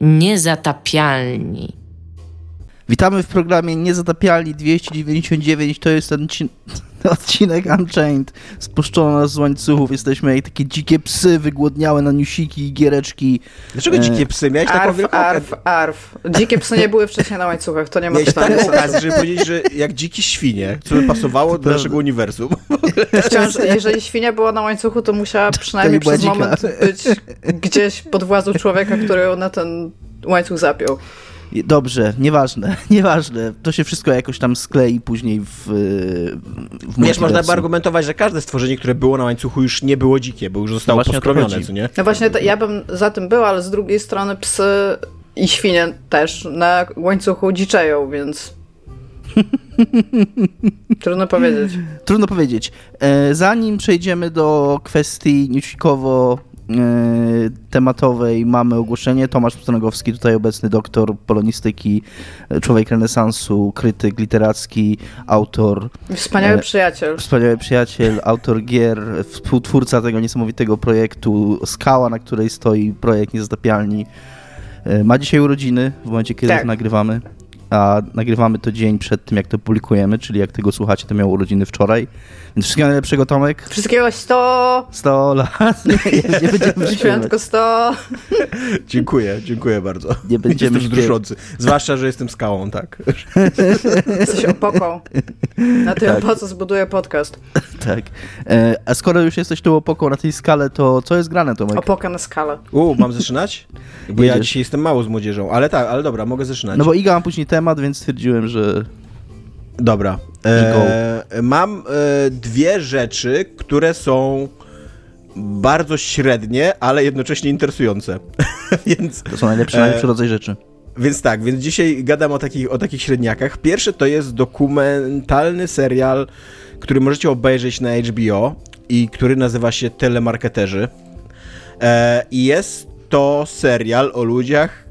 Niezatapialni. Witamy w programie Niezatapialni 299. To jest ten odcinek Unchained. Spuszczono nas z łańcuchów. Jesteśmy jak takie dzikie psy wygłodniałe na niusiki i giereczki. Dlaczego e... dzikie psy? Miałeś taką arf, wielką... Arf, arf. Dzikie psy nie były wcześniej na łańcuchach, to nie ma Miałeś taką okazję, żeby powiedzieć, że jak dziki świnie, co by pasowało do naszego uniwersum. Wciąż, jeżeli świnia była na łańcuchu, to musiała przynajmniej przez dzika. moment być gdzieś pod władzą człowieka, który ją na ten łańcuch zapiął. Dobrze, nieważne, nieważne. To się wszystko jakoś tam sklei później w, w Wiesz, można by argumentować, że każde stworzenie, które było na łańcuchu już nie było dzikie, bo już zostało no poskromione, co nie? No właśnie, to, ja bym za tym był, ale z drugiej strony psy i świnie też na łańcuchu dziczeją, więc... Trudno powiedzieć. Trudno powiedzieć. E, zanim przejdziemy do kwestii newsikowo E, tematowej mamy ogłoszenie. Tomasz Pstrągowski, tutaj obecny doktor polonistyki, e, człowiek renesansu, krytyk literacki, autor. Wspaniały e, przyjaciel. Wspaniały przyjaciel, autor gier, współtwórca tego niesamowitego projektu Skała, na której stoi projekt Niezatapialni. Ma dzisiaj urodziny w momencie, kiedy tak. nagrywamy a nagrywamy to dzień przed tym, jak to publikujemy, czyli jak tego słuchacie, to miał urodziny wczoraj. Więc wszystkiego najlepszego, Tomek. Wszystkiego 100! 100 lat. Nie, nie będziemy Świętko 100! dziękuję, dziękuję bardzo. Nie będziemy Jestem wzruszający. Zwłaszcza, że jestem skałą, tak. Jesteś opoką. Na tej tak. opoce zbuduję podcast. Tak. E, a skoro już jesteś tą opoką na tej skale, to co jest grane, Tomek? Opoka na skalę. U, mam zaczynać? Bo Jedziesz. ja dzisiaj jestem mało z młodzieżą, ale tak, ale dobra, mogę zaczynać. No bo Iga ma później temat, więc stwierdziłem, że... Dobra. E, mam e, dwie rzeczy, które są bardzo średnie, ale jednocześnie interesujące. więc, to są najlepsze, e, najlepszy rodzaj rzeczy. Więc tak, więc dzisiaj gadam o takich, o takich średniakach. Pierwszy to jest dokumentalny serial, który możecie obejrzeć na HBO i który nazywa się Telemarketerzy. E, I jest to serial o ludziach,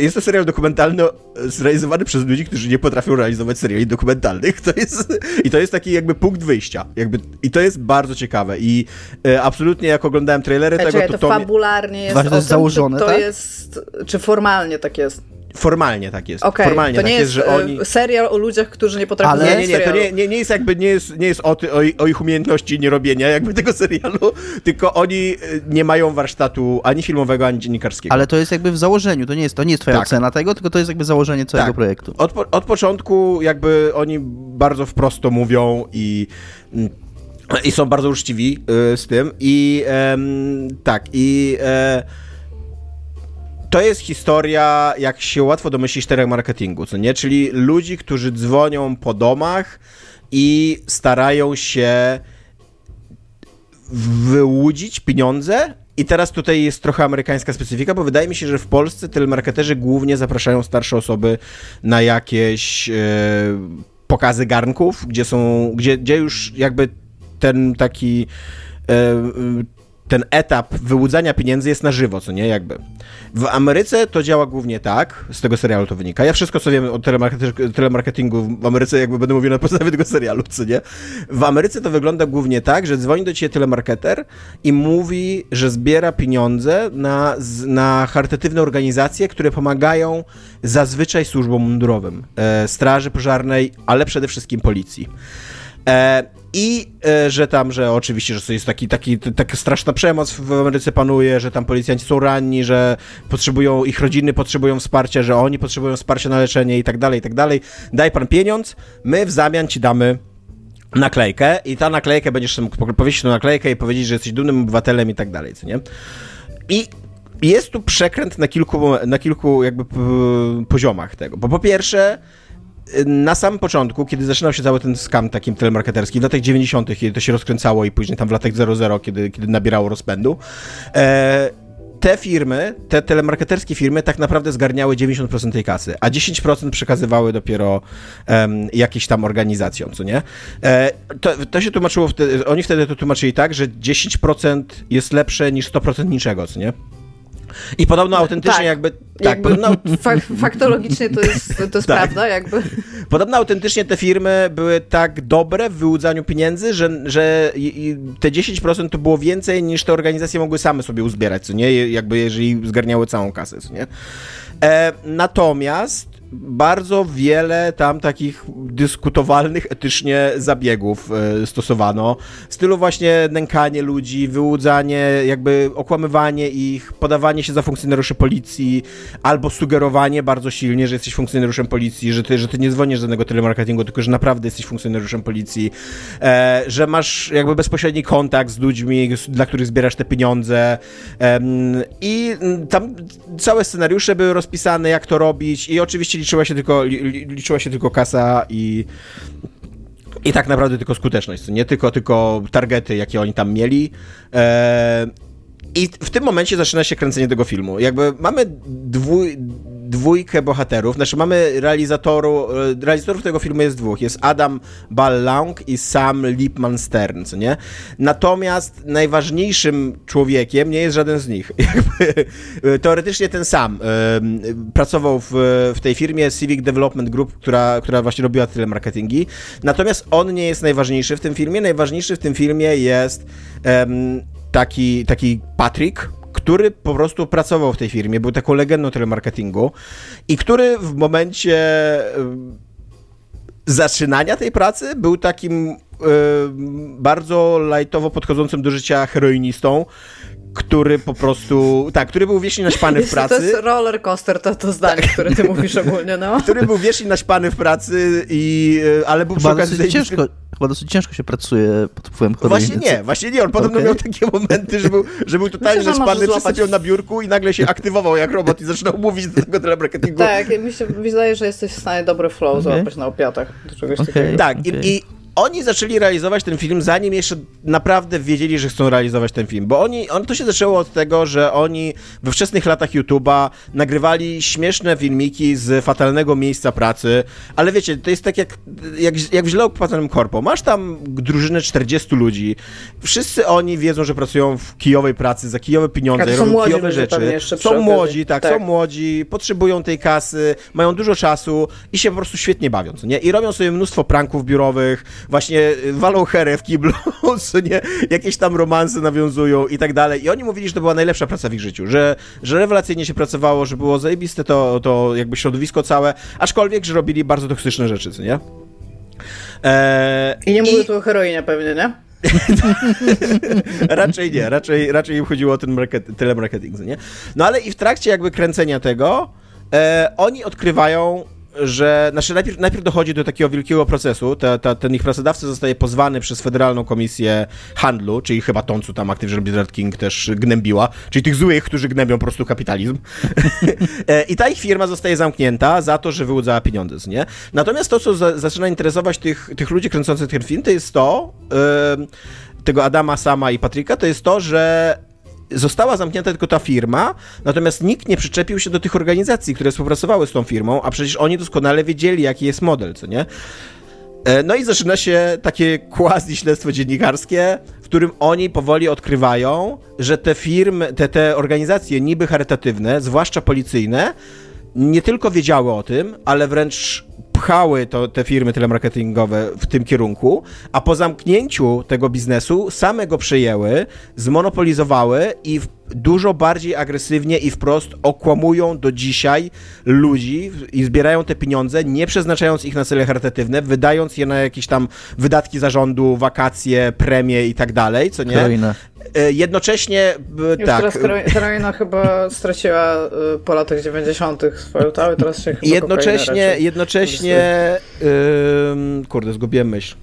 jest to serial dokumentalny zrealizowany przez ludzi, którzy nie potrafią realizować seriali dokumentalnych. To jest, I to jest taki jakby punkt wyjścia. Jakby, I to jest bardzo ciekawe. I e, absolutnie jak oglądałem trailery tego, to, to, to fabularnie jest, to jest założone, to, to tak? jest, czy formalnie tak jest? Formalnie tak jest. Okay, Formalnie to tak nie jest, jest, że oni... serial o ludziach, którzy nie potrafią Ale nie, nie, nie, to nie, nie, nie jest jakby, nie jest, nie jest o, ty, o, o, ich umiejętności nierobienia jakby tego serialu, tylko oni e, nie mają warsztatu ani filmowego, ani dziennikarskiego. Ale to jest jakby w założeniu, to nie jest, to nie jest twoja tak. ocena tego, tylko to jest jakby założenie całego tak. projektu. Od, od początku jakby oni bardzo wprost to mówią i i są bardzo uczciwi y, z tym i tak i e, to jest historia, jak się łatwo domyślić, telemarketingu, co nie? Czyli ludzi, którzy dzwonią po domach i starają się wyłudzić pieniądze. I teraz tutaj jest trochę amerykańska specyfika, bo wydaje mi się, że w Polsce telemarketerzy głównie zapraszają starsze osoby na jakieś e, pokazy garnków, gdzie są, gdzie, gdzie już jakby ten taki e, ten etap wyłudzania pieniędzy jest na żywo, co nie, jakby. W Ameryce to działa głównie tak, z tego serialu to wynika. Ja wszystko, co wiem o telemarketingu w Ameryce, jakby będę mówił na podstawie tego serialu, co nie. W Ameryce to wygląda głównie tak, że dzwoni do ciebie telemarketer i mówi, że zbiera pieniądze na, na charytatywne organizacje, które pomagają zazwyczaj służbom mundurowym, e, straży pożarnej, ale przede wszystkim policji. E, I e, że tam, że oczywiście, że jest taki, taki, taka straszna przemoc w Ameryce panuje, że tam policjanci są ranni, że potrzebują, ich rodziny potrzebują wsparcia, że oni potrzebują wsparcia na leczenie i tak dalej, i tak dalej. Daj pan pieniądz, my w zamian ci damy naklejkę i ta naklejkę będziesz mógł powiesić tą naklejkę i powiedzieć, że jesteś dumnym obywatelem i tak dalej, co nie? I jest tu przekręt na kilku, na kilku jakby poziomach tego, bo po pierwsze na samym początku, kiedy zaczynał się cały ten skam takim telemarketerski, w latach 90., kiedy to się rozkręcało i później tam w latach 00, kiedy, kiedy nabierało rozpędu, e, te firmy, te telemarketerskie firmy tak naprawdę zgarniały 90% tej kasy, a 10% przekazywały dopiero um, jakieś tam organizacjom, co nie? E, to, to, się tłumaczyło, wtedy, oni wtedy to tłumaczyli tak, że 10% jest lepsze niż 100% niczego, co nie? I podobno autentycznie tak, jakby... Tak, jakby podobno... faktologicznie to jest, to jest tak. prawda, jakby. Podobno autentycznie te firmy były tak dobre w wyłudzaniu pieniędzy, że, że te 10% to było więcej niż te organizacje mogły same sobie uzbierać, co nie? Jakby jeżeli zgarniały całą kasę, co nie? E, natomiast bardzo wiele tam takich dyskutowalnych etycznie zabiegów e, stosowano. Stylu właśnie nękanie ludzi, wyłudzanie, jakby okłamywanie ich, podawanie się za funkcjonariuszy policji, albo sugerowanie bardzo silnie, że jesteś funkcjonariuszem policji, że ty, że ty nie dzwonisz żadnego telemarketingu, tylko że naprawdę jesteś funkcjonariuszem policji, e, że masz jakby bezpośredni kontakt z ludźmi, dla których zbierasz te pieniądze i tam całe scenariusze były rozpisane, jak to robić i oczywiście liczyła się tylko, liczyła się tylko kasa i i tak naprawdę tylko skuteczność, nie tylko, tylko targety, jakie oni tam mieli. E, I w tym momencie zaczyna się kręcenie tego filmu. Jakby mamy dwój, dwójkę bohaterów, znaczy mamy realizatoru, e, realizatorów tego filmu jest dwóch, jest Adam Ballaung i Sam Lipman Stern, co nie? Natomiast najważniejszym człowiekiem nie jest żaden z nich. E, teoretycznie ten sam pracował w, w tej firmie Civic Development Group, która, która właśnie robiła tyle marketingi, natomiast on nie jest najważniejszy w tym filmie, najważniejszy w tym filmie jest taki, taki Patrick, który po prostu pracował w tej firmie, był taką legendą telemarketingu i który w momencie zaczynania tej pracy był takim bardzo lajtowo podchodzącym do życia heroinistą, który po prostu, tak, który był wiecznie naśpany w pracy. To jest roller coaster, to, to zdanie, tak. które ty mówisz ogólnie, no. Który był wiecznie naśpany w pracy i, e, ale był przy okazji... ciężko, chyba dosyć ciężko się pracuje pod wpływem heroiny. Właśnie nie, właśnie nie, on podobno okay. miał takie momenty, że był, że był totalnie Myślę, naśpany, przysypiał na biurku i nagle się aktywował jak robot i zaczynał mówić do tego telemarketingu. Tak, mi się wydaje, że jesteś w stanie dobry flow okay. złapać na opiatach do czegoś okay. takiego. Tak, okay. i, i oni zaczęli realizować ten film, zanim jeszcze naprawdę wiedzieli, że chcą realizować ten film. Bo oni, on, to się zaczęło od tego, że oni we wczesnych latach YouTube'a nagrywali śmieszne filmiki z fatalnego miejsca pracy, ale wiecie, to jest tak jak, jak, jak w źle opłacanym korpo. Masz tam drużynę 40 ludzi, wszyscy oni wiedzą, że pracują w kijowej pracy, za kijowe pieniądze, tak, robią kijowe rzeczy. Są młodzi, tak, tak, są młodzi, potrzebują tej kasy, mają dużo czasu i się po prostu świetnie bawią, nie? I robią sobie mnóstwo pranków biurowych, właśnie y, walą herę w kiblu, nie? jakieś tam romanse nawiązują i tak dalej. I oni mówili, że to była najlepsza praca w ich życiu, że, że rewelacyjnie się pracowało, że było zajebiste to, to jakby środowisko całe, aczkolwiek, że robili bardzo toksyczne rzeczy, co nie? Eee, I nie mówię i... tu o heroinie pewnie, nie? raczej nie, raczej, raczej im chodziło o ten market, telemarketing, nie? No ale i w trakcie jakby kręcenia tego, e, oni odkrywają że znaczy najpierw, najpierw dochodzi do takiego wielkiego procesu. Ta, ta, ten ich pracodawca zostaje pozwany przez Federalną Komisję Handlu, czyli chyba tą, co tam Activision Blizzard King też gnębiła, czyli tych złych, którzy gnębią po prostu kapitalizm. E, I ta ich firma zostaje zamknięta za to, że wyłudzała pieniądze, nie? Natomiast to, co za, zaczyna interesować tych, tych ludzi kręcących ten film, to jest to, yy, tego Adama, Sama i Patryka, to jest to, że została zamknięta tylko ta firma, natomiast nikt nie przyczepił się do tych organizacji, które współpracowały z tą firmą, a przecież oni doskonale wiedzieli, jaki jest model, co nie? E, no i zaczyna się takie quasi-śledztwo dziennikarskie, w którym oni powoli odkrywają, że te firmy, te, te organizacje niby charytatywne, zwłaszcza policyjne, nie tylko wiedziały o tym, ale wręcz pchały to, te firmy telemarketingowe w tym kierunku, a po zamknięciu tego biznesu same go przejęły, zmonopolizowały i dużo bardziej agresywnie i wprost okłamują do dzisiaj ludzi i zbierają te pieniądze, nie przeznaczając ich na cele charytatywne, wydając je na jakieś tam wydatki zarządu, wakacje, premie i tak dalej, co nie? E, jednocześnie, Już tak. teraz heroina chyba straciła e, po latach 90. swoją tałę, teraz się chyba Jednocześnie, jednocześnie, yy, kurde, zgubiłem myśl.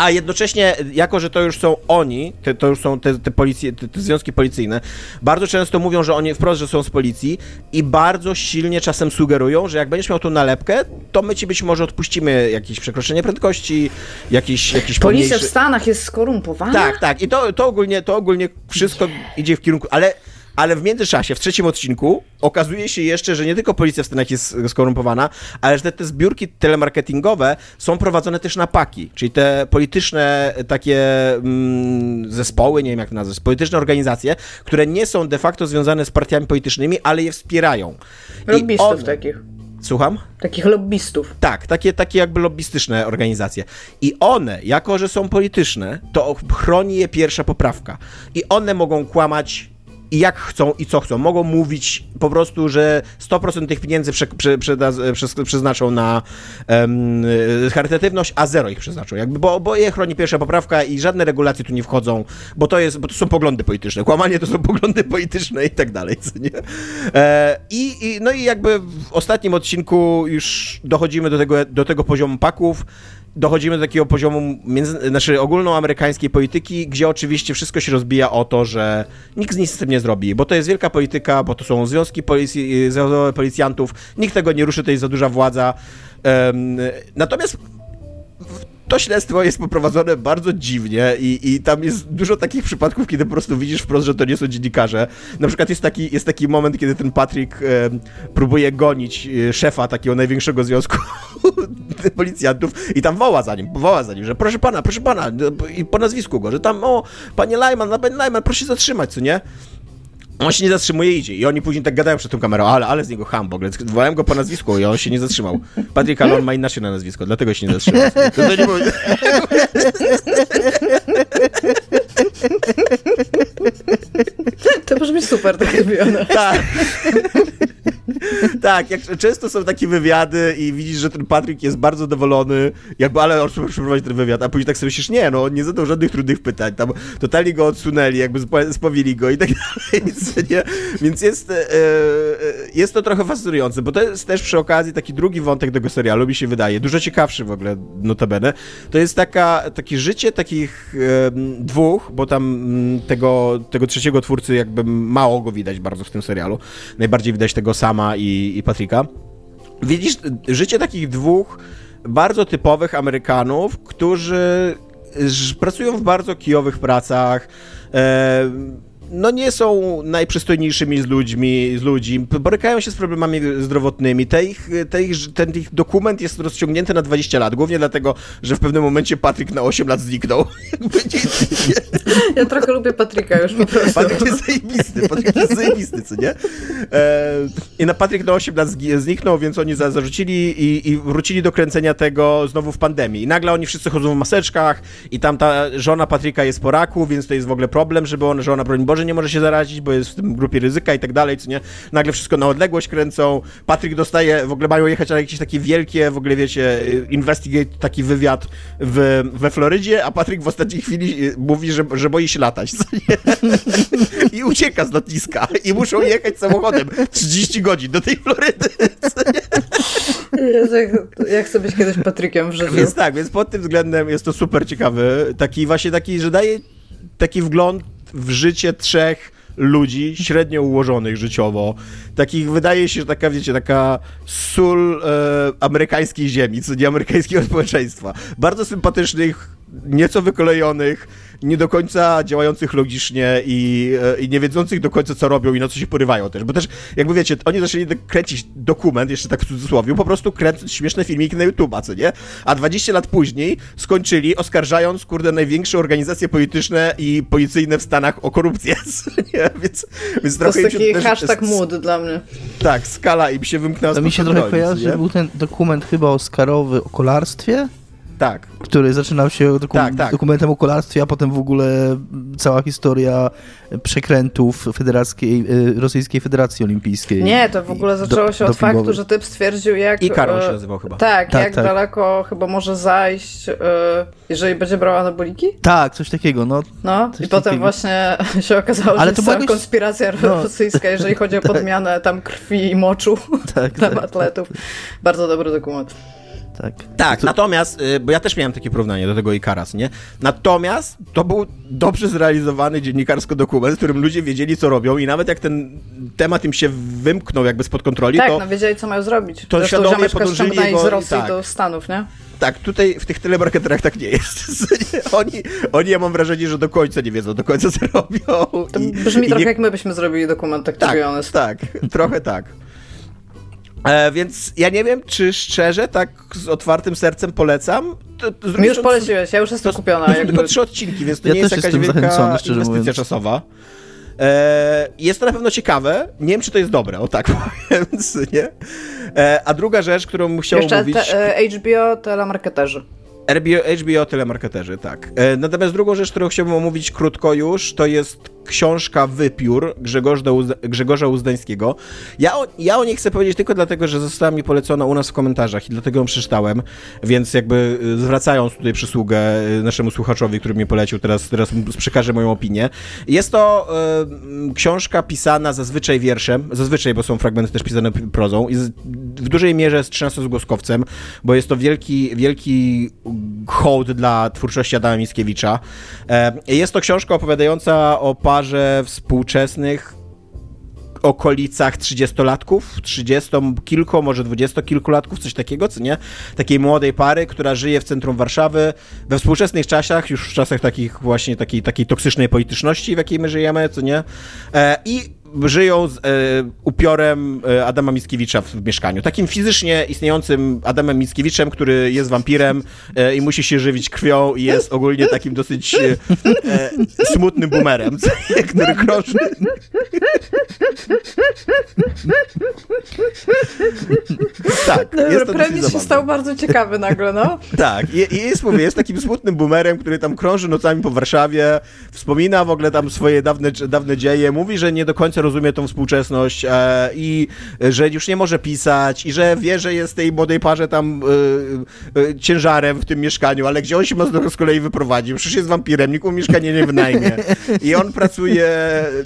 A jednocześnie, jako że to już są oni, te, to już są te, te, policje, te, te, związki policyjne, bardzo często mówią, że oni wprost, że są z policji i bardzo silnie czasem sugerują, że jak będziesz miał tą nalepkę, to my ci być może odpuścimy jakieś przekroczenie prędkości, jakiś, jakiś Policja pomniejszy... w Stanach jest skorumpowana? Tak, tak. I to, to, ogólnie, to ogólnie wszystko idzie w kierunku, ale Ale w międzyczasie, w trzecim odcinku, okazuje się jeszcze, że nie tylko policja w Stanach jest skorumpowana, ale że te, te zbiórki telemarketingowe są prowadzone też na paki, czyli te polityczne takie mm, zespoły, nie wiem jak to nazwać, polityczne organizacje, które nie są de facto związane z partiami politycznymi, ale je wspierają. Lobbystów one... takich. Słucham? Takich lobbystów. Tak, takie, takie jakby lobbystyczne organizacje. I one, jako że są polityczne, to chroni je pierwsza poprawka. I one mogą kłamać i jak chcą i co chcą. Mogą mówić po prostu, że 100% tych pieniędzy prze, prze, prze, przeznaczą na um, charytatywność, a zero ich przeznaczą. Jakby, bo, bo je chroni pierwsza poprawka i żadne regulacje tu nie wchodzą, bo to, jest, bo to są poglądy polityczne. Kłamanie to są poglądy polityczne i tak dalej. Co nie? E, i, i, no i jakby w ostatnim odcinku już dochodzimy do tego, do tego poziomu paków dochodzimy do takiego poziomu między, znaczy ogólnoamerykańskiej polityki, gdzie oczywiście wszystko się rozbija o to, że nikt z nic z tym nie zrobi, bo to jest wielka polityka, bo to są związki policji, policjantów, nikt tego nie ruszy, to jest za duża władza. Um, natomiast to śledztwo jest poprowadzone bardzo dziwnie i, i tam jest dużo takich przypadków, kiedy po prostu widzisz wprost, że to nie są dziennikarze. Na przykład jest taki, jest taki moment, kiedy ten Patrick e, próbuje gonić e, szefa takiego największego związku policjantów i tam woła za nim, woła za nim, że proszę pana, proszę pana, i po nazwisku go, że tam, o, panie Lyman, panie Lyman, proszę zatrzymać, co nie? On się nie zatrzymuje, idzie. I oni później tak gadają przed tą kamerą, ale, ale z niego ham w ogóle. Wołałem go po nazwisku i on się nie zatrzymał. Patrick Alon ma inaczej na nazwisko, dlatego się nie zatrzymał. To, to nie To brzmi super, tak robione. Tak. tak, jak często są takie wywiady i widzisz, że ten Patryk jest bardzo dowolony, jakby, ale on przeprowadzić ten wywiad, a później tak sobie myślisz, nie, no, nie zadał żadnych trudnych pytań, tam totalnie go odsunęli, jakby spowili go i tak dalej, nie? więc jest, e, e, jest to trochę fascynujące, bo to jest też przy okazji taki drugi wątek tego serialu, mi się wydaje, dużo ciekawszy w ogóle, notabene, to jest taka, takie życie takich dwóch, bo tam mm, tego, tego trzeciego twórcy jakby mało go widać bardzo w tym serialu, najbardziej widać tego sama i, i Patryka. Widzisz życie takich dwóch bardzo typowych Amerykanów, którzy pracują w bardzo kijowych pracach. No nie są najprzystojniejszymi z ludźmi, z ludzi, borykają się z problemami zdrowotnymi. Te ich, te ich, ten ich dokument jest rozciągnięty na 20 lat, głównie dlatego, że w pewnym momencie Patryk na 8 lat zniknął. Ja trochę lubię Patryka już po prostu. Patryk jest zajebisty, Patryk jest zajebisty, co nie? E, I na Patryk na 8 lat zniknął, więc oni za, zarzucili i, i wrócili do kręcenia tego znowu w pandemii. I nagle oni wszyscy chodzą w maseczkach i tam ta żona Patryka jest po raku, więc to jest w ogóle problem, żeby ona, żona, broń Boże, że nie może się zarazić, bo jest w tym grupie ryzyka i tak dalej, co nie? Nagle wszystko na odległość kręcą. Patryk dostaje, w ogóle mają jechać na jakieś takie wielkie, w ogóle wiecie, investigate, taki wywiad w, we Florydzie, a Patryk w ostatniej chwili y, mówi, że, że boi się latać, co nie? I ucieka z lotniska i muszą jechać samochodem 30 godzin do tej Florydy, co nie? Jezu, jak, jak być kiedyś Patrykiem w życiu. Więc tak, więc pod tym względem jest to super ciekawy, taki właśnie taki, że daje taki wgląd w życie trzech ludzi, średnio ułożonych życiowo. Takich, wydaje się, że taka, wiecie, taka sól e, amerykańskiej ziemi, co nie amerykańskiego społeczeństwa. Bardzo sympatycznych, nieco wykolejonych, nie do końca działających logicznie i, e, i nie wiedzących do końca, co robią i na co się porywają też. Bo też, jakby wiecie, oni zaczęli kręcić dokument, jeszcze tak w cudzysłowie, po prostu kręcąc śmieszne filmiki na YouTube'a, co nie? A 20 lat później skończyli oskarżając, kurde, największe organizacje polityczne i policyjne w Stanach o korupcję, nie? Więc, więc to trochę jest taki też, hashtag mood dla mnie. Tak, skala im się wymknęła To mi się trochę kojarzy, że był ten dokument chyba oscarowy o kolarstwie, tak. Który zaczynał się doku tak, tak. dokumentem o kolarstwie, a potem w ogóle cała historia przekrętów Federackiej, y, Rosyjskiej Federacji Olimpijskiej. Nie, to w ogóle zaczęło się od faktu, że typ stwierdził, jak... I Karol się nazywał chyba. Tak, tak jak tak. daleko chyba może zajść, y, jeżeli będzie brał anaboliki? Tak, coś takiego, no. No, i potem takiego. właśnie się okazało, Ale że to była konspiracja no. rosyjska, jeżeli chodzi o tak. podmianę tam krwi i moczu tak, tam tak, atletów. Bardzo dobry dokument tak. Tak, to... natomiast, y, bo ja też miałem takie porównanie do tego Ikaras, nie? Natomiast to był dobrze zrealizowany dziennikarsko dokument, w którym ludzie wiedzieli, co robią i nawet jak ten temat im się wymknął jakby spod kontroli, tak, to... no wiedzieli, co mają zrobić. To świadomie podążyli jego... z Rosji tak. do Stanów, nie? tak, tutaj w tych telemarketerach tak nie jest. Oni, oni ja mam wrażenie, że do końca nie wiedzą, do końca co robią. To brzmi trochę nie... jak my byśmy zrobili dokument, tak, tak, tak, trochę tak. E, więc ja nie wiem, czy szczerze, tak z otwartym sercem polecam. To, to już poleciłeś, ja już jestem to, kupiona. To tylko trzy odcinki, więc to ja nie jest jakaś wielka inwestycja mówiąc. czasowa. E, jest to na pewno ciekawe. Nie wiem, czy to jest dobre, o tak powiem, nie? E, a druga rzecz, którą musiałem Jeszcze mówić... Jeszcze e, HBO telemarketerzy. HBO, HBO telemarketerzy, tak. E, natomiast drugą rzecz, którą chciałbym omówić krótko już, to jest książka Wypiór Grzegorza, Grzegorza Uzdańskiego. Ja o, ja o niej chcę powiedzieć tylko dlatego, że została mi polecona u nas w komentarzach i dlatego ją przeczytałem, więc jakby y, zwracając tutaj przysługę y, naszemu słuchaczowi, który mnie polecił, teraz, teraz przekażę moją opinię. Jest to y, książka pisana zazwyczaj wierszem, zazwyczaj, bo są fragmenty też pisane prozą i z, w dużej mierze z 13 zgłoskowcem, bo jest to wielki, wielki hołd dla twórczości Adama Mickiewicza. E, jest to książka opowiadająca o parze współczesnych okolicach 30-latków, 30 kilku, może 20 kilkulatków, coś takiego, co nie? Takiej młodej pary, która żyje w centrum Warszawy we współczesnych czasach, już w czasach takich właśnie takiej, takiej toksycznej polityczności, w jakiej my żyjemy, co nie? E, I żyją z e, upiorem e, Adama Mickiewicza w mieszkaniu. Takim fizycznie istniejącym Adamem Mickiewiczem, który jest wampirem e, i musi się żywić krwią i jest ogólnie takim dosyć e, e, smutnym boomerem, który krąży. tak, Dobra, jest to premis się stał bardzo ciekawy nagle, no. tak, i, i jest, mówię, jest takim smutnym boomerem, który tam krąży nocami po Warszawie, wspomina w ogóle tam swoje dawne, dawne dzieje, mówi, że nie do końca rozumie tą współczesność e, i że już nie może pisać i że wie, że jest tej młodej parze tam e, e, ciężarem w tym mieszkaniu, ale gdzie on się z kolei wyprowadził? Przecież jest wampirem, nikt mu mieszkanie nie wynajmie. I on pracuje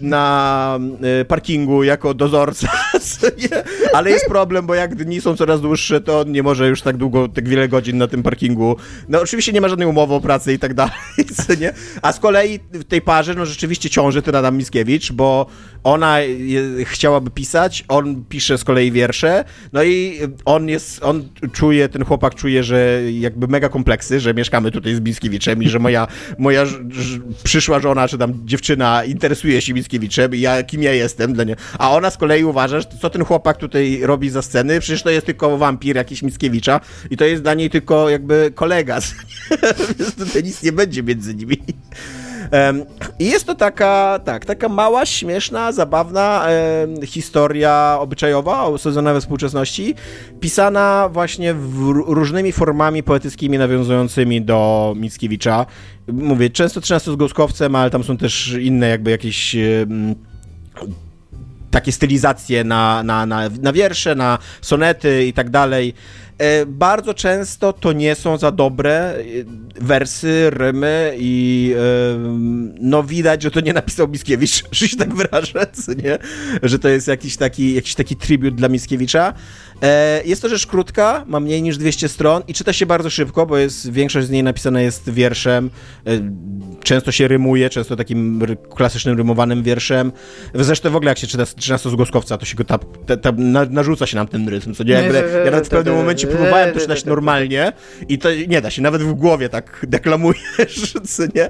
na e, parkingu jako dozorca, ale jest problem, bo jak dni są coraz dłuższe, to on nie może już tak długo, tak wiele godzin na tym parkingu. No oczywiście nie ma żadnej umowy o pracę i tak dalej, nie? A z kolei w tej parze, no rzeczywiście ciąży Adam Mickiewicz, bo ona je, chciałaby pisać, on pisze z kolei wiersze, no i on jest, on czuje, ten chłopak czuje, że jakby mega kompleksy, że mieszkamy tutaj z Mickiewiczem i że moja, moja przyszła żona, czy tam dziewczyna interesuje się Mickiewiczem i ja, kim ja jestem dla niej. A ona z kolei uważa, że co ten chłopak tutaj robi za sceny, przecież to jest tylko wampir jakiś Mickiewicza i to jest dla niej tylko jakby kolega, więc tutaj nic nie będzie między nimi. I jest to taka, tak, taka mała, śmieszna, zabawna historia obyczajowa osadzona we współczesności, pisana właśnie różnymi formami poetyckimi nawiązującymi do Mickiewicza. Mówię, często 13 z Gąskowcem, ale tam są też inne jakby jakieś takie stylizacje na, na, na, na wiersze, na sonety i tak dalej. E, bardzo często to nie są za dobre e, wersy, rymy i e, no widać, że to nie napisał Mickiewicz, że się tak wyrażę, nie? Że to jest jakiś taki, jakiś taki tribut dla Mickiewicza. Jest to rzecz krótka, ma mniej niż 200 stron i czyta się bardzo szybko, bo jest, większość z niej napisana jest wierszem, często się rymuje, często takim klasycznym rymowanym wierszem. Zresztą w ogóle jak się czyta 13 z Głoskowca, to się go ta, ta, ta, narzuca się nam ten rytm, co nie? Jakby, ja nawet w pewnym momencie momencie próbowałem to czytać normalnie i to nie da się, nawet w głowie tak deklamujesz, co nie?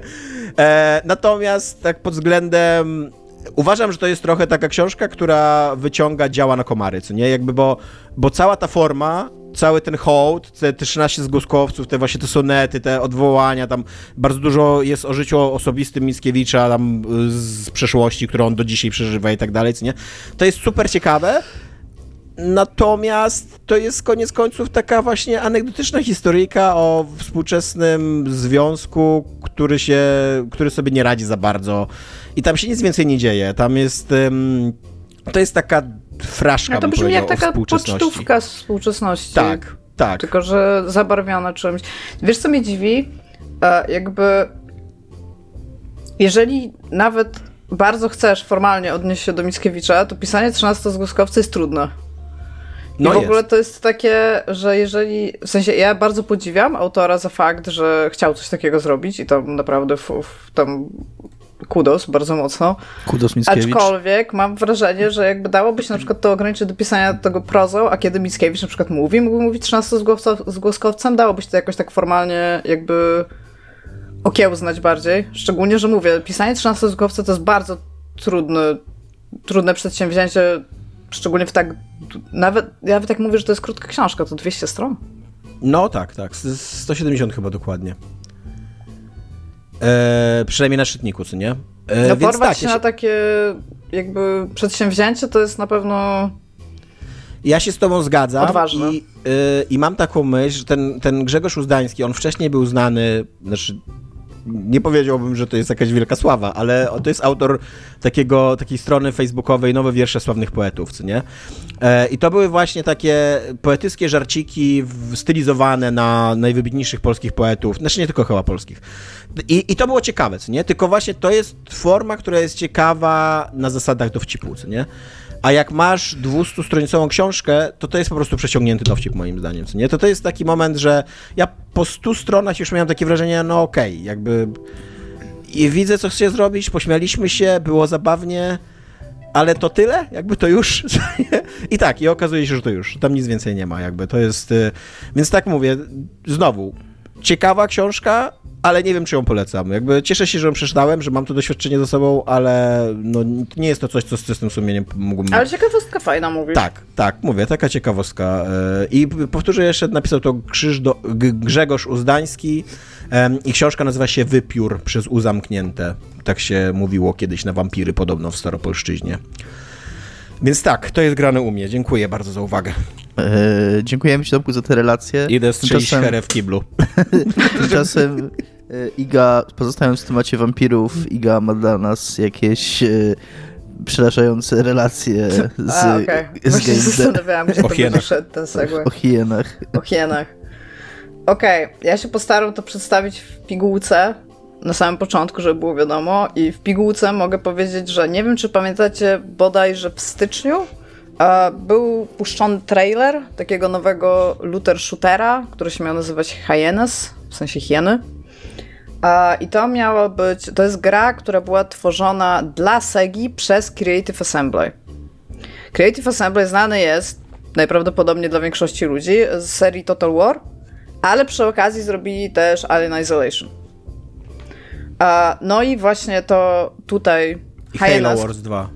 E, natomiast tak pod względem uważam, że to jest trochę taka książka, która wyciąga działa na komary, co nie? Jakby, bo, bo cała ta forma, cały ten hołd, te, te 13 zgłoskowców, te właśnie te sonety, te odwołania, tam bardzo dużo jest o życiu osobistym Mickiewicza, tam z przeszłości, którą on do dzisiaj przeżywa i tak dalej, co nie? To jest super ciekawe, Natomiast to jest koniec końców taka właśnie anegdotyczna historyjka o współczesnym związku, który się, który sobie nie radzi za bardzo. I tam się nic więcej nie dzieje. Tam jest. Um, to jest taka fraszka. No to brzmi jak taka pocztówka z współczesności. Tak, tak. Tylko, że zabarwiona czymś. Wiesz, co mnie dziwi? E, jakby. Jeżeli nawet bardzo chcesz formalnie odnieść się do Mickiewicza, to pisanie 13 zgłoskowcy jest trudne. No I w ogóle to jest takie, że jeżeli, w sensie ja bardzo podziwiam autora za fakt, że chciał coś takiego zrobić i to naprawdę w, w, tam kudos bardzo mocno. Kudos Mickiewicz. Aczkolwiek mam wrażenie, że jakby dałoby się na przykład to ograniczyć do pisania tego prozą, a kiedy Mickiewicz na przykład mówi, mógłby mówić 13 z głoskowcem, dałoby się to jakoś tak formalnie jakby okiełznać bardziej. Szczególnie, że mówię, pisanie 13 z to jest bardzo trudny, trudne przedsięwzięcie, szczególnie w tak, nawet, ja tak mówię, że to jest krótka książka, to 200 stron. No tak, tak, 170 chyba dokładnie. E, przynajmniej na szczytniku, co nie? E, no porwać tak, się na takie jakby przedsięwzięcie to jest na pewno... Ja się z tobą zgadzam. Odważne. I, yy, I mam taką myśl, że ten, ten Grzegorz Uzdański, on wcześniej był znany, znaczy nie powiedziałbym, że to jest jakaś wielka sława, ale to jest autor takiego, takiej strony facebookowej Nowe Wiersze Sławnych Poetów, co nie? E, I to były właśnie takie poetyckie żarciki stylizowane na najwybitniejszych polskich poetów, znaczy nie tylko chyba polskich. I, I to było ciekawe, co nie? Tylko właśnie to jest forma, która jest ciekawa na zasadach dowcipu, co nie? A jak masz 200-stronicową książkę, to to jest po prostu przeciągnięty dowcip moim zdaniem, co nie? To to jest taki moment, że ja po 100 stronach już miałem takie wrażenie, no okej, okay, jakby i widzę, co chcecie zrobić, pośmialiśmy się, było zabawnie, ale to tyle? Jakby to już? I tak, i okazuje się, że to już. Tam nic więcej nie ma, jakby to jest... Y, więc tak mówię, znowu, ciekawa książka, ale nie wiem, czy ją polecam. Jakby cieszę się, że ją przeczytałem, że mam to doświadczenie ze sobą, ale no, nie jest to coś, co z czystym sumieniem mógłbym... Ale ciekawostka fajna, mówisz. Tak, tak, mówię, taka ciekawostka. E, I powtórzę jeszcze, napisał to Krzyż Grzegorz Uzdański i książka nazywa się Wypiór przez U zamknięte. Tak się mówiło kiedyś na wampiry, podobno w Staropolszczyźnie. Więc tak, to jest grane u mnie. Dziękuję bardzo za uwagę. Eee, dziękujemy Ci, Tomku, za te relacje. Idę strzelić Tymczasem... w kiblu. Tymczasem Iga, pozostając w temacie wampirów, Iga ma dla nas jakieś e, przerażające relacje z, A, okay. z Właśnie zastanawiałam, gdzie o to będzie szedł ten segue. O hienach. O hienach. Okej, okay. ja się postaram to przedstawić w pigułce na samym początku, żeby było wiadomo i w pigułce mogę powiedzieć, że nie wiem, czy pamiętacie bodajże w styczniu był puszczony trailer takiego nowego looter shootera, który się miał nazywać Hyenas, w sensie hieny. I to miało być, to jest gra, która była tworzona dla Segi przez Creative Assembly. Creative Assembly znany jest najprawdopodobniej dla większości ludzi z serii Total War, ale przy okazji zrobili też Alien Isolation. No i właśnie to tutaj... I Halo Wars 2.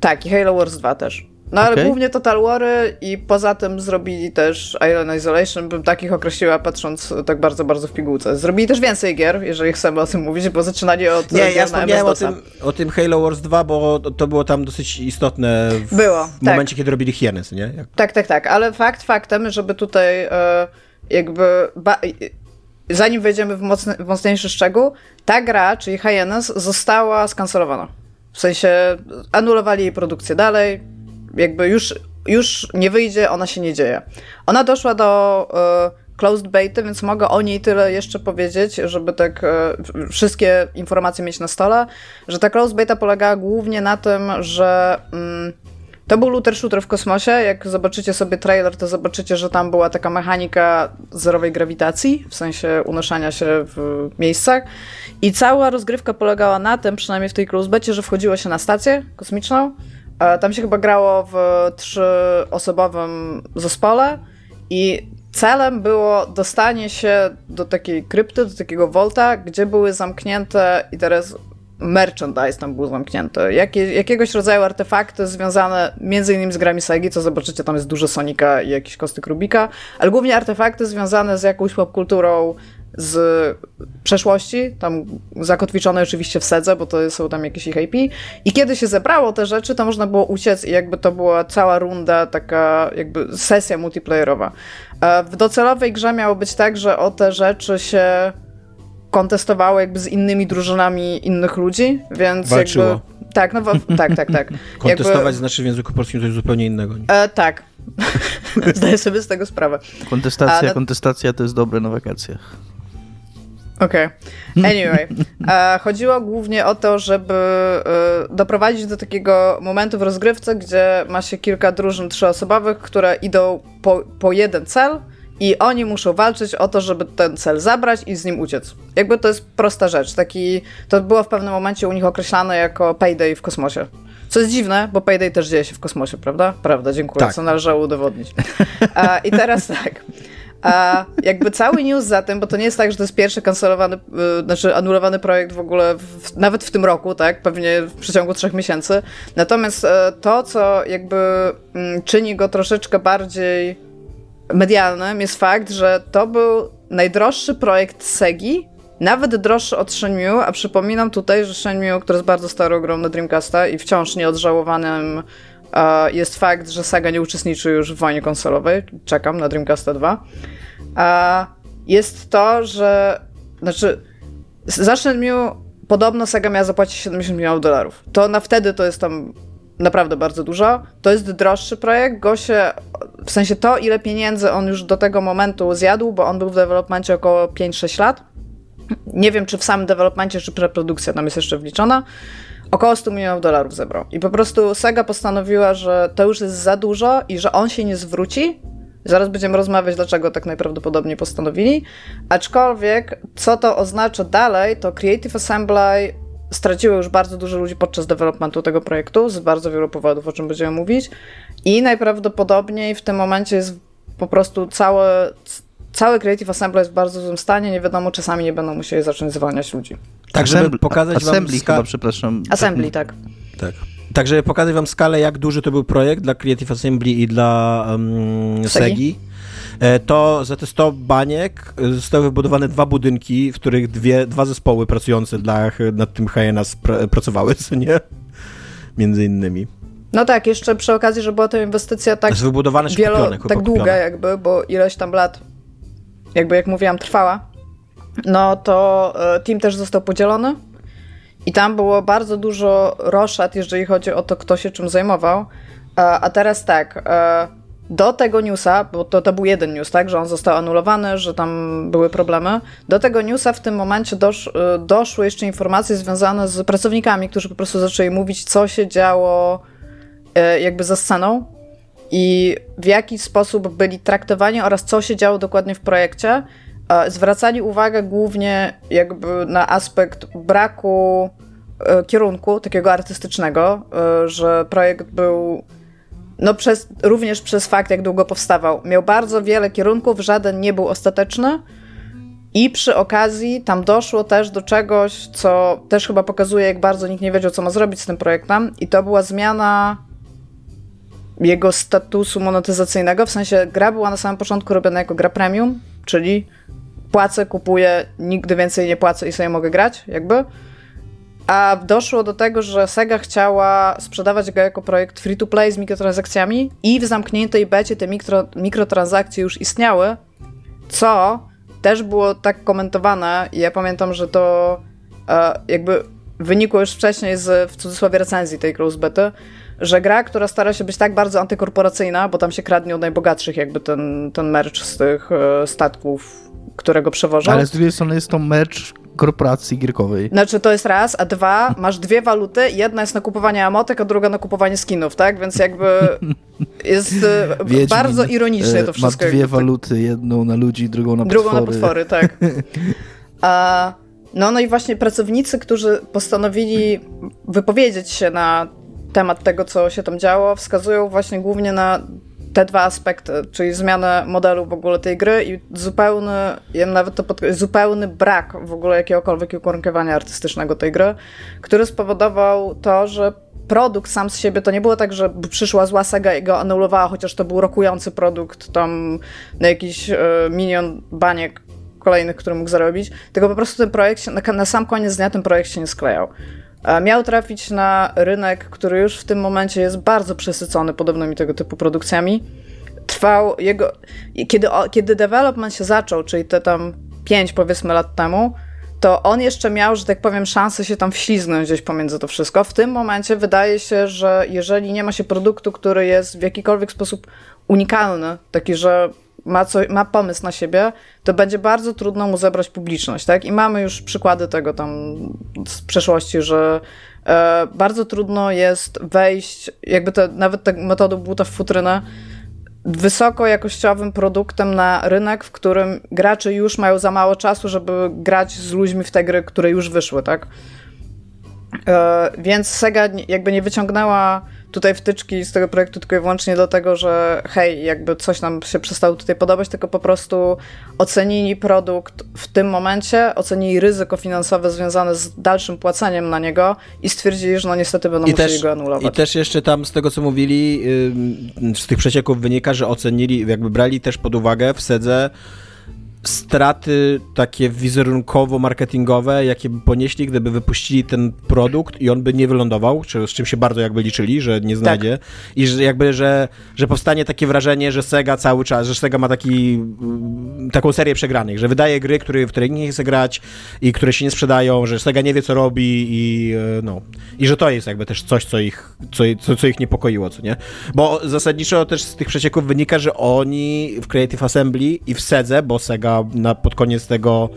Tak, i Halo Wars 2 też. No ale okay. głównie Total Wary i poza tym zrobili też Island Isolation, bym takich określiła patrząc tak bardzo, bardzo w pigułce. Zrobili też więcej gier, jeżeli chcemy o tym mówić, bo zaczynali od Nie, ja wspomniałem o tym, o tym Halo Wars 2, bo to było tam dosyć istotne w, było, w tak. momencie, kiedy robili Hienes, nie? Jak... Tak, tak, tak, ale fakt faktem, żeby tutaj e, jakby... zanim wejdziemy w, mocny, w mocniejszy szczegół, ta gra, czyli Hyenas, została skancelowana. W sensie anulowali jej produkcję dalej, jakby już, już nie wyjdzie, ona się nie dzieje. Ona doszła do y, closed beta, więc mogę o niej tyle jeszcze powiedzieć, żeby tak y, wszystkie informacje mieć na stole, że ta closed beta polegała głównie na tym, że y, to był looter shooter w kosmosie. Jak zobaczycie sobie trailer, to zobaczycie, że tam była taka mechanika zerowej grawitacji, w sensie unoszenia się w miejscach. I cała rozgrywka polegała na tym, przynajmniej w tej closed becie, że wchodziło się na stację kosmiczną, E, tam się chyba grało w trzyosobowym zespole i celem było dostanie się do takiej krypty, do takiego volta, gdzie były zamknięte i teraz merchandise tam był zamknięty. Jakie, jakiegoś rodzaju artefakty związane między innymi z grami Segi, co zobaczycie, tam jest dużo Sonika i jakiś kostek Rubika, ale głównie artefakty związane z jakąś popkulturą z przeszłości, tam zakotwiczone oczywiście w sedze, bo to są tam jakieś ich IP. I kiedy się zebrało te rzeczy, to można było uciec i jakby to była cała runda, taka jakby sesja multiplayerowa. W docelowej grze miało być tak, że o te rzeczy się kontestowało jakby z innymi drużynami innych ludzi, więc Walczyło. jakby... Tak, no tak, tak, tak. Kontestować jakby... znaczy w języku polskim coś zupełnie innego. E, tak. Zdaję sobie z tego sprawę. Kontestacja, A, kontestacja to jest dobre na wakacjach. Okej. Okay. Anyway, e, chodziło głównie o to, żeby e, doprowadzić do takiego momentu w rozgrywce, gdzie ma się kilka drużyn trzyosobowych, które idą po, po jeden cel i oni muszą walczyć o to, żeby ten cel zabrać i z nim uciec. Jakby to jest prosta rzecz. Taki, to było w pewnym momencie u nich określane jako payday w kosmosie. Co jest dziwne, bo Payday też dzieje się w kosmosie, prawda? Prawda, dziękuję, tak. co należało udowodnić. A, I teraz tak. A jakby cały news za tym, bo to nie jest tak, że to jest pierwszy kancelowany, y, znaczy anulowany projekt w ogóle, w, nawet w tym roku, tak? Pewnie w przeciągu trzech miesięcy. Natomiast e, to, co jakby mm, czyni go troszeczkę bardziej medialnym, jest fakt, że to był najdroższy projekt Segi nawet droższy od Shenmue, a przypominam tutaj, że Shenmue, który jest bardzo starą na Dreamcasta i wciąż nieodżałowanym jest fakt, że Sega nie uczestniczy już w wojnie konsolowej. Czekam na Dreamcasta 2. A jest to, że znaczy za Shenmue podobno Sega miała zapłacić 70 milionów dolarów. To na wtedy to jest tam naprawdę bardzo dużo. To jest droższy projekt. Gosie, w sensie to, ile pieniędzy on już do tego momentu zjadł, bo on był w developmencie około 5-6 lat. Nie wiem, czy w samym developmencie, czy preprodukcja tam jest jeszcze wliczona. Około 100 milionów dolarów zebrał. I po prostu Sega postanowiła, że to już jest za dużo i że on się nie zwróci. Zaraz będziemy rozmawiać, dlaczego tak najprawdopodobniej postanowili. Aczkolwiek, co to oznacza dalej, to Creative Assembly straciło już bardzo dużo ludzi podczas developmentu tego projektu, z bardzo wielu powodów, o czym będziemy mówić. I najprawdopodobniej w tym momencie jest po prostu całe, cały Creative Assembly jest w bardzo złym stanie, nie wiadomo, czasami nie będą musieli zacząć zwalniać ludzi. Tak, żeby pokazać Assembly wam... chyba, przepraszam. Assembly, tak. Tak. Tak, żeby pokazać wam skalę, jak duży to był projekt dla Creative Assembly i dla um, Segi. E, to za te 100 baniek zostały wybudowane dwa budynki, w których dwie, dwa zespoły pracujące dla, nad tym Hyenas pr pracowały, co nie? Między innymi. No tak, jeszcze przy okazji, że była to inwestycja tak, wielo, tak długa jakby, bo ileś tam lat jakby jak mówiłam, trwała, no to e, team też został podzielony i tam było bardzo dużo roszad, jeżeli chodzi o to, kto się czym zajmował. E, a teraz tak, e, do tego newsa, bo to, to był jeden news, tak, że on został anulowany, że tam były problemy. Do tego newsa w tym momencie dosz, doszły jeszcze informacje związane z pracownikami, którzy po prostu zaczęli mówić, co się działo jakby za sceną i w jaki sposób byli traktowani oraz co się działo dokładnie w projekcie. E, zwracali uwagę głównie jakby na aspekt braku e, kierunku takiego artystycznego, e, że projekt był no przez, również przez fakt, jak długo powstawał. Miał bardzo wiele kierunków, żaden nie był ostateczny. I przy okazji tam doszło też do czegoś, co też chyba pokazuje, jak bardzo nikt nie wiedział, co ma zrobić z tym projektem. I to była zmiana jego statusu monetyzacyjnego, w sensie gra była na samym początku robiona jako gra premium, czyli płacę, kupuję, nigdy więcej nie płacę i sobie mogę grać, jakby. A doszło do tego, że Sega chciała sprzedawać go jako projekt free-to-play z mikrotransakcjami i w zamkniętej becie te mikro, mikrotransakcje już istniały, co też było tak komentowane ja pamiętam, że to e, jakby wynikło już wcześniej z, w cudzysłowie, recenzji tej close bety, że gra, która stara się być tak bardzo antykorporacyjna, bo tam się kradnie od najbogatszych jakby ten, ten merch z tych e, statków, którego przewożą. Ale z drugiej strony jest to merch korporacji gierkowej. Znaczy to jest raz, a dwa, masz dwie waluty, jedna jest na kupowanie amotek, a druga na kupowanie skinów, tak? Więc jakby jest e, Wiedźmin, bardzo ironicznie to wszystko. Ma dwie waluty, jedną na ludzi, drugą na drugą potwory. Drugą na potwory, tak. A, no, no i właśnie pracownicy, którzy postanowili wypowiedzieć się na temat tego, co się tam działo, wskazują właśnie głównie na te dwa aspekty, czyli zmianę modelu w ogóle tej gry i zupełny, ja nawet to pod, zupełny brak w ogóle jakiegokolwiek ukierunkowania artystycznego tej gry, który spowodował to, że produkt sam z siebie to nie było tak, że przyszła zła Sega i go anulowała, chociaż to był rokujący produkt tam na jakiś y, milion baniek kolejnych, który mógł zarobić, tylko po prostu ten projekt, na, na sam koniec dnia ten projekt się nie sklejał miał trafić na rynek, który już w tym momencie jest bardzo przesycony podobnymi tego typu produkcjami. Trwał jego. Kiedy, kiedy development się zaczął, czyli te tam pięć powiedzmy lat temu, to on jeszcze miał, że tak powiem, szansę się tam wślizgnąć gdzieś pomiędzy to wszystko. W tym momencie wydaje się, że jeżeli nie ma się produktu, który jest w jakikolwiek sposób unikalny, taki, że ma, co, ma pomysł na siebie, to będzie bardzo trudno mu zebrać publiczność, tak? I mamy już przykłady tego tam z przeszłości, że e, bardzo trudno jest wejść, jakby to, nawet tę metodą buta w futrynę, wysokojakościowym produktem na rynek, w którym gracze już mają za mało czasu, żeby grać z ludźmi w te gry, które już wyszły, tak? E, więc Sega jakby nie wyciągnęła tutaj wtyczki z tego projektu tylko i wyłącznie dlatego, że hej, jakby coś nam się przestało tutaj podobać, tylko po prostu ocenili produkt w tym momencie, ocenili ryzyko finansowe związane z dalszym płaceniem na niego i stwierdzili, że no niestety będą I musieli też, go anulować. I też jeszcze tam z tego, co mówili, z tych przecieków wynika, że ocenili, jakby brali też pod uwagę w sedze straty takie wizerunkowo-marketingowe, jakie by ponieśli, gdyby wypuścili ten produkt i on by nie wylądował, czy, z czym się bardzo jakby liczyli, że nie znajdzie. Tak. I że jakby, że, że powstanie takie wrażenie, że Sega cały czas, że Sega ma taki, mm, taką serię przegranych, że wydaje gry, które, w które nie chce grać i które się nie sprzedają, że Sega nie wie, co robi i e, no. I że to jest jakby też coś, co ich, co, co, co ich niepokoiło, co nie? Bo zasadniczo też z tych przecieków wynika, że oni w Creative Assembly i w Sedze, bo Sega na, pod koniec tego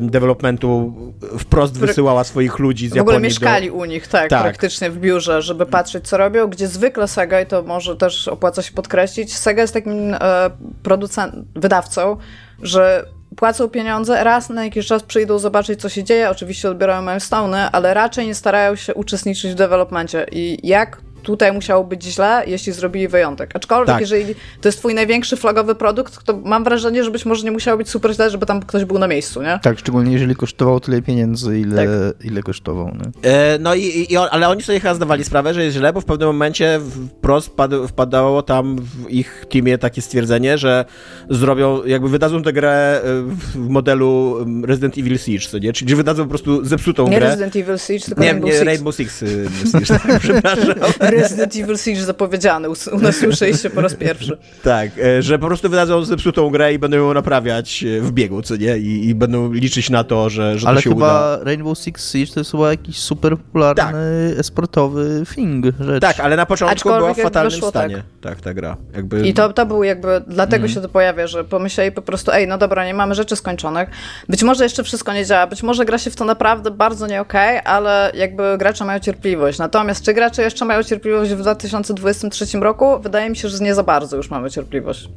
developmentu wprost wysyłała swoich ludzi z Japonii. W ogóle mieszkali do... u nich, tak, tak, praktycznie w biurze, żeby patrzeć, co robią, gdzie zwykle Sega, i to może też opłaca się podkreślić, Sega jest takim e, producentem, wydawcą, że płacą pieniądze, raz na jakiś czas przyjdą zobaczyć, co się dzieje, oczywiście odbierają milestone'y, ale raczej nie starają się uczestniczyć w developmencie. I jak tutaj musiało być źle, jeśli zrobili wyjątek. Aczkolwiek, tak. jeżeli to jest twój największy flagowy produkt, to mam wrażenie, że być może nie musiało być super źle, żeby tam ktoś był na miejscu, nie? Tak, szczególnie jeżeli kosztował tyle pieniędzy, ile, tak. ile kosztował. Nie? E, no i, i on, ale oni sobie chyba zdawali sprawę, że jest źle, bo w pewnym momencie wprost wpad, wpadało tam w ich teamie takie stwierdzenie, że zrobią, jakby wydadzą tę grę e, w modelu Resident Evil Siege, co nie? Czyli wydadzą po prostu zepsutą nie grę. Nie Resident Evil Siege, tylko nie, Rainbow nie, Six. Rainbow Six, e, Siege, tak, przepraszam. Resident Evil Siege zapowiedziany, u nas słyszeliście po raz pierwszy. Tak, e, że po prostu wydadzą zepsutą grę i będą ją naprawiać e, w biegu, co nie? I, i będą liczyć na to, że, że Ale to się uda. Ale chyba Rainbow Six Siege to jest chyba jakiś super popularny tak. esportowy thing rzecz. Tak, ale na początku Aczkolwiek była w fatalnym wyszło, stanie. Tak. tak, ta gra. Jakby... I to, to był jakby, dlatego mm. się to pojawia, że pomyśleli po prostu, ej, no dobra, nie mamy rzeczy skończonych. Być może jeszcze wszystko nie działa, być może gra się w to naprawdę bardzo nie okej, okay, ale jakby gracze mają cierpliwość. Natomiast czy gracze jeszcze mają cierpliwość w 2023 roku? Wydaje mi się, że nie za bardzo już mamy cierpliwość.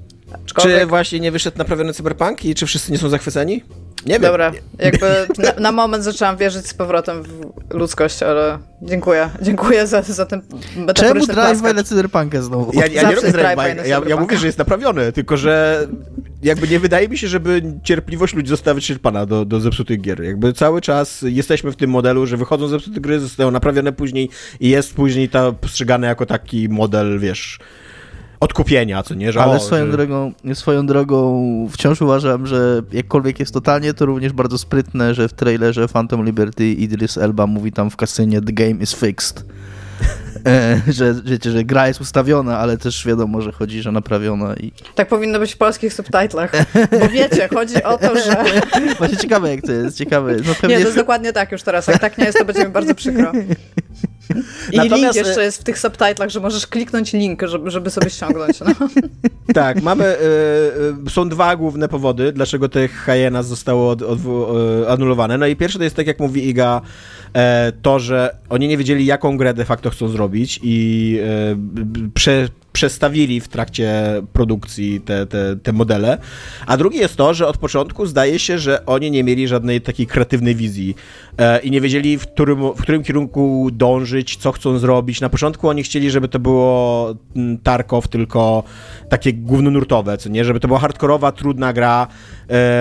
Aczkolwiek... Czy właśnie nie wyszedł naprawiony cyberpunk i czy wszyscy nie są zachwyceni? Nie wiem. Dobra, jakby na, na, moment zaczęłam wierzyć z powrotem w ludzkość, ale dziękuję. Dziękuję za, za ten metaforyczny Czemu drive na cyberpunkę znowu? Ja, ja nie robię drive ja, ja mówię, że jest naprawiony, tylko że jakby nie wydaje mi się, żeby cierpliwość ludzi została wyczerpana do, do zepsutych gier. Jakby cały czas jesteśmy w tym modelu, że wychodzą zepsute gry, zostają naprawione później i jest później to postrzegane jako taki model, wiesz odkupienia, co nie? Że, Ale o, swoją, że... drogą, swoją drogą wciąż uważam, że jakkolwiek jest totalnie, to również bardzo sprytne, że w trailerze Phantom Liberty Idris Elba mówi tam w kasynie The game is fixed. E, że, wiecie, że gra jest ustawiona, ale też wiadomo, że chodzi, że naprawiona. I... Tak powinno być w polskich subtytlach. Bo wiecie, chodzi o to, że... Właśnie ciekawe jak to jest, ciekawe. No pewnie... Nie, to jest dokładnie tak już teraz. Jak tak nie jest, to będzie mi bardzo przykro. I Natomiast... link jeszcze e, jest w tych subtitlach, że możesz kliknąć link, żeby, żeby sobie ściągnąć. No. Tak, mamy, y, są dwa główne powody, dlaczego te Hyenas zostało od, od, anulowane. No i pierwszy to jest, tak jak mówi Iga, to, że oni nie wiedzieli, jaką grę de facto chcą zrobić i prze, przestawili w trakcie produkcji te, te, te modele. A drugi jest to, że od początku zdaje się, że oni nie mieli żadnej takiej kreatywnej wizji e, i nie wiedzieli, w którym, w którym kierunku dążyć, co chcą zrobić. Na początku oni chcieli, żeby to było mm, Tarkov, tylko takie głównonurtowe, co nie? Żeby to była hardkorowa, trudna gra,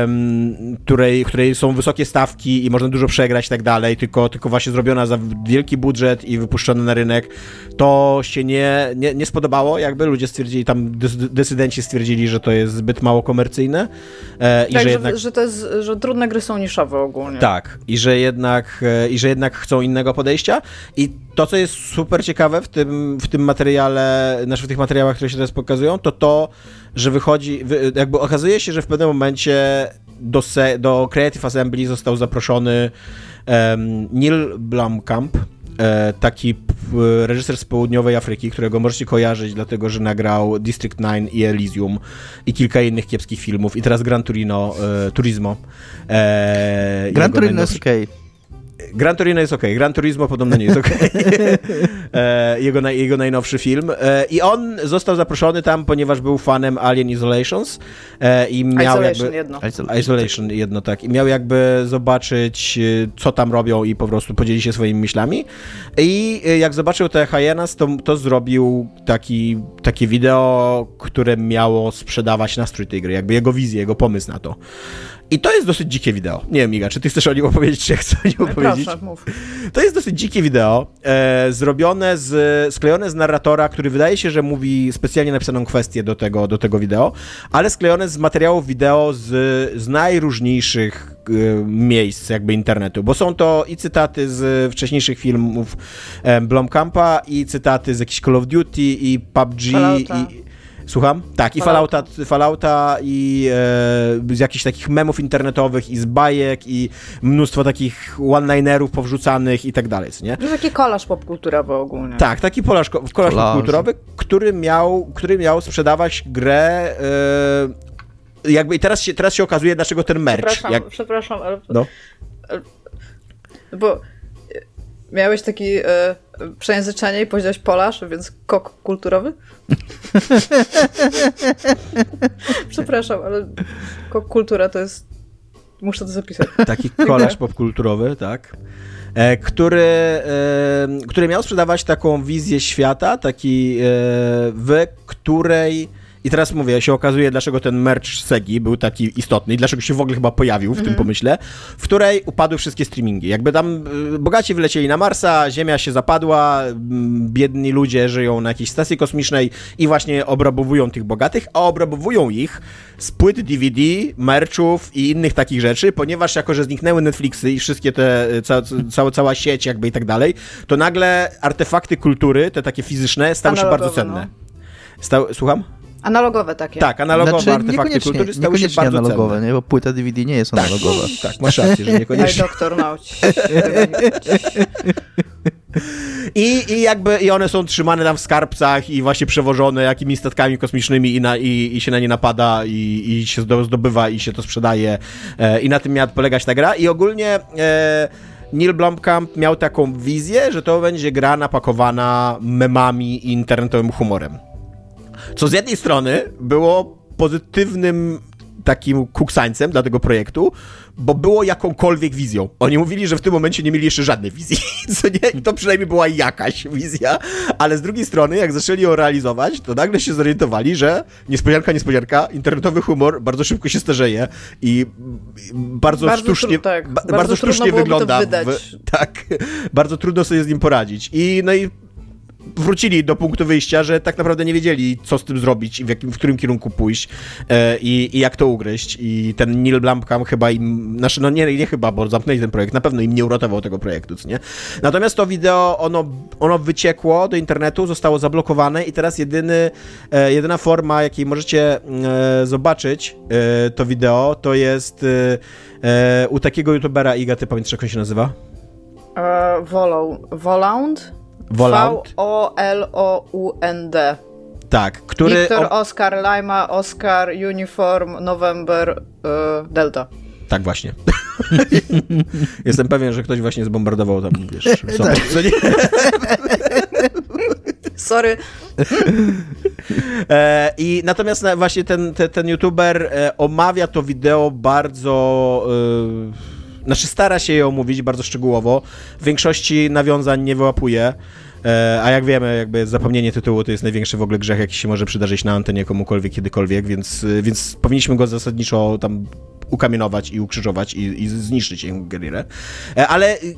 um, której, której są wysokie stawki i można dużo przegrać i tak dalej, tylko, tylko właśnie zrobiona za wielki budżet i wypuszczona na rynek. To się nie, nie, nie spodobało jakby ludzie stwierdzili, tam decydenci stwierdzili, że to jest zbyt mało komercyjne. E, i tak, że, jednak... że, to jest, że trudne gry są niszowe ogólnie. Tak, i że jednak, e, i że jednak chcą innego podejścia. I to, co jest super ciekawe w tym, w tym materiale, znaczy w tych materiałach, które się teraz pokazują, to to, że wychodzi, jakby okazuje się, że w pewnym momencie do, se, do Creative Assembly został zaproszony um, Neil Blomkamp, taki reżyser z południowej Afryki, którego możecie kojarzyć, dlatego że nagrał District 9 i Elysium i kilka innych kiepskich filmów. I teraz Gran Turino, e, Turismo. E, Gran Turino jest okej. Okay. Gran Torino jest ok, Gran Turismo podobno nie jest ok. e, jego, jego najnowszy film. E, I on został zaproszony tam, ponieważ był fanem Alien Isolations e, i miał Isolation jakby... jedno. Isolation. Isolation jedno, tak. I miał jakby zobaczyć, co tam robią i po prostu podzielić się swoimi myślami. I jak zobaczył te Hyenas, to, to zrobił taki, takie wideo, które miało sprzedawać nastrój tej gry, jakby jego wizję, jego pomysł na to. I to jest dosyć dzikie wideo. Nie wiem, Iga, czy ty chcesz o nim opowiedzieć, czy ja chcę o nim opowiedzieć? Proszę, mów. To jest dosyć dzikie wideo, e, zrobione z, sklejone z narratora, który wydaje się, że mówi specjalnie napisaną kwestię do tego, do tego wideo, ale sklejone z materiałów wideo z, z najróżniejszych e, miejsc jakby internetu, bo są to i cytaty z wcześniejszych filmów e, Blomkampa, i cytaty z jakichś Call of Duty, i PUBG, Fallouta. i... Słucham? Tak, i Fallouta. Fallouta, i e, z jakichś takich memów internetowych, i z bajek, i mnóstwo takich one-linerów powrzucanych i tak dalej, nie? To taki kolaż popkulturowy ogólnie. Tak, taki kolaż, kolaż Kolaż. kulturowy, który miał, który miał sprzedawać grę e, jakby i teraz się, teraz się okazuje, dlaczego ten merch. Przepraszam, Jak, przepraszam, ale... no. Bo miałeś taki e, przejęzyczenie i powiedziałeś Polasz, więc kok kulturowy? Przepraszam, ale kok kultura to jest... Muszę to zapisać. Taki kolaż popkulturowy, tak. E, który, e, który miał sprzedawać taką wizję świata, taki, w której. I teraz mówię, się okazuje, dlaczego ten merch Segi był taki istotny i dlaczego się w ogóle chyba pojawił w tym pomyśle, w której upadły wszystkie streamingi. Jakby tam y, bogaci wylecieli na Marsa, Ziemia się zapadła, mm, biedni ludzie żyją na jakiejś stacji kosmicznej i właśnie obrabowują tych bogatych, a obrabowują ich z płyt DVD, merchów i innych takich rzeczy, ponieważ jako, że zniknęły Netflixy i wszystkie te, y, ca, ca, cała sieć jakby i tak dalej, to nagle artefakty kultury, te takie fizyczne, stały się bardzo cenne. Stały, słucham? Analogowe takie. Tak, analogowe Znaczy, artefakty niekoniecznie, kultury stały się niekoniecznie bardzo analogowe, cenne. nie? bo płyta DVD nie jest Tak, analogowa. tak, masz rację, że niekoniecznie. doktor, no. I, I jakby i one są trzymane tam w skarbcach i właśnie przewożone jakimiś statkami kosmicznymi i, na, i, i się na nie napada i, i się zdo- zdobywa i się to sprzedaje e, i na tym miała polegać ta gra i ogólnie e, Neil Blomkamp miał taką wizję, że to będzie gra napakowana memami i internetowym humorem. Co z jednej strony było pozytywnym takim kuksańcem dla tego projektu, bo było jakąkolwiek wizją. Oni mówili, że w tym momencie nie mieli jeszcze żadnej wizji, co nie? I to przynajmniej była jakaś wizja, ale z drugiej strony, jak zaczęli ją realizować, to nagle się zorientowali, że niespodzianka, niespodzianka, internetowy humor bardzo szybko się starzeje i bardzo, Bardzo sztucznie, tak, ba- bardzo bardzo sztucznie wygląda. W, tak, bardzo trudno sobie z nim poradzić. I no i wrócili do punktu wyjścia, że tak naprawdę nie wiedzieli, co z tym zrobić i w, jakim, w którym kierunku pójść e, i, i jak to ugryźć. I ten Neil Blomkamp chyba im, znaczy no nie, nie chyba, bo zamknęli ten projekt, na pewno im nie uratował tego projektu, co nie? Natomiast to wideo, ono, ono wyciekło do internetu, zostało zablokowane i teraz jedyny, e, jedyna forma, jakiej możecie e, zobaczyć e, to wideo, to jest e, e, u takiego youtubera, Iga, ty pamiętasz, jak on się nazywa? E, Volou. Volound? Volant? V-O-L-O-U-N-D. Tak, który... Victor, o- Oscar, Lima, Oscar, Uniform, November, e, Delta. Tak, właśnie. Jestem pewien, że ktoś właśnie zbombardował tam, wiesz, Tak. Sorry. E, I natomiast na- właśnie ten, ten, ten youtuber e, omawia to wideo bardzo... E, znaczy stara się je omówić bardzo szczegółowo. W większości nawiązań nie wyłapuje. E, a jak wiemy, jakby zapomnienie tytułu to jest największy w ogóle grzech, jaki się może przydarzyć na antenie komukolwiek, kiedykolwiek, więc, e, więc powinniśmy go zasadniczo tam ukamienować i ukrzyżować i, i zniszczyć jego karierę. E, Ale y,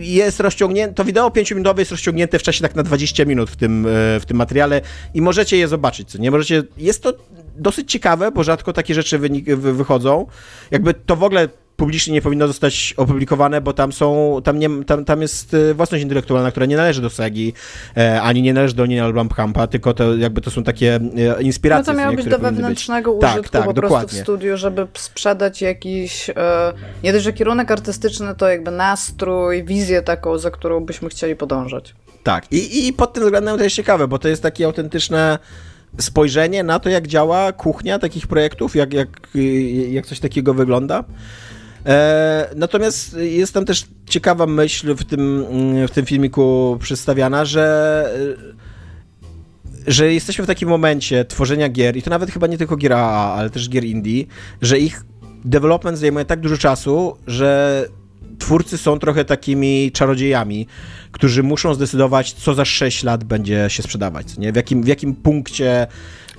jest rozciągnięte, to wideo 5-minutowe jest rozciągnięte w czasie tak na 20 minut w tym, e, w tym materiale i możecie je zobaczyć, co nie? Możecie, jest to dosyć ciekawe, bo rzadko takie rzeczy wynik, wy, wychodzą. Jakby to w ogóle publicznie nie powinno zostać opublikowane, bo tam są, tam, nie, tam, tam jest e, własność intelektualna, która nie należy do Segi, e, ani nie należy do Neil Blomkampa, tylko to jakby to są takie e, No inspiracje, to co miało nie, być do wewnętrznego Tak, użytku tak, po prostu w studiu, żeby sprzedać jakiś, nie dość, że kierunek artystyczny, to jakby nastrój, wizję taką, za którą byśmy chcieli podążać. Tak, i, i pod tym względem to jest ciekawe, bo to jest takie autentyczne spojrzenie na to, jak działa kuchnia takich projektów, jak, jak, jak coś takiego wygląda. E, natomiast jest tam też ciekawa myśl w tym, w tym filmiku przedstawiana, że że jesteśmy w takim momencie tworzenia gier, i to nawet chyba nie tylko gier AAA, ale też gier indie, że ich development zajmuje tak dużo czasu, że twórcy są trochę takimi czarodziejami, którzy muszą zdecydować, co za 6 lat będzie się sprzedawać, nie? W jakim, w jakim punkcie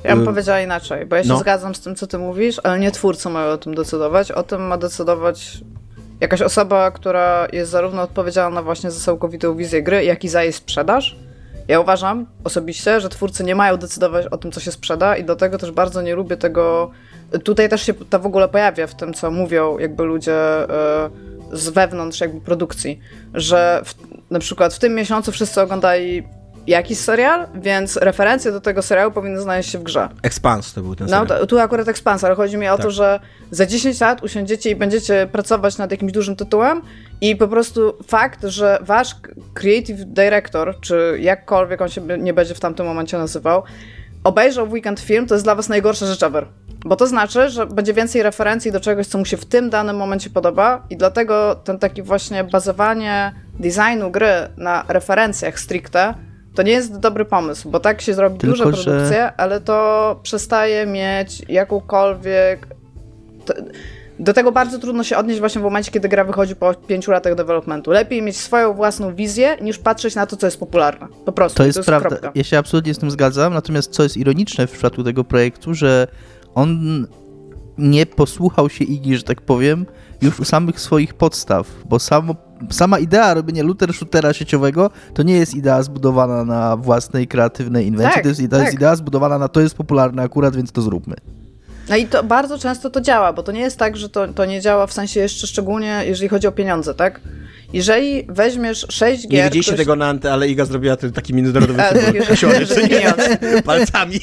ja bym y, powiedziała inaczej, bo ja się no. zgadzam z tym, co ty mówisz, ale nie twórcy mają o tym decydować. O tym ma decydować jakaś osoba, która jest zarówno odpowiedzialna właśnie za całkowitą wizję gry, jak i za jej sprzedaż. Ja uważam osobiście, że twórcy nie mają decydować o tym, co się sprzeda i do tego też bardzo nie lubię tego. Tutaj też się to w ogóle pojawia w tym, co mówią jakby ludzie y, z wewnątrz jakby produkcji, że w, na przykład w tym miesiącu wszyscy oglądali jakiś serial, więc referencje do tego serialu powinny znaleźć się w grze. Expans to był ten serial. No, tu akurat Expans, ale chodzi mi o tak. to, że za 10 lat usiądziecie i będziecie pracować nad jakimś dużym tytułem i po prostu fakt, że wasz creative director, czy jakkolwiek on się nie będzie w tamtym momencie nazywał, obejrzał w weekend film, to jest dla was najgorsza rzecz ever. Bo to znaczy, że będzie więcej referencji do czegoś, co mu się w tym danym momencie podoba i dlatego ten taki właśnie bazowanie designu gry na referencjach stricte to nie jest dobry pomysł, bo tak się zrobi Tylko, duża produkcja, że... ale to przestaje mieć jakąkolwiek... Do tego bardzo trudno się odnieść właśnie w momencie, kiedy gra wychodzi po pięciu latach developmentu. Lepiej mieć swoją własną wizję, niż patrzeć na to, co jest popularne. Po prostu. To jest, to jest prawda. Kropka. Ja się absolutnie z tym zgadzam, natomiast co jest ironiczne w przypadku tego projektu, że on nie posłuchał się Igi, że tak powiem, już u samych swoich podstaw, bo samo sama idea robienia looter shootera sieciowego to nie jest idea zbudowana na własnej kreatywnej inwencji, tak, to jest idea, tak. jest idea zbudowana na to jest popularne akurat, więc to zróbmy. No i to bardzo często to działa, bo to nie jest tak, że to, to nie działa w sensie jeszcze szczególnie, jeżeli chodzi o pieniądze, tak? Jeżeli weźmiesz sześć gier... Nie widzieliście któryś... tego na Ante, ale Iga zrobiła taki międzynarodowy futbol. Palcami.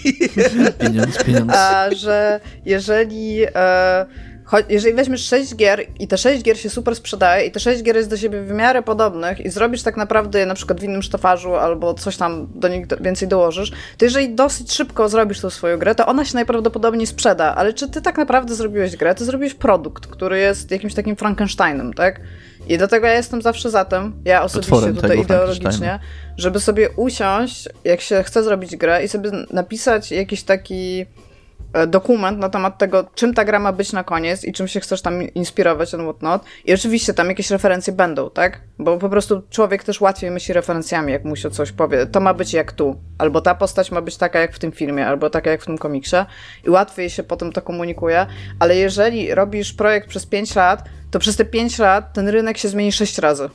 Pieniądz, pieniądz. A, że jeżeli... E jeżeli weźmiesz 6 gier i te 6 gier się super sprzedaje i te 6 gier jest do siebie w miarę podobnych i zrobisz tak naprawdę je na przykład w innym sztofarzu albo coś tam do nich więcej dołożysz, to jeżeli dosyć szybko zrobisz tą swoją grę, to ona się najprawdopodobniej sprzeda. Ale czy ty tak naprawdę zrobiłeś grę? Ty zrobiłeś produkt, który jest jakimś takim Frankensteinem, tak? I dlatego ja jestem zawsze za tym, ja osobiście tutaj ideologicznie, żeby sobie usiąść, jak się chce zrobić grę i sobie napisać jakiś taki dokument na temat tego, czym ta gra ma być na koniec i czym się chcesz tam inspirować and whatnot. I oczywiście tam jakieś referencje będą, tak? Bo po prostu człowiek też łatwiej myśli referencjami, jak mu się coś powie. To ma być jak tu. Albo ta postać ma być taka jak w tym filmie, albo taka jak w tym komiksie. I łatwiej się potem to komunikuje. Ale jeżeli robisz projekt przez 5 lat, to przez te 5 lat ten rynek się zmieni 6 razy.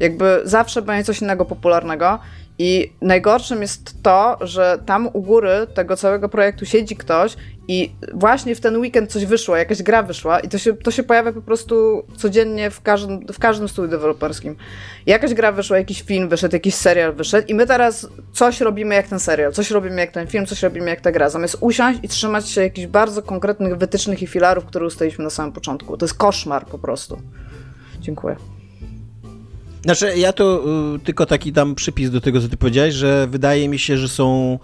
Jakby zawsze będzie coś innego popularnego i najgorszym jest to, że tam u góry tego całego projektu siedzi ktoś i właśnie w ten weekend coś wyszło, jakaś gra wyszła i to się, to się pojawia po prostu codziennie w każdym, w każdym studiu deweloperskim. Jakaś gra wyszła, jakiś film wyszedł, jakiś serial wyszedł i my teraz coś robimy jak ten serial, coś robimy jak ten film, coś robimy jak ta gra, zamiast usiąść i trzymać się jakichś bardzo konkretnych wytycznych i filarów, które ustaliliśmy na samym początku. To jest koszmar po prostu. Dziękuję. Znaczy, ja to y, tylko taki tam przypis do tego, co ty powiedziałeś, że wydaje mi się, że są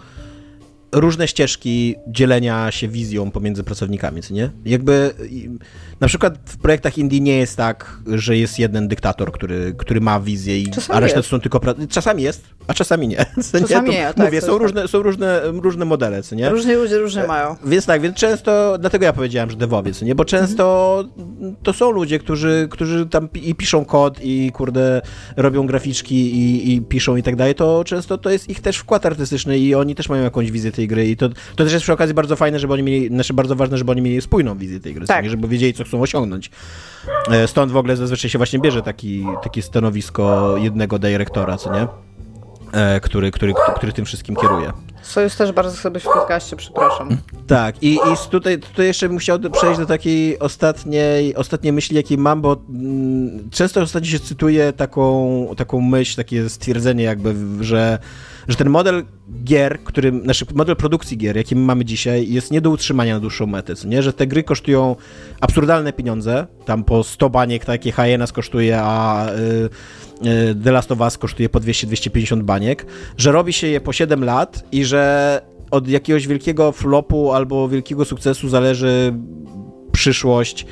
różne ścieżki dzielenia się wizją pomiędzy pracownikami, co nie? Jakby na przykład w projektach indie nie jest tak, że jest jeden dyktator, który, który ma wizję, i, a reszta to są tylko... Czasami jest, a czasami nie. Czasami nie, tak, Mówię, są, tak. różne, są różne, różne modele, co nie? Różni ludzie różnie mają. Więc tak, więc często, dlatego ja powiedziałem, że devowie, co nie? Bo często mhm. to są ludzie, którzy, którzy tam i piszą kod i kurde robią graficzki i, i piszą i tak dalej, to często to jest ich też wkład artystyczny i oni też mają jakąś wizję tej gry i to, to też jest przy okazji bardzo fajne, żeby oni mieli, znaczy bardzo ważne, żeby oni mieli spójną wizję tej gry, tak. żeby wiedzieli, co chcą osiągnąć. E, stąd w ogóle zazwyczaj się właśnie bierze taki, takie stanowisko jednego dyrektora, co nie? E, który, który, który tym wszystkim kieruje. Sojusz też bardzo sobie w podcaście, przepraszam. Tak, i, i tutaj, tutaj jeszcze bym chciał przejść do takiej ostatniej, ostatniej myśli, jakiej mam, bo mm, często ostatnio się cytuje taką, taką myśl, takie stwierdzenie jakby, że że ten model gier, który, znaczy model produkcji gier, jaki mamy dzisiaj, jest nie do utrzymania na dłuższą metę, nie? Że te gry kosztują absurdalne pieniądze, tam po 100 baniek takie Hyenas kosztuje, a y, y, The Last of Us kosztuje po 200-250 baniek, że robi się je po 7 lat i że od jakiegoś wielkiego flopu albo wielkiego sukcesu zależy przyszłość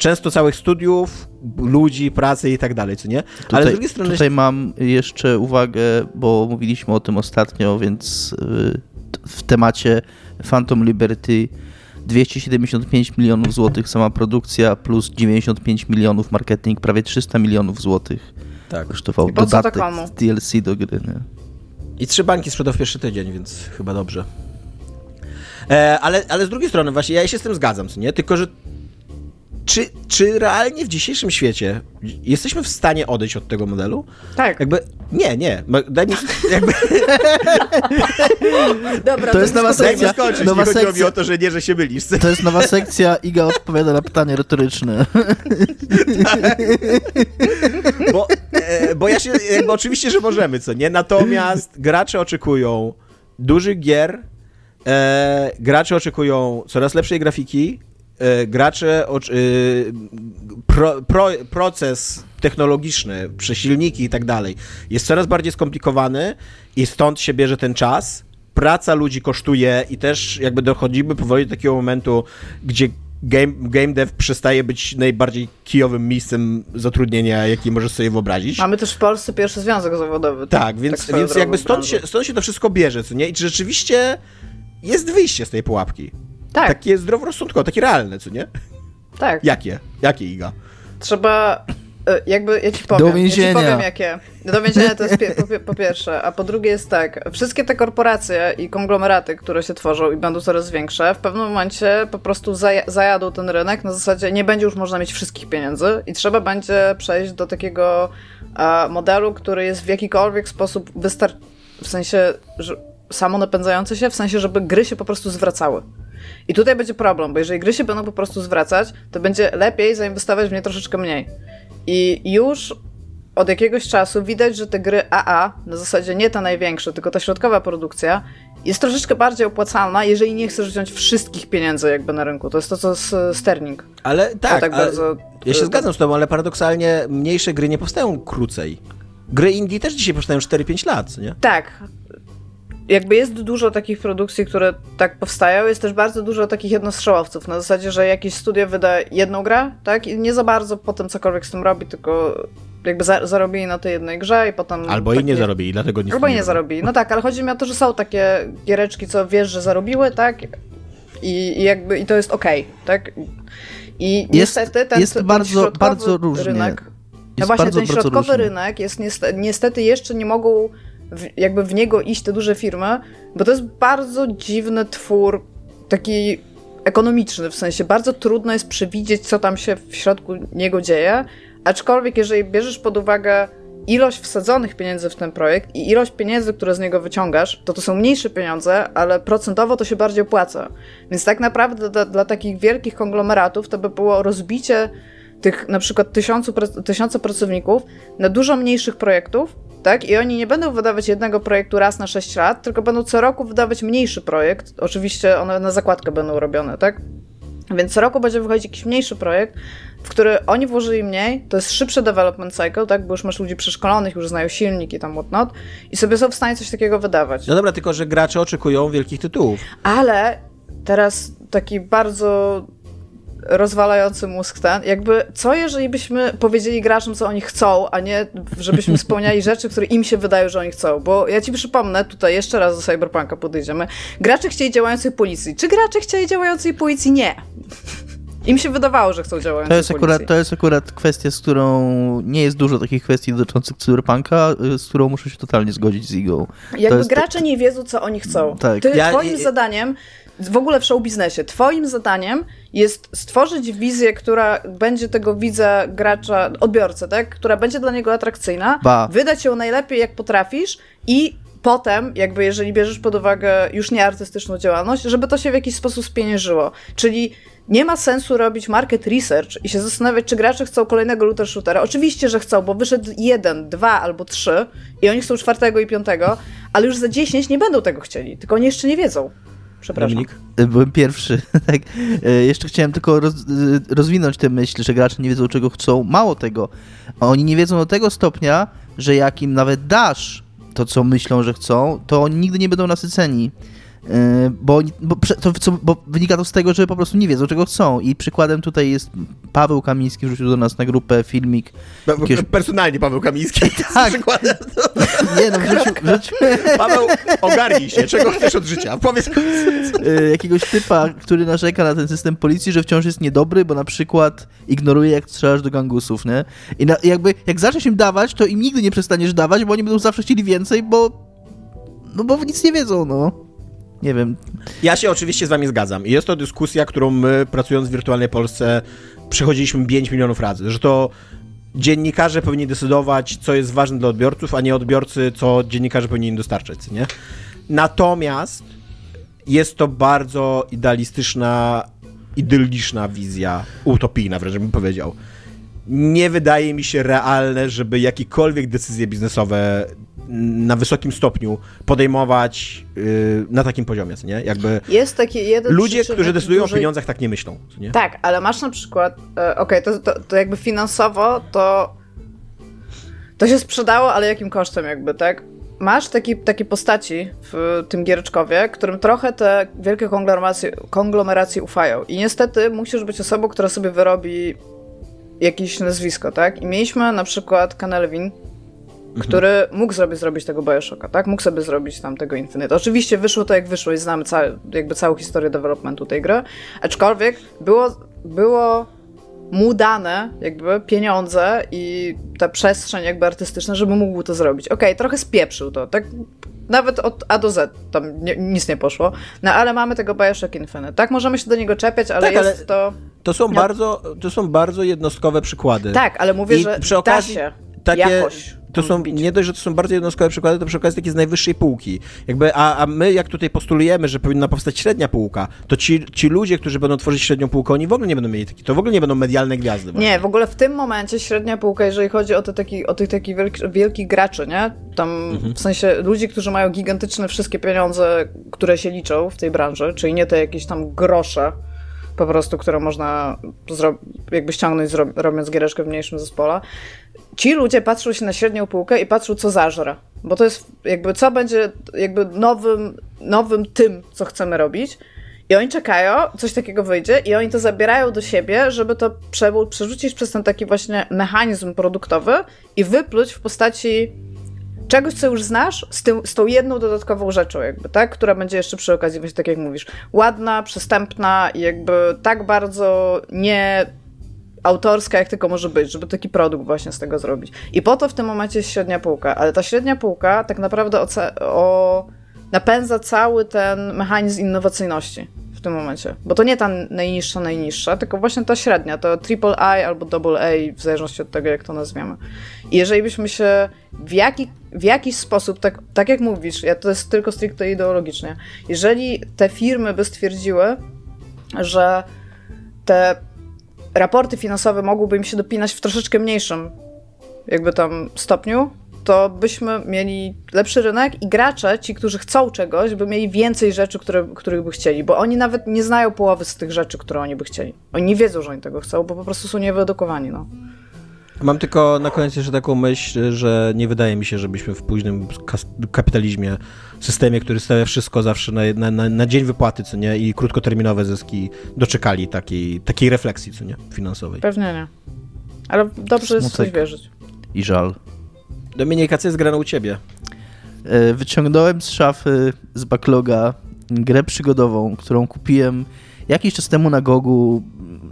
często całych studiów, ludzi, pracy i tak dalej, co nie? Ale tutaj, z drugiej strony... Tutaj mam jeszcze uwagę, bo mówiliśmy o tym ostatnio, więc y, w temacie Phantom Liberty 275 milionów złotych sama produkcja plus 95 milionów marketing, prawie 300 milionów złotych. Tak. Kosztował dodatek DLC do gry. Nie? I trzy bańki sprzedał w pierwszy tydzień, więc chyba dobrze. E, ale, ale z drugiej strony właśnie ja się z tym zgadzam, co nie? Tylko, że czy, czy realnie w dzisiejszym świecie jesteśmy w stanie odejść od tego modelu? Tak. Jakby, nie, nie. Daj mi, jakby... Dobra, to, jest nowa sekcja. Skończyć. Nowa nie sekcja. mi o to, że nie, że się mylisz. To jest nowa sekcja. Iga odpowiada na pytanie retoryczne. tak. bo, e, bo ja się, jakby oczywiście, że możemy, co nie? Natomiast gracze oczekują dużych gier, e, gracze oczekują coraz lepszej grafiki, gracze, e, pro, pro, proces technologiczny, przesilniki i tak dalej jest coraz bardziej skomplikowany i stąd się bierze ten czas. Praca ludzi kosztuje i też jakby dochodzimy powoli do takiego momentu, gdzie game, game dev przestaje być najbardziej kijowym miejscem zatrudnienia, jaki możesz sobie wyobrazić. Mamy też w Polsce pierwszy związek zawodowy. Tak, tak więc, tak więc jakby stąd się, stąd się to wszystko bierze, co nie? I czy rzeczywiście jest wyjście z tej pułapki? Tak. Takie zdroworozsądkowe, takie realne, co nie? Tak. Jakie? Jakie, Iga? Trzeba e, jakby, ja ci powiem, Do więzienia. Ja ci powiem jakie. Do więzienia to jest po, po, pierwsze, a po drugie jest tak, wszystkie te korporacje i konglomeraty, które się tworzą i będą coraz większe, w pewnym momencie po prostu zajadą ten rynek, na zasadzie nie będzie już można mieć wszystkich pieniędzy i trzeba będzie przejść do takiego modelu, który jest w jakikolwiek sposób wystarczający, w sensie, że samo napędzający się, w sensie, żeby gry się po prostu zwracały. I tutaj będzie problem, bo jeżeli gry się będą po prostu zwracać, to będzie lepiej zainwestować w nie troszeczkę mniej. I już od jakiegoś czasu widać, że te gry AA, na zasadzie nie ta największa, tylko ta środkowa produkcja, jest troszeczkę bardziej opłacalna, jeżeli nie chcesz wziąć wszystkich pieniędzy jakby na rynku. To jest to, co z Sterling. Ale tak, tak bardzo... ja się zgadzam z tobą, ale paradoksalnie mniejsze gry nie powstają krócej. Gry indie też dzisiaj powstają 4-5 lat, nie? Tak, jakby jest dużo takich produkcji, które tak powstają, jest też bardzo dużo takich jednostrzałowców, na zasadzie, że jakieś studio wyda jedną grę, tak, i nie za bardzo potem cokolwiek z tym robi, tylko jakby za, zarobili na tej jednej grze i potem... Albo i nie zarobili, dlatego nie Albo i nie zarobili, no tak, ale chodzi mi o to, że są takie giereczki, co wiesz, że zarobiły, tak, i, i jakby, i to jest okej, okay, tak, i jest, niestety ten, jest ten bardzo, bardzo różnie. rynek... No właśnie, ten środkowy rynek jest niestety, niestety jeszcze nie mogą w, jakby w niego iść te duże firmy, bo to jest bardzo dziwny twór, taki ekonomiczny, w sensie bardzo trudno jest przewidzieć, co tam się w środku niego dzieje, aczkolwiek jeżeli bierzesz pod uwagę ilość wsadzonych pieniędzy w ten projekt i ilość pieniędzy, które z niego wyciągasz, to to są mniejsze pieniądze, ale procentowo to się bardziej opłaca. Więc tak naprawdę dla, dla takich wielkich konglomeratów to by było rozbicie tych na przykład tysiącu, tysiące pracowników na dużo mniejszych projektów, tak? I oni nie będą wydawać jednego projektu raz na 6 lat, tylko będą co roku wydawać mniejszy projekt. Oczywiście one na zakładkę będą robione, tak? Więc co roku będzie wychodzić jakiś mniejszy projekt, w który oni włożyli mniej, to jest szybszy development cycle, tak? Bo już masz ludzi przeszkolonych, już znają silnik i tam whatnot i sobie są w stanie coś takiego wydawać. No dobra, tylko że gracze oczekują wielkich tytułów. Ale teraz taki bardzo rozwalający mózg ten. Jakby, co jeżeli byśmy powiedzieli graczom, co oni chcą, a nie żebyśmy spełniali rzeczy, które im się wydają, że oni chcą. Bo ja ci przypomnę, tutaj jeszcze raz do Cyberpunka podejdziemy. Gracze chcieli działającej policji. Czy gracze chcieli działającej policji? Nie. Im się wydawało, że chcą działającej to jest policji. Akurat, to jest akurat kwestia, z którą nie jest dużo takich kwestii dotyczących Cyberpunka, z którą muszę się totalnie zgodzić z Igą. Jakby gracze to... nie wiedzą, co oni chcą. Tak. Ty, ja, twoim ja, zadaniem w ogóle w show biznesie. Twoim zadaniem jest stworzyć wizję, która będzie tego widza, gracza, odbiorcę, tak? Która będzie dla niego atrakcyjna, ba. wydać ją najlepiej jak potrafisz i potem, jakby jeżeli bierzesz pod uwagę już nie artystyczną działalność, żeby to się w jakiś sposób spieniężyło. Czyli nie ma sensu robić market research i się zastanawiać, czy gracze chcą kolejnego looter shootera. Oczywiście, że chcą, bo wyszedł jeden, dwa albo trzy i oni chcą czwartego i piątego, ale już za dziesięć nie będą tego chcieli, tylko oni jeszcze nie wiedzą. Przepraszam. Dominik? E, byłem pierwszy. tak. E, jeszcze chciałem tylko roz, e, rozwinąć tę myśl, że gracze nie wiedzą, czego chcą. Mało tego. Oni nie wiedzą do tego stopnia, że jak im nawet dasz to, co myślą, że chcą, to oni nigdy nie będą nasyceni. E, bo, bo, to, bo, wynika to z tego, że po prostu nie wiedzą, czego chcą. I przykładem tutaj jest Paweł Kamiński, wrzucił do nas na grupę filmik. Jakiegoś... Personalnie Paweł Kamiński. Tak. Nie no, wrzucił, wrzucił... Paweł, ogarnij się, czego chcesz od życia? Powiedz. E, jakiegoś typa, który narzeka na ten system policji, że wciąż jest niedobry, bo na przykład ignoruje, jak strzelasz do gangusów, nie? I na, jakby, jak zaczniesz im dawać, to im nigdy nie przestaniesz dawać, bo oni będą zawsze chcieli więcej, bo no bo nic nie wiedzą, no nie wiem. Ja się oczywiście z wami zgadzam. Jest to dyskusja, którą my, pracując w wirtualnej Polsce, przechodziliśmy 5 milionów razy, że to dziennikarze powinni decydować, co jest ważne dla odbiorców, a nie odbiorcy, co dziennikarze powinni dostarczać, nie? Natomiast jest to bardzo idealistyczna, idylliczna wizja, utopijna wręcz bym powiedział. Nie wydaje mi się realne, żeby jakiekolwiek decyzje biznesowe na wysokim stopniu podejmować yy, na takim poziomie, nie? Jakby jest taki jeden ludzie, którzy decydują o pieniądzach, tak nie myślą. Nie? Tak, ale masz na przykład, e, okej, okay, to, to, to jakby finansowo to to się sprzedało, ale jakim kosztem jakby, tak? Masz taki, takie postaci w tym Giereczkowie, którym trochę te wielkie konglomeracje, konglomeracje ufają. I niestety musisz być osobą, która sobie wyrobi jakieś nazwisko, tak? I mieliśmy na przykład Kanelwin, Mhm. który mógł sobie zrobić tego Bioshocka, tak? Mógł sobie zrobić tam tego Infinite. Oczywiście wyszło to jak wyszło i znamy ca jakby całą historię developmentu tej gry, aczkolwiek było, było mu dane jakby pieniądze i ta przestrzeń jakby artystyczna, żeby mógł to zrobić. Okej, okay, trochę spieprzył to, tak nawet od A do Z tam nie, nic nie poszło, no ale mamy tego Bioshock Infinite, tak? Możemy się do niego czepiać, ale tak, jest ale to... To są, no. bardzo, to są bardzo jednostkowe przykłady. Tak, ale mówię, I że przy okazji, da się takie, jakoś to są, nie dość, że to są bardzo jednostkowe przykłady, to przy okazji takie z najwyższej półki. Jakby, a, a my, jak tutaj postulujemy, że powinna powstać średnia półka, to ci, ci ludzie, którzy będą tworzyć średnią półkę, oni w ogóle nie będą mieli takich, to w ogóle nie będą medialne gwiazdy. Właśnie. Nie, w ogóle w tym momencie średnia półka, jeżeli chodzi o, te taki, o tych takich wielkich, wielkich graczy, nie? Tam mhm. w sensie ludzi, którzy mają gigantyczne wszystkie pieniądze, które się liczą w tej branży, czyli nie te jakieś tam grosze, po prostu, które można jakby ściągnąć, robiąc giereczkę w mniejszym zespole, ci ludzie patrzą się na średnią półkę i patrzą, co zażre. Bo to jest jakby, co będzie jakby nowym, nowym tym, co chcemy robić. I oni czekają, coś takiego wyjdzie, i oni to zabierają do siebie, żeby to przerzucić przez ten taki właśnie mechanizm produktowy i wypluć w postaci czegoś, co już znasz, z, tym, z tą jedną dodatkową rzeczą, jakby, tak? Która będzie jeszcze przy okazji, właśnie tak jak mówisz, ładna, przystępna i jakby tak bardzo nie autorska, jak tylko może być, żeby taki produkt właśnie z tego zrobić. I po to w tym momencie jest średnia półka, ale ta średnia półka tak naprawdę o, napędza cały ten mechanizm innowacyjności w tym momencie. Bo to nie ta najniższa, najniższa, tylko właśnie ta średnia, to I albo double A, w zależności od tego, jak to nazwiemy. I jeżeli byśmy się w, jaki, w jakiś sposób, tak, tak jak mówisz, ja to jest tylko stricte ideologicznie, jeżeli te firmy by stwierdziły, że te raporty finansowe mogłyby im się dopinać w troszeczkę mniejszym jakby tam stopniu, to byśmy mieli lepszy rynek i gracze, ci, którzy chcą czegoś, by mieli więcej rzeczy, które, których by chcieli, bo oni nawet nie znają połowy z tych rzeczy, które oni by chcieli. Oni nie wiedzą, że oni tego chcą, bo po prostu są niewyedukowani, no. Mam tylko na koniec jeszcze taką myśl, że nie wydaje mi się, żebyśmy w późnym kapitalizmie, systemie, który stawia wszystko zawsze na, na, na dzień wypłaty, co nie, i krótkoterminowe zyski, doczekali takiej, takiej refleksji, co nie, finansowej. Pewnie nie. Ale dobrze jest w coś wierzyć. I żal. Dominika, co jest grane u ciebie? E, wyciągnąłem z szafy, z backloga grę przygodową, którą kupiłem jakiś czas temu na Gogu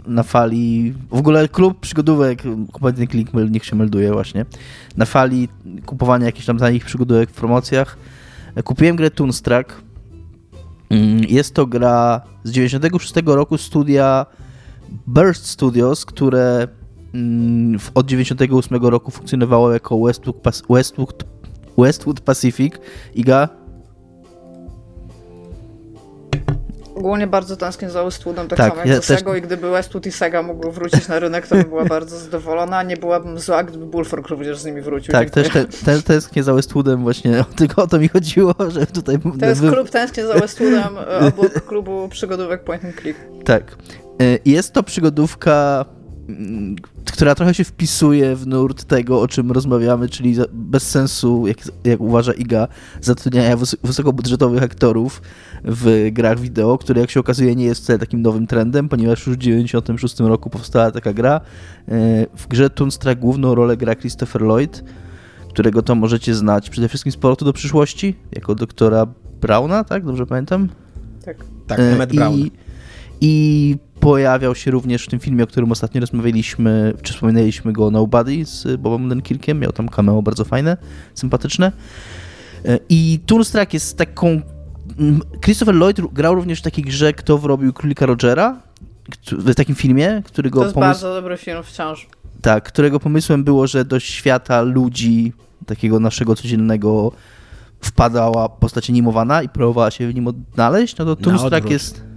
na fali, w ogóle klub przygodówek, kompletny klik, niech się melduje właśnie, na fali kupowania jakichś tam tanich przygodówek w promocjach. Kupiłem grę Toonstruck. Mm, jest to gra z 96 roku studia Burst Studios, które od 98 roku funkcjonowało jako Westwood, Westwood, Westwood Pacific. Iga, Ogólnie bardzo tęsknię za Westwoodem, tak, tak samo jak ja za Sega i gdyby Westwood i Sega mogły wrócić na rynek, to bym była bardzo zadowolona, nie byłabym zła, gdyby Bullfrog również z nimi wrócił. Tak, też te, te, tęsknię za Westwoodem właśnie, tylko o to mi chodziło, że tutaj... To jest klub tęsknię za Westwoodem obok klubu przygodówek Point and Click. Tak. Y, jest to przygodówka mm, która trochę się wpisuje w nurt tego, o czym rozmawiamy, czyli bez sensu, jak, jak uważa Iga, zatrudniania wys wysokobudżetowych aktorów w grach wideo, który jak się okazuje nie jest wcale takim nowym trendem, ponieważ już w 1996 roku powstała taka gra. E, w grze Toonstruck główną rolę gra Christopher Lloyd, którego to możecie znać przede wszystkim z powrotu do przyszłości, jako doktora Brauna, tak? Dobrze pamiętam? Tak, tak Emmett Brown. I, I pojawiał się również w tym filmie, o którym ostatnio rozmawialiśmy, czy wspominaliśmy go Nobody z Bobem Odenkirkiem, miał tam cameo bardzo fajne, sympatyczne. E, I Toonstruck jest taką... Christopher Lloyd grał również w takiej grze, kto wrobił Królika Rogera, w takim filmie, którego... To jest pomysł... bardzo dobry film wciąż. Tak, którego pomysłem było, że do świata ludzi, takiego naszego codziennego, wpadała postać animowana i próbowała się w nim odnaleźć, no to Toonstruck jest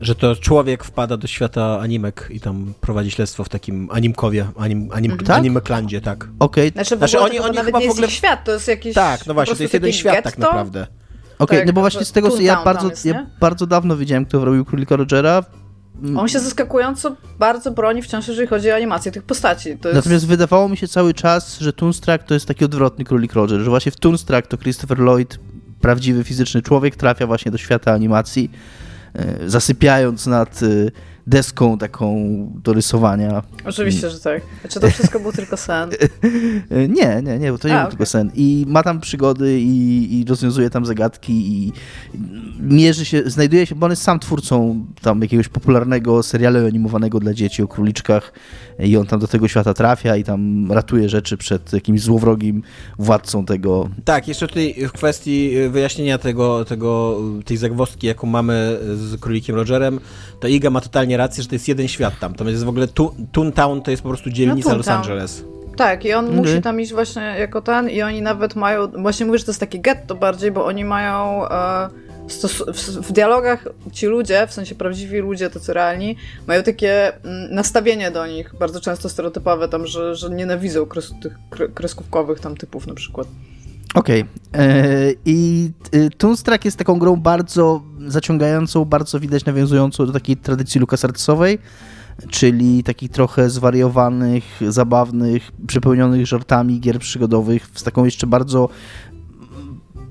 że to człowiek wpada do świata animek i tam prowadzi śledztwo w takim animkowie, anim, anim, mhm. tak? animeklandzie, tak. Okej. Okay. Znaczy, znaczy oni, oni nawet nie jest ogóle... świat, to jest jakiś Tak, no właśnie, to jest jeden świat tak getto? tak naprawdę. Okej, okay, tak, no bo właśnie z tego, co ja bardzo, jest, ja bardzo dawno wiedziałem, kto robił Królika Rogera. Mm. On się zaskakująco bardzo broni wciąż, jeżeli chodzi o animację tych postaci. Jest... Natomiast wydawało mi się cały czas, że Toonstruck to jest taki odwrotny Królik Roger, że właśnie w Toonstruck to Christopher Lloyd, prawdziwy fizyczny człowiek, trafia właśnie do świata animacji zasypiając nad e, deską taką do rysowania. Oczywiście, że tak. Czy to wszystko był tylko sen? nie, nie, nie, to nie A, był okay. tylko sen. I ma tam przygody i, i, rozwiązuje tam zagadki i mierzy się, znajduje się, bo on jest sam twórcą tam jakiegoś popularnego serialu animowanego dla dzieci o króliczkach i on tam do tego świata trafia i tam ratuje rzeczy przed jakimś złowrogim władcą tego. Tak, jeszcze tutaj w kwestii wyjaśnienia tego, tego tej zagwozdki, jaką mamy z królikiem Rogerem, to Iga ma totalnie rację, że to jest jeden świat tam. To jest w ogóle Toontown to jest po prostu dzielnica no, Los Angeles. Tak, i on okay. musi tam iść właśnie jako ten i oni nawet mają, właśnie mówię, że to jest taki getto bardziej, bo oni mają e, w, w, dialogach ci ludzie, w sensie prawdziwi ludzie, tacy realni, mają takie mm, nastawienie do nich, bardzo często stereotypowe tam, że, że nienawidzą kres, tych kreskówkowych tam typów na przykład. Okej. Okay. E, I y, Toonstruck jest taką grą bardzo zaciągającą, bardzo widać nawiązującą do takiej tradycji LucasArtsowej, czyli takich trochę zwariowanych, zabawnych, przepełnionych żartami gier przygodowych z taką jeszcze bardzo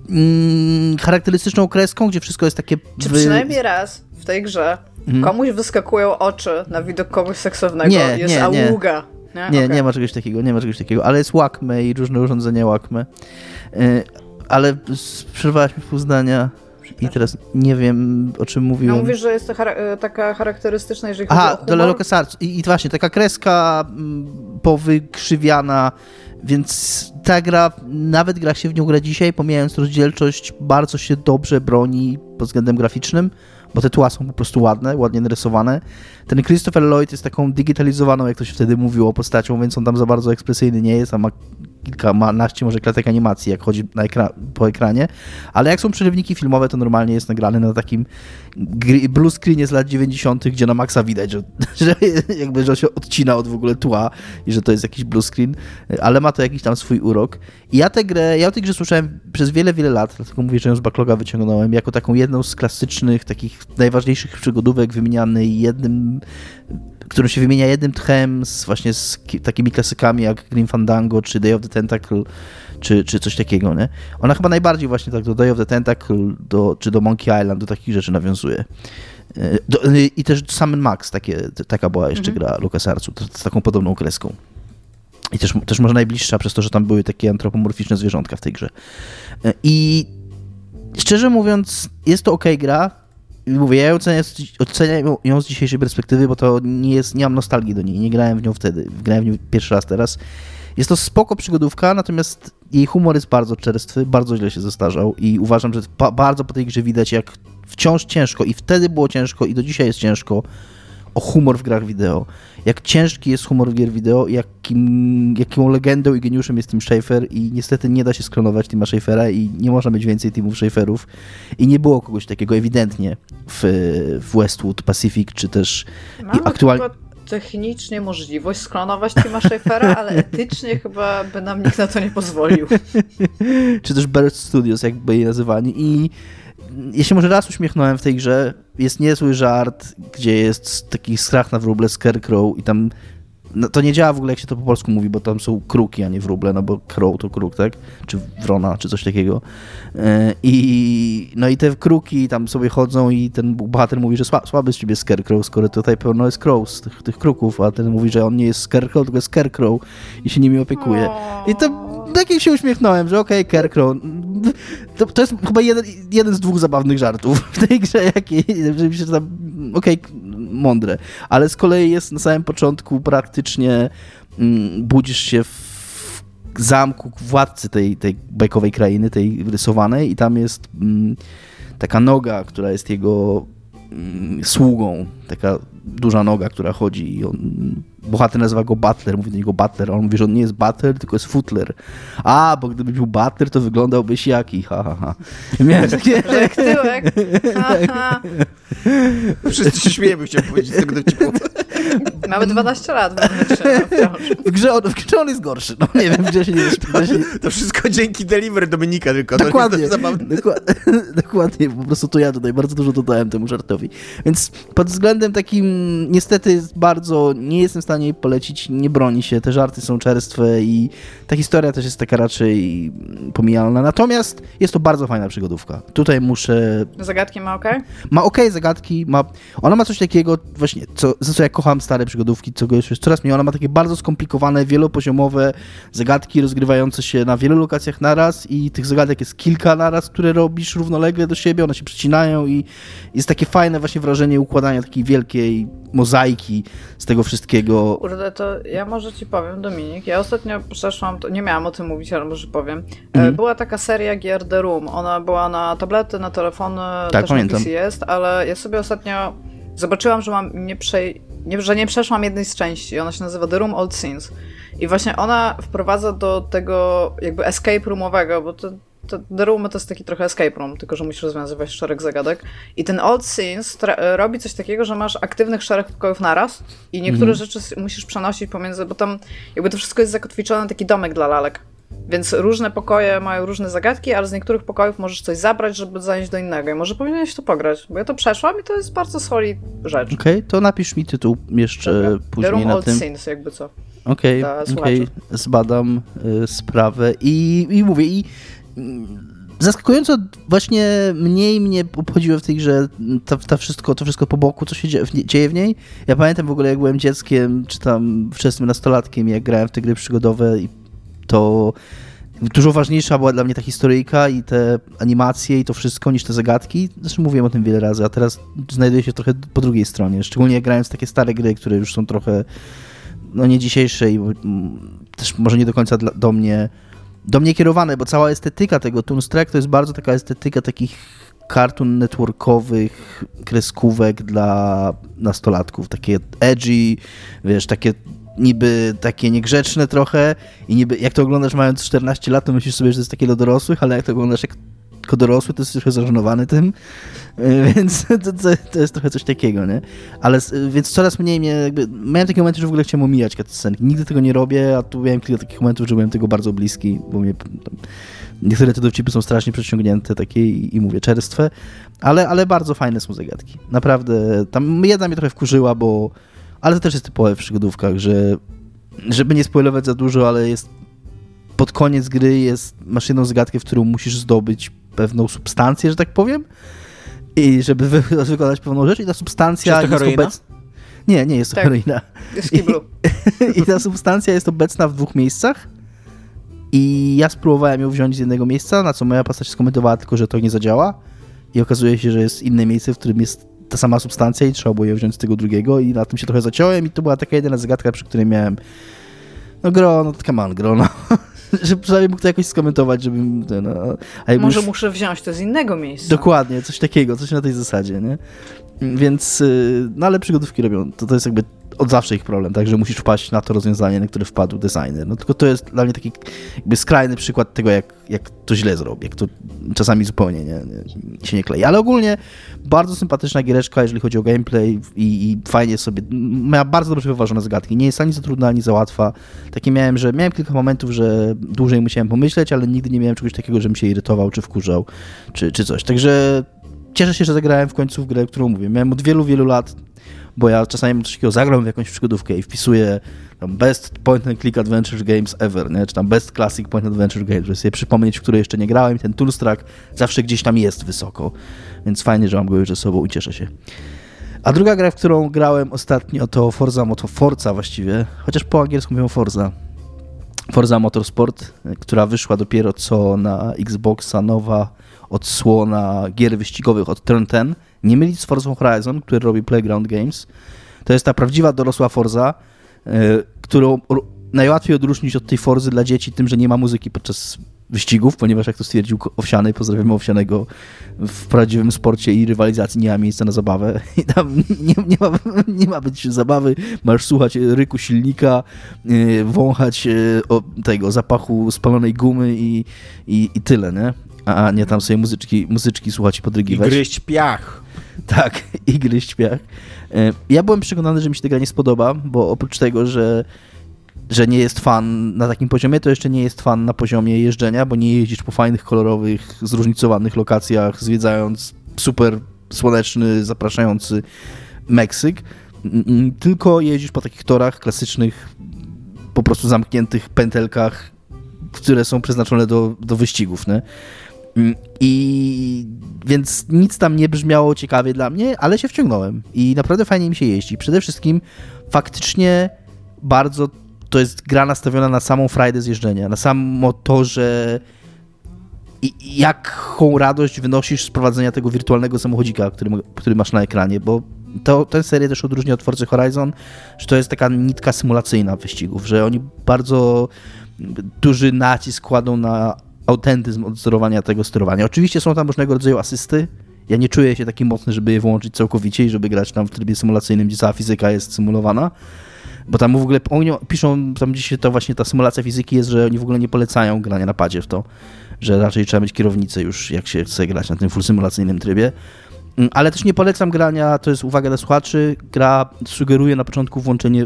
mm, charakterystyczną kreską, gdzie wszystko jest takie... Czy wy... przynajmniej raz w tej grze mhm. komuś wyskakują oczy na widok kogoś seksownego? Nie, jest nie, aługa. Nie, nie, okay. nie ma czegoś takiego, nie ma czegoś takiego, ale jest łakme i różne urządzenia łakme. Y, ale przerwałaś mi pół zdania. I teraz nie wiem, o czym mówiłem. No mówisz, że jest to chara taka charakterystyczna, jeżeli chodzi Aha, o humor. Aha, LucasArts. I, I właśnie, taka kreska mm, powykrzywiana, więc ta gra, nawet gra się w nią gra dzisiaj, pomijając rozdzielczość, bardzo się dobrze broni pod względem graficznym bo te tła są po prostu ładne, ładnie narysowane. Ten Christopher Lloyd jest taką digitalizowaną, jak to się wtedy mówiło, postacią, więc on tam za bardzo ekspresyjny nie jest, a ma kilkanaście może klatek animacji, jak chodzi ekra po ekranie, ale jak są przerywniki filmowe, to normalnie jest nagrany na takim blue screenie z lat 90., gdzie na maksa widać, że, że jakby że się odcina od w ogóle tła i że to jest jakiś blue screen, ale ma to jakiś tam swój urok. I ja tę grę, ja o tej grze słyszałem przez wiele, wiele lat, dlatego mówię, że ją z backloga wyciągnąłem, jako taką jedną z klasycznych, takich najważniejszych przygodówek wymienianej jednym którą się wymienia jednym tchem z, właśnie z takimi klasykami jak Green Fandango czy Day of the Tentacle czy, czy coś takiego, nie? Ona chyba najbardziej właśnie tak do Day of the Tentacle do, czy do Monkey Island, do takich rzeczy nawiązuje. E, do, e, I też Summon Max, takie, taka była jeszcze mhm. gra LucasArtsu, z taką podobną kreską. I też, też może najbliższa przez to, że tam były takie antropomorficzne zwierzątka w tej grze. E, I szczerze mówiąc, jest to ok gra, mówię, ja oceniam, oceniam ją z dzisiejszej perspektywy, bo to nie jest, nie mam nostalgii do niej, nie grałem w nią wtedy, grałem w nią pierwszy raz teraz. Jest to spoko przygodówka, natomiast jej humor jest bardzo czerstwy, bardzo źle się zestarzał i uważam, że bardzo po tej grze widać, jak wciąż ciężko i wtedy było ciężko i do dzisiaj jest ciężko o humor w grach wideo. Jak ciężki jest humor w gier wideo, jakim, jaką legendą i geniuszem jest Tim Schafer i niestety nie da się sklonować Tima Schafera i nie można mieć więcej Timów Schaferów i nie było kogoś takiego ewidentnie w, w Westwood Pacific, czy też aktualnie technicznie możliwość sklonować Tima Schafera, ale etycznie chyba by nam nikt na to nie pozwolił. Czy też Bird Studios, jakby je nazywani. I ja się może raz uśmiechnąłem w tej grze, jest niezły żart, gdzie jest taki strach na wróble Scarecrow i tam no, to nie działa w ogóle, jak się to po polsku mówi, bo tam są kruki, a nie wróble, no bo crow to kruk, tak? Czy wrona, czy coś takiego. E, I no i te kruki tam sobie chodzą i ten bohater mówi, że słaby z ciebie Scarecrow, skoro tutaj pełno jest crow z tych, tych kruków, a ten mówi, że on nie jest Scarecrow, tylko Scarecrow i się nimi opiekuje. I to jak się uśmiechnąłem, że okej, okay, Scarecrow, to, to jest chyba jeden, jeden z dwóch zabawnych żartów w tej grze, jakiej, że mi się okej, okay, mądre, ale z kolei jest na samym początku praktycznie mm, budzisz się w zamku władcy tej, tej bajkowej krainy, tej rysowanej i tam jest mm, taka noga, która jest jego mm, sługą, taka duża noga, która chodzi i on bohater nazywa go Butler, mówi do niego Butler, a on mówi, że on nie jest Butler, tylko jest Footler. A, bo gdyby był Butler, to wyglądałbyś jaki, ha, ha, ha. Miałem takie... tyłek. Wszyscy się śmiejemy, chciałem powiedzieć z tego dowcipu. Mamy 12 lat, w grze, on, w grze on jest gorszy, no nie wiem, gdzie się nie... Się... To wszystko dzięki Deliver Dominika tylko. Dokładnie, dokładnie, dokładnie, po prostu to ja tutaj bardzo dużo dodałem temu żartowi. Więc pod względem takim, niestety bardzo, nie jestem w stanie stanie polecić, nie broni się, te żarty są czerstwe i ta historia też jest taka raczej pomijalna. Natomiast jest to bardzo fajna przygodówka. Tutaj muszę... Zagadki ma ok? Ma ok zagadki, ma... Ona ma coś takiego, właśnie, co, za co ja kocham stare przygodówki, co go już jest coraz mniej. Ona ma takie bardzo skomplikowane, wielopoziomowe zagadki rozgrywające się na wielu lokacjach naraz i tych zagadek jest kilka naraz, które robisz równolegle do siebie, one się przecinają i jest takie fajne właśnie wrażenie układania takiej wielkiej mozaiki z tego wszystkiego. Kurde, to ja może ci powiem, Dominik, ja ostatnio przeszłam, to nie miałam o tym mówić, ale może powiem. Mhm. Była taka seria gier The Room, ona była na tablety, na telefony, tak, też pamiętam. na PC jest, ale ja sobie ostatnio zobaczyłam, że mam nie, prze... nie, że nie przeszłam jednej z części, ona się nazywa The Room Old Scenes. I właśnie ona wprowadza do tego jakby escape roomowego, bo to to The Room to jest taki trochę escape room, tylko że musisz rozwiązywać szereg zagadek. I ten Old Scenes robi coś takiego, że masz aktywnych szereg pokojów naraz i niektóre mm. rzeczy musisz przenosić pomiędzy, bo tam jakby to wszystko jest zakotwiczone taki domek dla lalek. Więc różne pokoje mają różne zagadki, ale z niektórych pokojów możesz coś zabrać, żeby zanieść do innego. I może powinieneś to pograć, bo ja to przeszłam i to jest bardzo solid rzecz. Okej, okay, to napisz mi tytuł jeszcze Dobra. później The Room na Old tym. Scenes, jakby co. Okej, okay, okay, zbadam y, sprawę i, i mówię, i zaskakująco właśnie mniej mnie obchodziło w tej grze to, wszystko, to wszystko po boku, co się dzieje w, dzieje w niej. Ja pamiętam w ogóle, jak byłem dzieckiem, czy tam wczesnym nastolatkiem, jak grałem w te gry przygodowe i to dużo ważniejsza była dla mnie ta historyjka i te animacje i to wszystko niż te zagadki. Zresztą mówiłem o tym wiele razy, a teraz znajduję się trochę po drugiej stronie. Szczególnie grałem w takie stare gry, które już są trochę no nie dzisiejsze i też może nie do końca dla, do mnie do mnie kierowane, bo cała estetyka tego Toon Strike to jest bardzo taka estetyka takich cartoon networkowych kreskówek dla nastolatków, takie edgy, wiesz, takie niby takie niegrzeczne trochę i niby jak to oglądasz mając 14 lat, to myślisz sobie, że to jest takie dla dorosłych, ale jak to oglądasz jak jako dorosły, to jest trochę zażenowany tym, e, więc to, to, to, jest trochę coś takiego, nie? Ale, więc coraz mniej mnie jakby, miałem takie momenty, że w ogóle chciałem omijać cutscenki. Nigdy tego nie robię, a tu miałem kilka takich momentów, że byłem tego bardzo bliski, bo mnie tam, niektóre te dowcipy są strasznie przeciągnięte, takie i, i mówię, czerstwe, ale, ale bardzo fajne są zagadki. Naprawdę, tam jedna mnie trochę wkurzyła, bo ale to też jest typowe w przygodówkach, że żeby nie spoilować za dużo, ale jest pod koniec gry jest, masz jedną zagadkę, w którą musisz zdobyć pewną substancję, że tak powiem, i żeby wy wykonać pewną rzecz i ta substancja jest, to jest obecna... Nie, nie jest to tak. heroina. Jest I, I ta substancja jest obecna w dwóch miejscach. I ja spróbowałem ją wziąć z jednego miejsca, na co moja postać skomentowała tylko, że to nie zadziała. I okazuje się, że jest inne miejsce, w którym jest ta sama substancja i trzeba było ją wziąć z tego drugiego. I na tym się trochę zaciąłem i to była taka jedyna zagadka, przy której miałem no gro, no come on, gro, no. że przynajmniej mógł to jakoś skomentować, żebym... No, Może już... muszę wziąć to z innego miejsca. Dokładnie, coś takiego, coś na tej zasadzie, nie? Więc, y, no ale przygodówki robią, to, to jest jakby od zawsze ich problem, tak, że musisz wpaść na to rozwiązanie, na które wpadł designer. No tylko to jest dla mnie taki jakby skrajny przykład tego, jak, jak to źle zrobi, jak to czasami zupełnie nie, nie, się nie klei. Ale ogólnie bardzo sympatyczna giereczka, jeżeli chodzi o gameplay i, i fajnie sobie, ma bardzo dobrze wyważone zagadki. Nie jest ani za trudna, ani za łatwa. Takie miałem, że miałem kilka momentów, że dłużej musiałem pomyśleć, ale nigdy nie miałem czegoś takiego, żebym się irytował, czy wkurzał, czy, czy coś. Także cieszę się, że zagrałem w końcu w grę, którą mówię. Miałem od wielu, wielu lat, bo ja czasami coś takiego zagram w jakąś przygodówkę i wpisuję tam best point and click adventure games ever, nie? czy tam best classic point adventure games, żeby sobie przypomnieć, w które jeszcze nie grałem ten tools track zawsze gdzieś tam jest wysoko, więc fajnie, że mam go już ze sobą i cieszę się. A druga gra, w którą grałem ostatnio to Forza, Moto Forza właściwie, chociaż po angielsku mówią Forza. Forza Motorsport, która wyszła dopiero co na Xboxa nowa odsłona gier wyścigowych od Turn 10. Nie mylić z Forza Horizon, który robi Playground Games. To jest ta prawdziwa dorosła Forza, yy, którą najłatwiej odróżnić od tej Forzy dla dzieci tym, że nie ma muzyki podczas wyścigów, ponieważ jak to stwierdził Owsiany, pozdrawiamy Owsianego, w prawdziwym sporcie i rywalizacji nie ma miejsca na zabawę i tam nie, nie, ma, nie ma być zabawy, masz słuchać ryku silnika, yy, wąchać o, tego zapachu spalonej gumy i, i, i tyle, nie? A nie tam sobie muzyczki, muzyczki słuchać i podrygiwać. I gryźć piach. Tak, i gryźć piach. Yy, ja byłem przekonany, że mi się ta gra nie spodoba, bo oprócz tego, że że nie jest fan na takim poziomie, to jeszcze nie jest fan na poziomie jeżdżenia, bo nie jeździsz po fajnych, kolorowych, zróżnicowanych lokacjach, zwiedzając super słoneczny, zapraszający Meksyk, tylko jeździsz po takich torach klasycznych, po prostu zamkniętych pętelkach, które są przeznaczone do, do wyścigów. Nie? I więc nic tam nie brzmiało ciekawie dla mnie, ale się wciągnąłem i naprawdę fajnie mi się jeździ. Przede wszystkim faktycznie bardzo to jest gra nastawiona na samą frajdę zjeżdżenia, na samo to, że i jaką radość wynosisz z prowadzenia tego wirtualnego samochodzika, który, który masz na ekranie, bo to, tę serię też odróżnia od Forza Horizon, że to jest taka nitka symulacyjna wyścigów, że oni bardzo duży nacisk kładą na autentyzm odzorowania tego sterowania. Oczywiście są tam różnego rodzaju asysty, ja nie czuję się taki mocny, żeby je włączyć całkowicie i żeby grać tam w trybie symulacyjnym, gdzie cała fizyka jest symulowana, bo tam w ogóle oni piszą, tam gdzieś to właśnie ta symulacja fizyki jest, że oni w ogóle nie polecają grania na padzie w to, że raczej trzeba mieć kierownicę już, jak się chce grać na tym full symulacyjnym trybie. Mm, ale też nie polecam grania, to jest uwaga dla słuchaczy, gra sugeruje na początku włączenie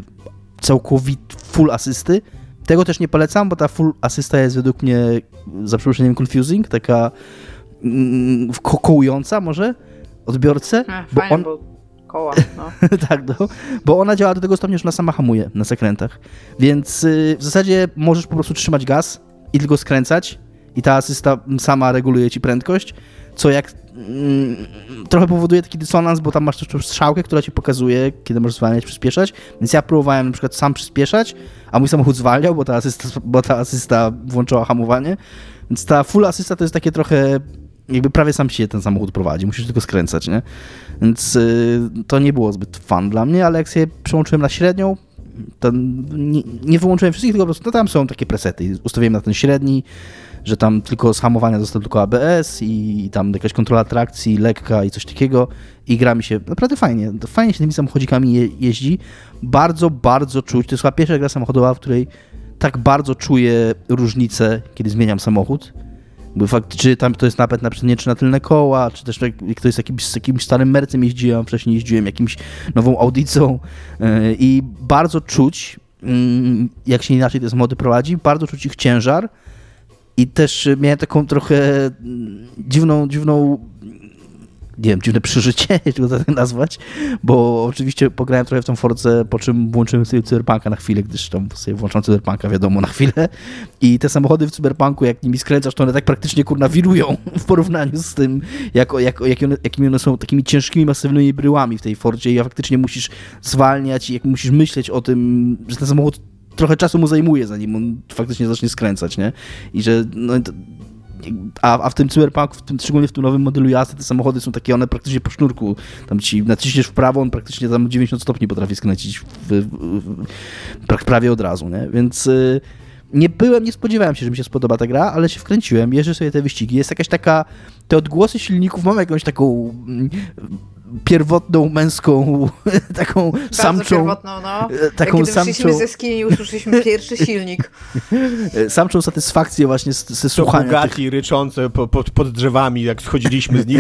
całkowit full asysty. Tego też nie polecam, bo ta full asysta jest według mnie, za przeproszeniem, confusing, taka mm, kołująca może odbiorcę. Ech, bo on, bo koła. No. tak, no, bo ona działa do tego stopnia, że ona sama hamuje na zakrętach. Więc y, w zasadzie możesz po prostu trzymać gaz i tylko skręcać i ta asysta sama reguluje ci prędkość, co jak trochę powoduje taki dysonans, bo tam masz też strzałkę, która ci pokazuje, kiedy możesz zwalniać, przyspieszać. Więc ja próbowałem na przykład sam przyspieszać, a mój samochód zwalniał, bo ta asysta, bo ta asysta włączyła hamowanie. Więc ta full asysta to jest takie trochę jakby prawie sam się ten samochód prowadzi, musisz tylko skręcać, nie? Więc y, to nie było zbyt fan dla mnie, ale jak sobie przełączyłem na średnią, to nie, nie wyłączyłem wszystkich, tylko po prostu no tam są takie presety. Ustawiłem na ten średni, że tam tylko z hamowania został tylko ABS i tam jakaś kontrola trakcji lekka i coś takiego i gra mi się naprawdę fajnie. Fajnie się tymi samochodzikami je, jeździ. Bardzo, bardzo czuć. To jest chyba pierwsza gra samochodowa, w której tak bardzo czuję różnicę, kiedy zmieniam samochód bo fakt, czy tam to jest napęd na przednie, czy na tylne koła, czy też jak to jest jakimś, jakimś starym mercem jeździłem, wcześniej jeździłem jakimś nową audicą yy, i bardzo czuć, yy, jak się inaczej te mody prowadzi, bardzo czuć ich ciężar i też miałem taką trochę dziwną, dziwną nie wiem, dziwne przeżycie, jeśli go tak nazwać, bo oczywiście pograłem trochę w tą Force, po czym włączyłem sobie Cyberpunka na chwilę, gdyż tam sobie włączam Cyberpunka, wiadomo, na chwilę. I te samochody w Cyberpunku, jak nimi skręcasz, to one tak praktycznie kurna wirują w porównaniu z tym, jak, jak, jak one, jakimi one są takimi ciężkimi, masywnymi bryłami w tej Forcie i faktycznie musisz zwalniać i jak musisz myśleć o tym, że ten samochód trochę czasu mu zajmuje, zanim on faktycznie zacznie skręcać, nie? I że no, a, a w tym Cyberpunk, w tym, szczególnie w tym nowym modelu jazdy, te samochody są takie, one praktycznie po sznurku, tam ci naciśniesz w prawo, on praktycznie tam 90 stopni potrafi skręcić w, w, w, prawie od razu, nie? Więc y, nie byłem, nie spodziewałem się, że mi się spodoba ta gra, ale się wkręciłem, jeżdżę sobie te wyścigi, jest jakaś taka, te odgłosy silników, mam jakąś taką pierwotną męską taką Bardzo samczą pierwotną, no. e, taką Jak kiedy samczą wyszliśmy ze jaskini i usłyszeliśmy pierwszy silnik. e, samczą satysfakcję właśnie z- ze słuchania tych, Bugatti ryczące po, pod, pod drzewami, jak schodziliśmy z nich.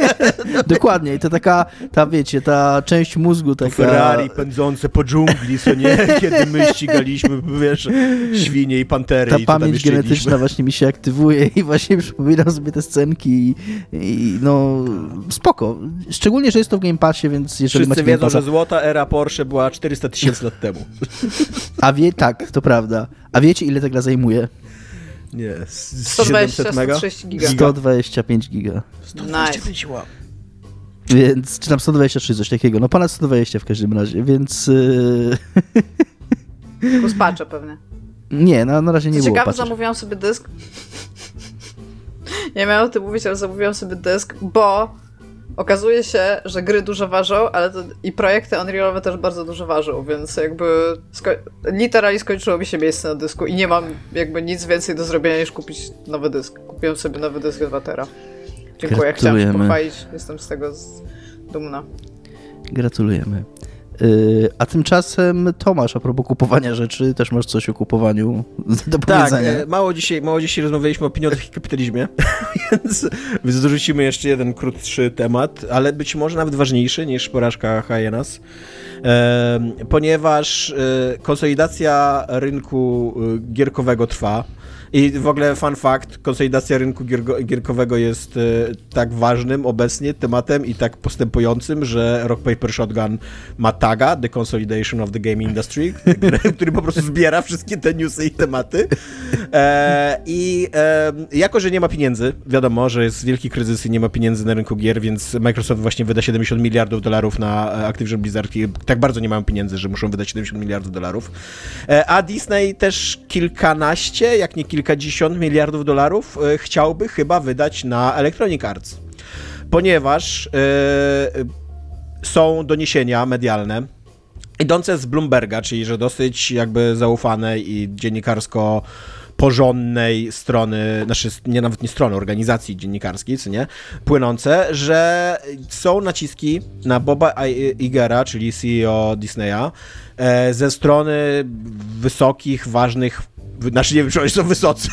dokładnie i to taka ta wiecie ta część mózgu taka Ferrari pędzące po dżungli, co nie? Kiedy my ścigaliśmy, wiesz, świnie i pantery ta i pamięć genetyczna jedliśmy. właśnie mi się aktywuje i właśnie przypominam sobie te scenki i, i no spoko. Szczególnie, że jest to w Game Passie, więc jeżeli Wszyscy macie wiedzą, Game Passa, że złota era Porsche była 400 tysięcy lat temu. a wie, tak, to prawda. A wiecie ile ta gra zajmuje? Nie, z- z 120, 700 mega? 130 giga. 125 giga. Nice. Wow. Więc, czy tam 123, coś takiego. No ponad 120 w każdym razie, więc yy, Plus patche pewnie. nie, na, na razie nie Co było ciekawe, patcha. zamówiłam sobie dysk. Nie miałam o tym mówić, ale zamówiłam sobie dysk, bo okazuje się, że gry dużo ważą, ale to i projekty Unrealowe też bardzo dużo ważą, więc jakby sko- literalnie skończyło mi się miejsce na dysku i nie mam jakby nic więcej do zrobienia niż kupić nowy dysk. Kupiłem sobie nowy dysk 2 tera. Dziękuję, chciałam się Gratulujemy. pochwalić, jestem z tego dumna. Gratulujemy. Yy, a tymczasem Tomasz, a propos kupowania rzeczy, też masz coś o kupowaniu do Tak, powiedzenia. e, mało dzisiaj, mało dzisiaj rozmawialiśmy o pieniądzach i kapitalizmie, więc, więc dorzucimy jeszcze jeden krótszy temat, ale być może nawet ważniejszy niż porażka Hyenas, ponieważ e, konsolidacja rynku e, gierkowego trwa. I w ogóle fun fact, konsolidacja rynku giergo- gierkowego jest e, tak ważnym obecnie tematem i tak postępującym, że Rock Paper Shotgun ma taga The Consolidation of the Game Industry, który, po prostu zbiera wszystkie te newsy i tematy. E, I e, jako, że nie ma pieniędzy, wiadomo, że jest wielki kryzys i nie ma pieniędzy na rynku gier, więc Microsoft właśnie wyda 70 miliardów dolarów na e, Activision Blizzard. I tak bardzo nie mają pieniędzy, że muszą wydać 70 miliardów dolarów. E, a Disney też kilkanaście, jak nie kilkadziesiąt miliardów dolarów e, chciałby chyba wydać na Electronic Arts. Ponieważ e, są doniesienia medialne, idące z Bloomberga, czyli że dosyć jakby zaufanej i dziennikarsko porządnej strony, znaczy nie nawet nie strony, organizacji dziennikarskiej, co nie, płynące, że są naciski na Boba Igera, czyli CEO Disneya, e, ze strony wysokich, ważnych, znaczy nie wiem, czy oni są wysocy,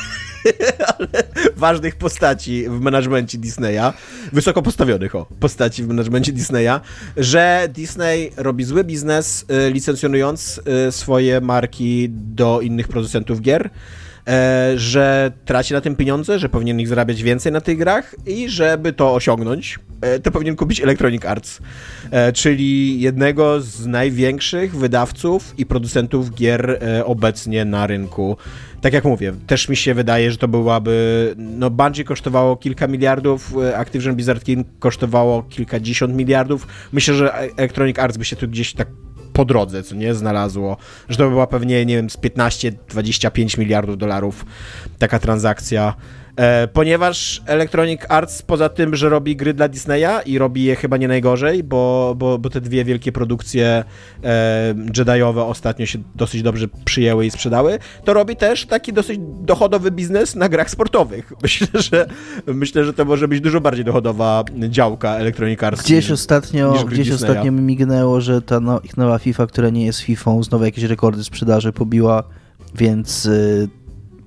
ale ważnych postaci w menadżmencie Disneya, wysoko postawionych o, postaci w menadżmencie Disneya, że Disney robi zły biznes, y, licencjonując y, swoje marki do innych producentów gier, że traci na tym pieniądze, że powinien ich zarabiać więcej na tych grach i żeby to osiągnąć, e, to powinien kupić Electronic Arts, e, czyli jednego z największych wydawców i producentów gier e, obecnie na rynku. Tak jak mówię, też mi się wydaje, że to byłaby. No, Bungie kosztowało kilka miliardów, e, Activision Blizzard King kosztowało kilkadziesiąt miliardów. Myślę, że Electronic Arts by się tu gdzieś tak po drodze, co nie znalazło, że to była pewnie, nie wiem, z 15-25 miliardów dolarów taka transakcja. E, ponieważ Electronic Arts, poza tym, że robi gry dla Disneya i robi je chyba nie najgorzej, bo, bo, bo te dwie wielkie produkcje e, Jediowe ostatnio się dosyć dobrze przyjęły i sprzedały, to robi też taki dosyć dochodowy biznes na grach sportowych. Myślę, że, myślę, że to może być dużo bardziej dochodowa działka Electronic Arts. Gdzieś niż- ostatnio, niż gdzieś Disneya. ostatnio mi mignęło, że ta no, ich nowa FIFA, która nie jest FIFA, znowu jakieś rekordy sprzedaży pobiła, więc y,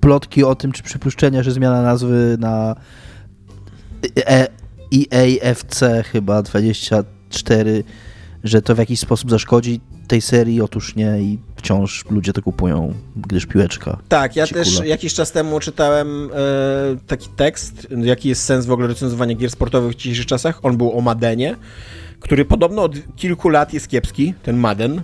plotki o tym, czy przypuszczenia, że zmiana nazwy na e, EAFC chyba 24, że to w jakiś sposób zaszkodzi tej serii, otóż nie i wciąż ludzie to kupują, gdyż piłeczka. Tak, ja też kula. jakiś czas temu czytałem e, taki tekst, jaki jest sens w ogóle recenzowania gier sportowych w dzisiejszych czasach. On był o Madenie, który podobno od kilku lat jest kiepski, ten Maden.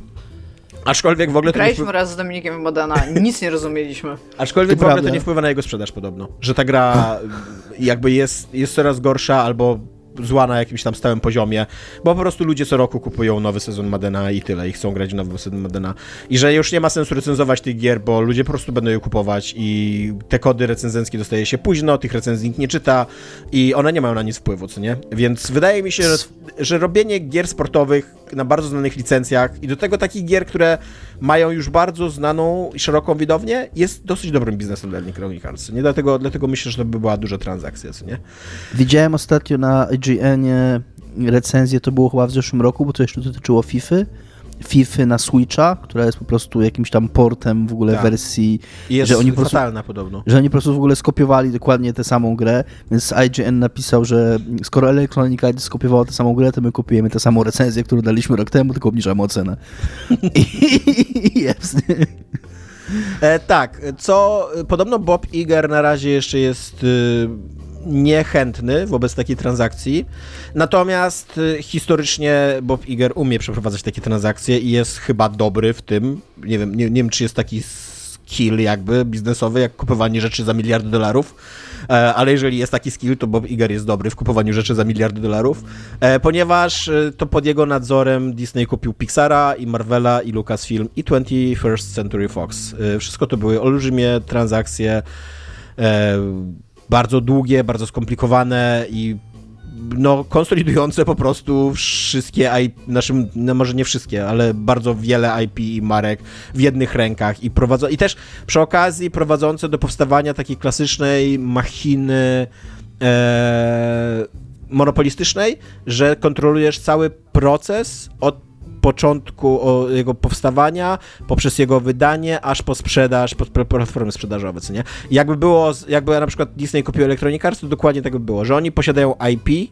Aczkolwiek w ogóle to nie, Graliśmy wpływ... raz z Dominikiem Modena, nic nie rozumieliśmy. Aczkolwiek To w ogóle prawda. to nie wpływa na jego sprzedaż podobno. Że ta gra jakby jest, jest coraz gorsza albo zła na jakimś tam stałym poziomie, bo po prostu ludzie co roku kupują nowy sezon Madena i tyle, i chcą grać w nowy sezon Madena. I że już nie ma sensu recenzować tych gier, bo ludzie po prostu będą je kupować i te kody recenzenckie dostaje się późno, tych recenzji nikt nie czyta i one nie mają na nic wpływu, co nie? Więc wydaje mi się, że, że robienie gier sportowych na bardzo znanych licencjach i do tego takich gier, które mają już bardzo znaną i szeroką widownię, jest dosyć dobrym biznesem dla Electronic Arts. Nie dlatego, dlatego myślę, że to by była duża transakcja, co nie? Widziałem ostatnio na IGN-ie recenzję to było chyba w zeszłym roku, bo to jeszcze dotyczyło FIFA. FIFA na Switcha, która jest po prostu jakimś tam portem w ogóle Tak. wersji, I jest że oni po prostu podobno. że oni po prostu w ogóle skopiowali dokładnie tę samą grę, więc IGN napisał, że skoro Electronic Arts skopiowało tę samą grę, to my kopiujemy tę samą recenzję, którą daliśmy rok temu, tylko obniżamy ocenę. I jest. E, tak, co podobno Bob Iger na razie jeszcze jest y, niechętny wobec takiej transakcji. Natomiast y, historycznie Bob Iger umie przeprowadzać takie transakcje i jest chyba dobry w tym. Nie wiem, nie, nie wiem czy jest taki skill jakby biznesowy, jak kupowanie rzeczy za miliardy dolarów. E, ale jeżeli jest taki skill, to Bob Iger jest dobry w kupowaniu rzeczy za miliardy dolarów, e, ponieważ e, to pod jego nadzorem Disney kupił Pixara i Marvela i Lucasfilm i 21st Century Fox. Wszystko to były olbrzymie transakcje, bardzo długie, bardzo skomplikowane i no, konsolidujące po prostu wszystkie IP, naszym, no może nie wszystkie, ale bardzo wiele IP i marek w jednych rękach i prowadzą, i też przy okazji prowadzące do powstawania takiej klasycznej machiny e, monopolistycznej, że kontrolujesz cały proces od początku jego powstawania, poprzez jego wydanie, aż po sprzedaż, po pl- platformy sprzedażowe, co nie? Jakby było, jakby na przykład Disney kupił Electronic Arts, to dokładnie tak by było, że oni posiadają IP,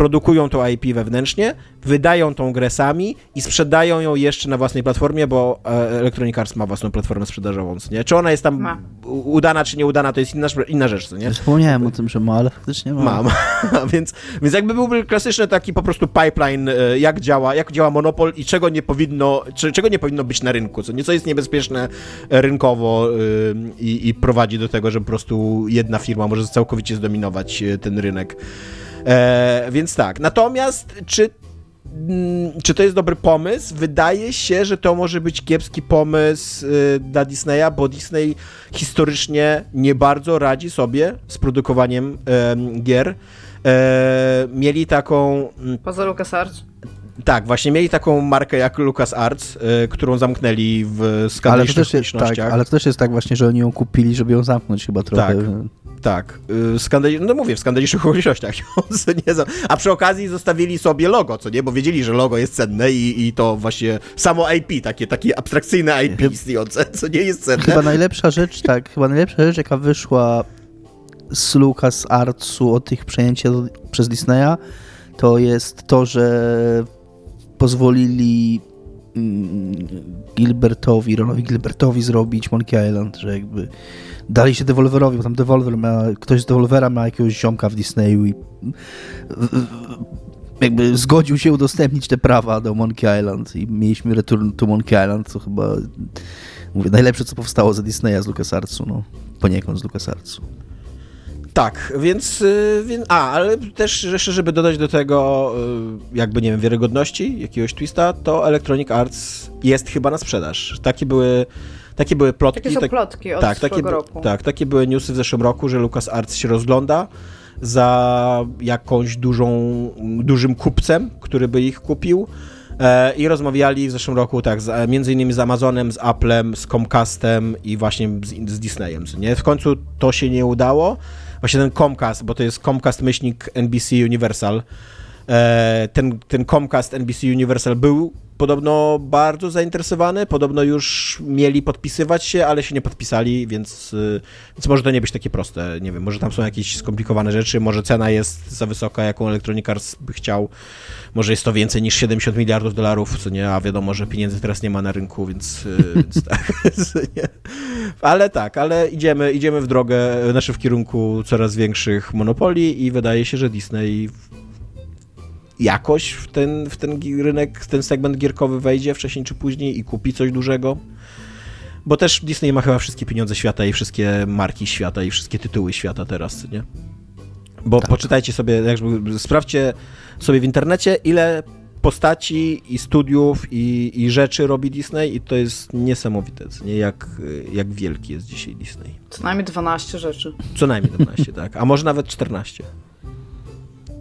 produkują to IP wewnętrznie, wydają tą grę sami i sprzedają ją jeszcze na własnej platformie, bo e, Electronic Arts ma własną platformę sprzedażową, co nie? Czy ona jest tam Ma. udana, czy nieudana, to jest inna, inna rzecz, co nie? Wspomniałem o tym, że ma, ale faktycznie ma. Mam. więc, więc jakby byłby klasyczny taki po prostu pipeline, e, jak działa, jak działa monopol i czego nie powinno, czy, czego nie powinno być na rynku, co nieco jest niebezpieczne rynkowo y, i, i prowadzi do tego, że po prostu jedna firma może całkowicie zdominować e, ten rynek. E, więc tak. Natomiast czy mm, czy to jest dobry pomysł? Wydaje się, że to może być kiepski pomysł y, dla Disneya, bo Disney historycznie nie bardzo radzi sobie z produkowaniem em, gier. E, mieli taką. mm, Poza LucasArts. Tak, właśnie mieli taką markę jak LucasArts, y, którą zamknęli w Ale to, skandalicznych też jest, tak, ale to też jest tak właśnie, że oni ją kupili, żeby ją zamknąć chyba trochę. Tak. Tak, y, skandali... no mówię, w skandalicznych okolicznościach. A przy okazji zostawili sobie logo, co nie? Bo wiedzieli, że logo jest cenne i, i to właśnie samo IP, takie, takie abstrakcyjne IP istniejące, co nie jest cenne. Chyba najlepsza rzecz, tak, chyba najlepsza rzecz, jaka wyszła z Lucas Artsu od tych przejęcia przez Disneya, to jest to, że pozwolili mm, Gilbertowi, Ronowi Gilbertowi zrobić Monkey Island, że jakby dali się Devolverowi, bo tam Devolver ma, ktoś z Devolvera ma jakiegoś ziomka w Disneyu i jakby zgodził się udostępnić te prawa do Monkey Island i mieliśmy Return to Monkey Island, co chyba mówię, najlepsze co powstało za Disneya z LucasArtsu, no poniekąd z LucasArtsu. Tak, więc, y, więc... A, ale też jeszcze, żeby dodać do tego y, jakby, nie wiem, wiarygodności, jakiegoś twista, to Electronic Arts jest chyba na sprzedaż. Takie były... Takie były plotki. Takie są tak- plotki od tak, takie, roku. tak, takie były newsy w zeszłym roku, że LucasArts się rozgląda za jakąś dużą, dużym kupcem, który by ich kupił. E, I rozmawiali w zeszłym roku, tak, z, między innymi z Amazonem, z Applem, z Comcastem i właśnie z, z Disneyem. Nie? W końcu to się nie udało. Właśnie ten Comcast, bo to jest Comcast myślnik NBC Universal. E, ten, ten Comcast NBC Universal był podobno bardzo zainteresowany, podobno już mieli podpisywać się, ale się nie podpisali, więc, y, więc może to nie być takie proste. Nie wiem, może tam są jakieś skomplikowane rzeczy, może cena jest za wysoka, jaką Electronic Arts by chciał, może jest to więcej niż 70 miliardów dolarów, co nie, a wiadomo, że pieniędzy teraz nie ma na rynku, więc, y, więc tak. Ale tak, ale idziemy, idziemy w drogę, znaczy w kierunku coraz większych monopoli i wydaje się, że Disney jakoś w ten, w ten rynek, w ten segment gierkowy wejdzie wcześniej czy później i kupi coś dużego. Bo też Disney ma chyba wszystkie pieniądze świata i wszystkie marki świata i wszystkie tytuły świata teraz, nie? Bo poczytajcie sobie, jakby, sprawdźcie sobie w internecie, ile postaci i studiów i, i rzeczy robi Disney i to jest niesamowite, nie? Jak, jak wielki jest dzisiaj Disney. Co najmniej 12 rzeczy. Co najmniej 12, tak. A może nawet 14.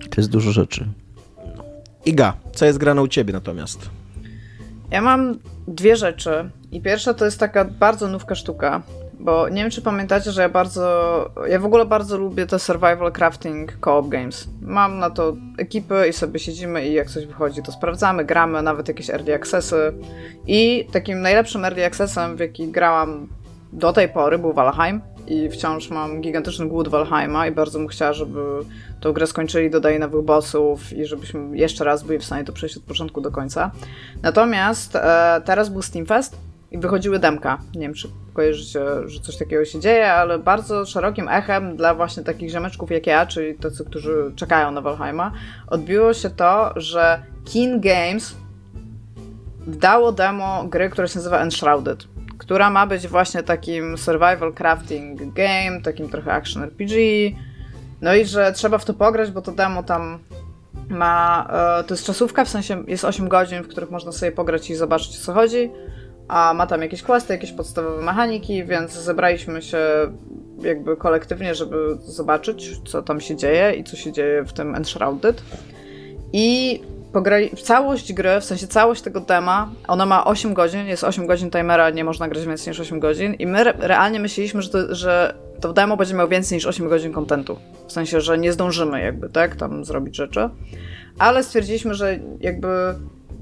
To jest dużo rzeczy. Iga, co jest grane u ciebie natomiast? Ja mam dwie rzeczy. I pierwsza to jest taka bardzo nówka sztuka. Bo nie wiem, czy pamiętacie, że ja bardzo. Ja w ogóle bardzo lubię te survival crafting co-op games. Mam na to ekipy i sobie siedzimy i jak coś wychodzi, to sprawdzamy, gramy, nawet jakieś early accessy. I takim najlepszym early accessem, w jaki grałam do tej pory, był Valheim. I wciąż mam gigantyczny głód Valheima i bardzo bym chciała, żeby tą grę skończyli, dodali nowych bossów i żebyśmy jeszcze raz byli w stanie to przejść od początku do końca. Natomiast e, teraz był Steamfest i wychodziły demka. Nie wiem, czy kojarzycie, że coś takiego się dzieje, ale bardzo szerokim echem dla właśnie takich ziomeczków jak ja, czyli tacy, którzy czekają na Valheima, odbiło się to, że Keen Games dało demo gry, która się nazywa Enshrouded, która ma być właśnie takim survival crafting game, takim trochę action RPG, no i że trzeba w to pograć, bo to demo tam ma, e, to jest czasówka, w sensie jest 8 godzin, w których można sobie pograć i zobaczyć o co chodzi, a ma tam jakieś questy, jakieś podstawowe mechaniki, więc zebraliśmy się jakby kolektywnie, żeby zobaczyć, co tam się dzieje i co się dzieje w tym Enshrouded. I pograli całość gry, w sensie całość tego dema, ona ma 8 godzin, jest 8 godzin timera, nie można grać więcej niż 8 godzin i my realnie myśleliśmy, że to, że to demo będzie miał więcej niż 8 godzin kontentu. W sensie, że nie zdążymy jakby, tak, tam zrobić rzeczy. Ale stwierdziliśmy, że jakby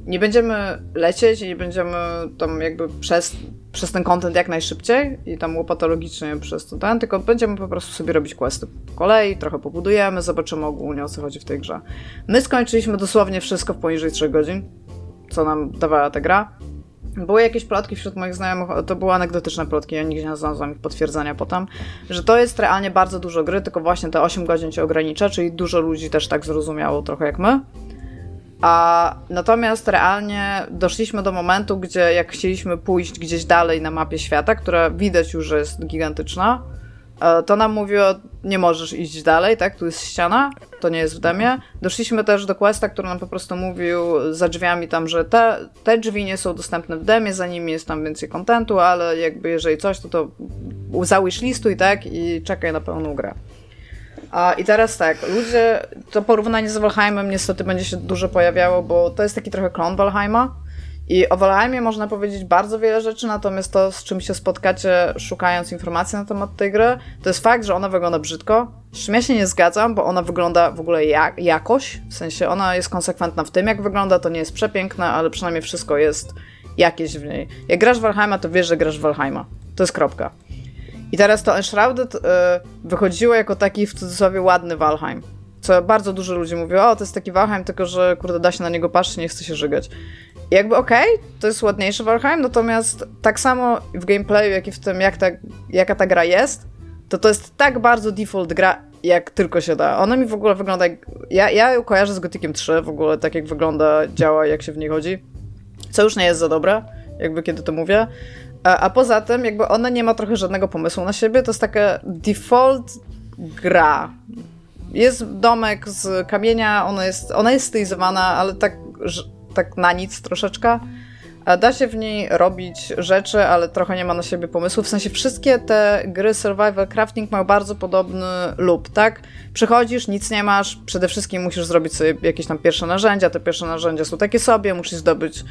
nie będziemy lecieć i nie będziemy tam jakby przez, przez ten content jak najszybciej i tam łopatologicznie przez to ten, tylko będziemy po prostu sobie robić questy po kolei, trochę pobudujemy, zobaczymy ogólnie o co chodzi w tej grze. My skończyliśmy dosłownie wszystko w poniżej 3 godzin, co nam dawała ta gra. Były jakieś plotki wśród moich znajomych, to były anegdotyczne plotki, ja nigdzie nie znalazłam ich potwierdzenia potem, że to jest realnie bardzo dużo gry, tylko właśnie te 8 godzin cię ogranicza, czyli dużo ludzi też tak zrozumiało trochę jak my. A natomiast realnie doszliśmy do momentu, gdzie jak chcieliśmy pójść gdzieś dalej na mapie świata, która widać już, że jest gigantyczna, e, to nam mówiło, nie możesz iść dalej, tak? Tu jest ściana, to nie jest w demie. Doszliśmy też do questa, który nam po prostu mówił za drzwiami tam, że te, te drzwi nie są dostępne w demie, za nimi jest tam więcej kontentu, ale jakby jeżeli coś, to to załysz listu i tak i czekaj na pełną grę. I teraz tak, ludzie, to porównanie z Valheimem niestety będzie się dużo pojawiało, bo to jest taki trochę klon Valheima. I o Valheimie można powiedzieć bardzo wiele rzeczy, natomiast to, z czym się spotkacie szukając informacji na temat tej gry, to jest fakt, że ona wygląda brzydko. Z ja się nie zgadzam, bo ona wygląda w ogóle jak, jakoś, w sensie ona jest konsekwentna w tym, jak wygląda, to nie jest przepiękne, ale przynajmniej wszystko jest jakieś w niej. Jak grasz w Valheima, to wiesz, że grasz w Valheima. To jest kropka. I teraz to Enshrouded y, wychodziło jako taki w cudzysłowie ładny Valheim. Co bardzo dużo ludzi mówiło, o to jest taki Valheim, tylko że kurde da się na niego patrzeć, nie chce się żygać. I jakby okej, okay, to jest ładniejszy Valheim, natomiast tak samo w gameplayu, jak i w tym, jak ta, jaka ta gra jest, to to jest tak bardzo default gra, jak tylko się da. Ona mi w ogóle wygląda jak... Ja, ja ją kojarzę z Gotikiem 3, w ogóle tak jak wygląda, działa, jak się w niej chodzi. Co już nie jest za dobre, jakby kiedy to mówię. A, a poza tym, jakby ona nie ma trochę żadnego pomysłu na siebie, to jest taka default gra. Jest domek z kamienia, ona jest, ona jest stylizowana, ale tak, tak na nic troszeczkę. Da się w niej robić rzeczy, ale trochę nie ma na siebie pomysłu. W sensie wszystkie te gry survival crafting mają bardzo podobny lub, tak? Przychodzisz, nic nie masz, przede wszystkim musisz zrobić sobie jakieś tam pierwsze narzędzia. Te pierwsze narzędzia są takie sobie, musisz zdobyć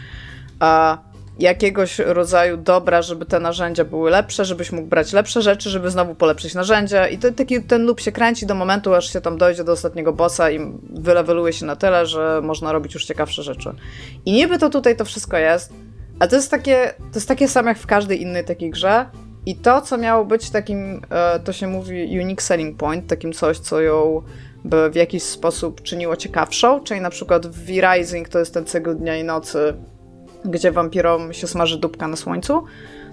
uh, jakiegoś rodzaju dobra, żeby te narzędzia były lepsze, żebyś mógł brać lepsze rzeczy, żeby znowu polepszyć narzędzia. I to, taki, ten lub się kręci do momentu, aż się tam dojdzie do ostatniego bossa i wyleweluje się na tyle, że można robić już ciekawsze rzeczy. I niby to tutaj to wszystko jest, a to jest takie, to jest takie samo jak w każdej innej takiej grze. I to, co miało być takim, e, to się mówi unique selling point, takim coś, co ją by w jakiś sposób czyniło ciekawszą, czyli na przykład w V-Rising to jest ten cykl dnia i nocy, gdzie wampirom się smaży dupka na słońcu,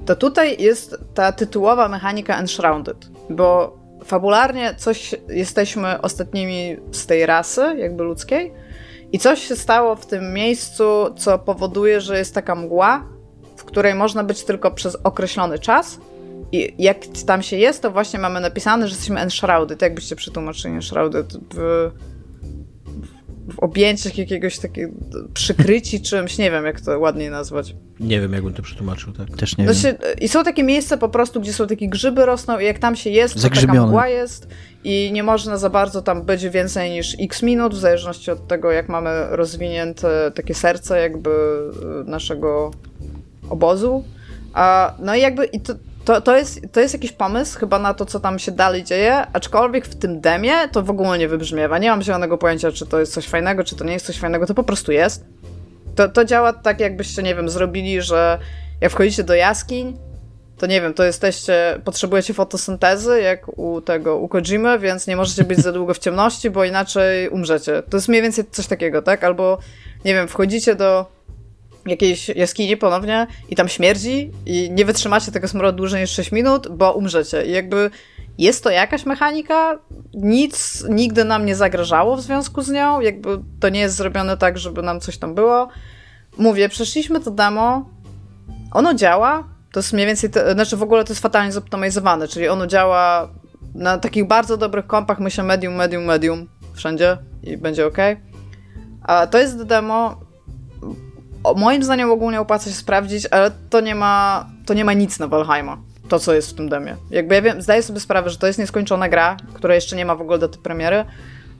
to tutaj jest ta tytułowa mechanika Enshrouded, bo fabularnie coś jesteśmy ostatnimi z tej rasy, jakby ludzkiej, i coś się stało w tym miejscu, co powoduje, że jest taka mgła, w której można być tylko przez określony czas. I jak tam się jest, to właśnie mamy napisane, że jesteśmy enshrouded. Jakbyście przetłumaczyli enshrouded w w objęciach jakiegoś takiego przykryci czymś, nie wiem jak to ładniej nazwać. Nie wiem, jakbym to przetłumaczył, tak. Też nie znaczy, wiem. I są takie miejsca po prostu, gdzie są takie grzyby rosną i jak tam się jest, to taka mgła jest i nie można za bardzo tam być więcej niż x minut, w zależności od tego, jak mamy rozwinięte takie serce jakby y, naszego obozu. A, no i jakby i to, to, to, jest, to jest jakiś pomysł chyba na to, co tam się dalej dzieje, aczkolwiek w tym demie to w ogóle nie wybrzmiewa. Nie mam zielonego pojęcia, czy to jest coś fajnego, czy to nie jest coś fajnego, to po prostu jest. To, to działa tak, jakbyście, nie wiem, zrobili, że jak wchodzicie do jaskiń, to nie wiem, to jesteście, potrzebujecie fotosyntezy, jak u tego, u Kojimy, więc nie możecie być za długo w ciemności, bo inaczej umrzecie. To jest mniej więcej coś takiego, tak? Albo, nie wiem, wchodzicie do jakiejś jaskini ponownie i tam śmierdzi i nie wytrzymacie tego smrodu dłużej niż 6 minut, bo umrzecie. I jakby jest to jakaś mechanika, nic nigdy nam nie zagrażało w związku z nią, jakby to nie jest zrobione tak, żeby nam coś tam było. Mówię, przeszliśmy to demo, ono działa, to jest mniej więcej, te, znaczy w ogóle to jest fatalnie zoptymalizowane, czyli ono działa na takich bardzo dobrych kompach, myślę medium, medium, medium wszędzie i będzie ok. A to jest demo, moim zdaniem ogólnie opłaca się sprawdzić, ale to nie ma, to nie ma nic na Valheima. To, co jest w tym demie. Jakby ja wiem, zdaję sobie sprawę, że to jest nieskończona gra, która jeszcze nie ma w ogóle daty premiery,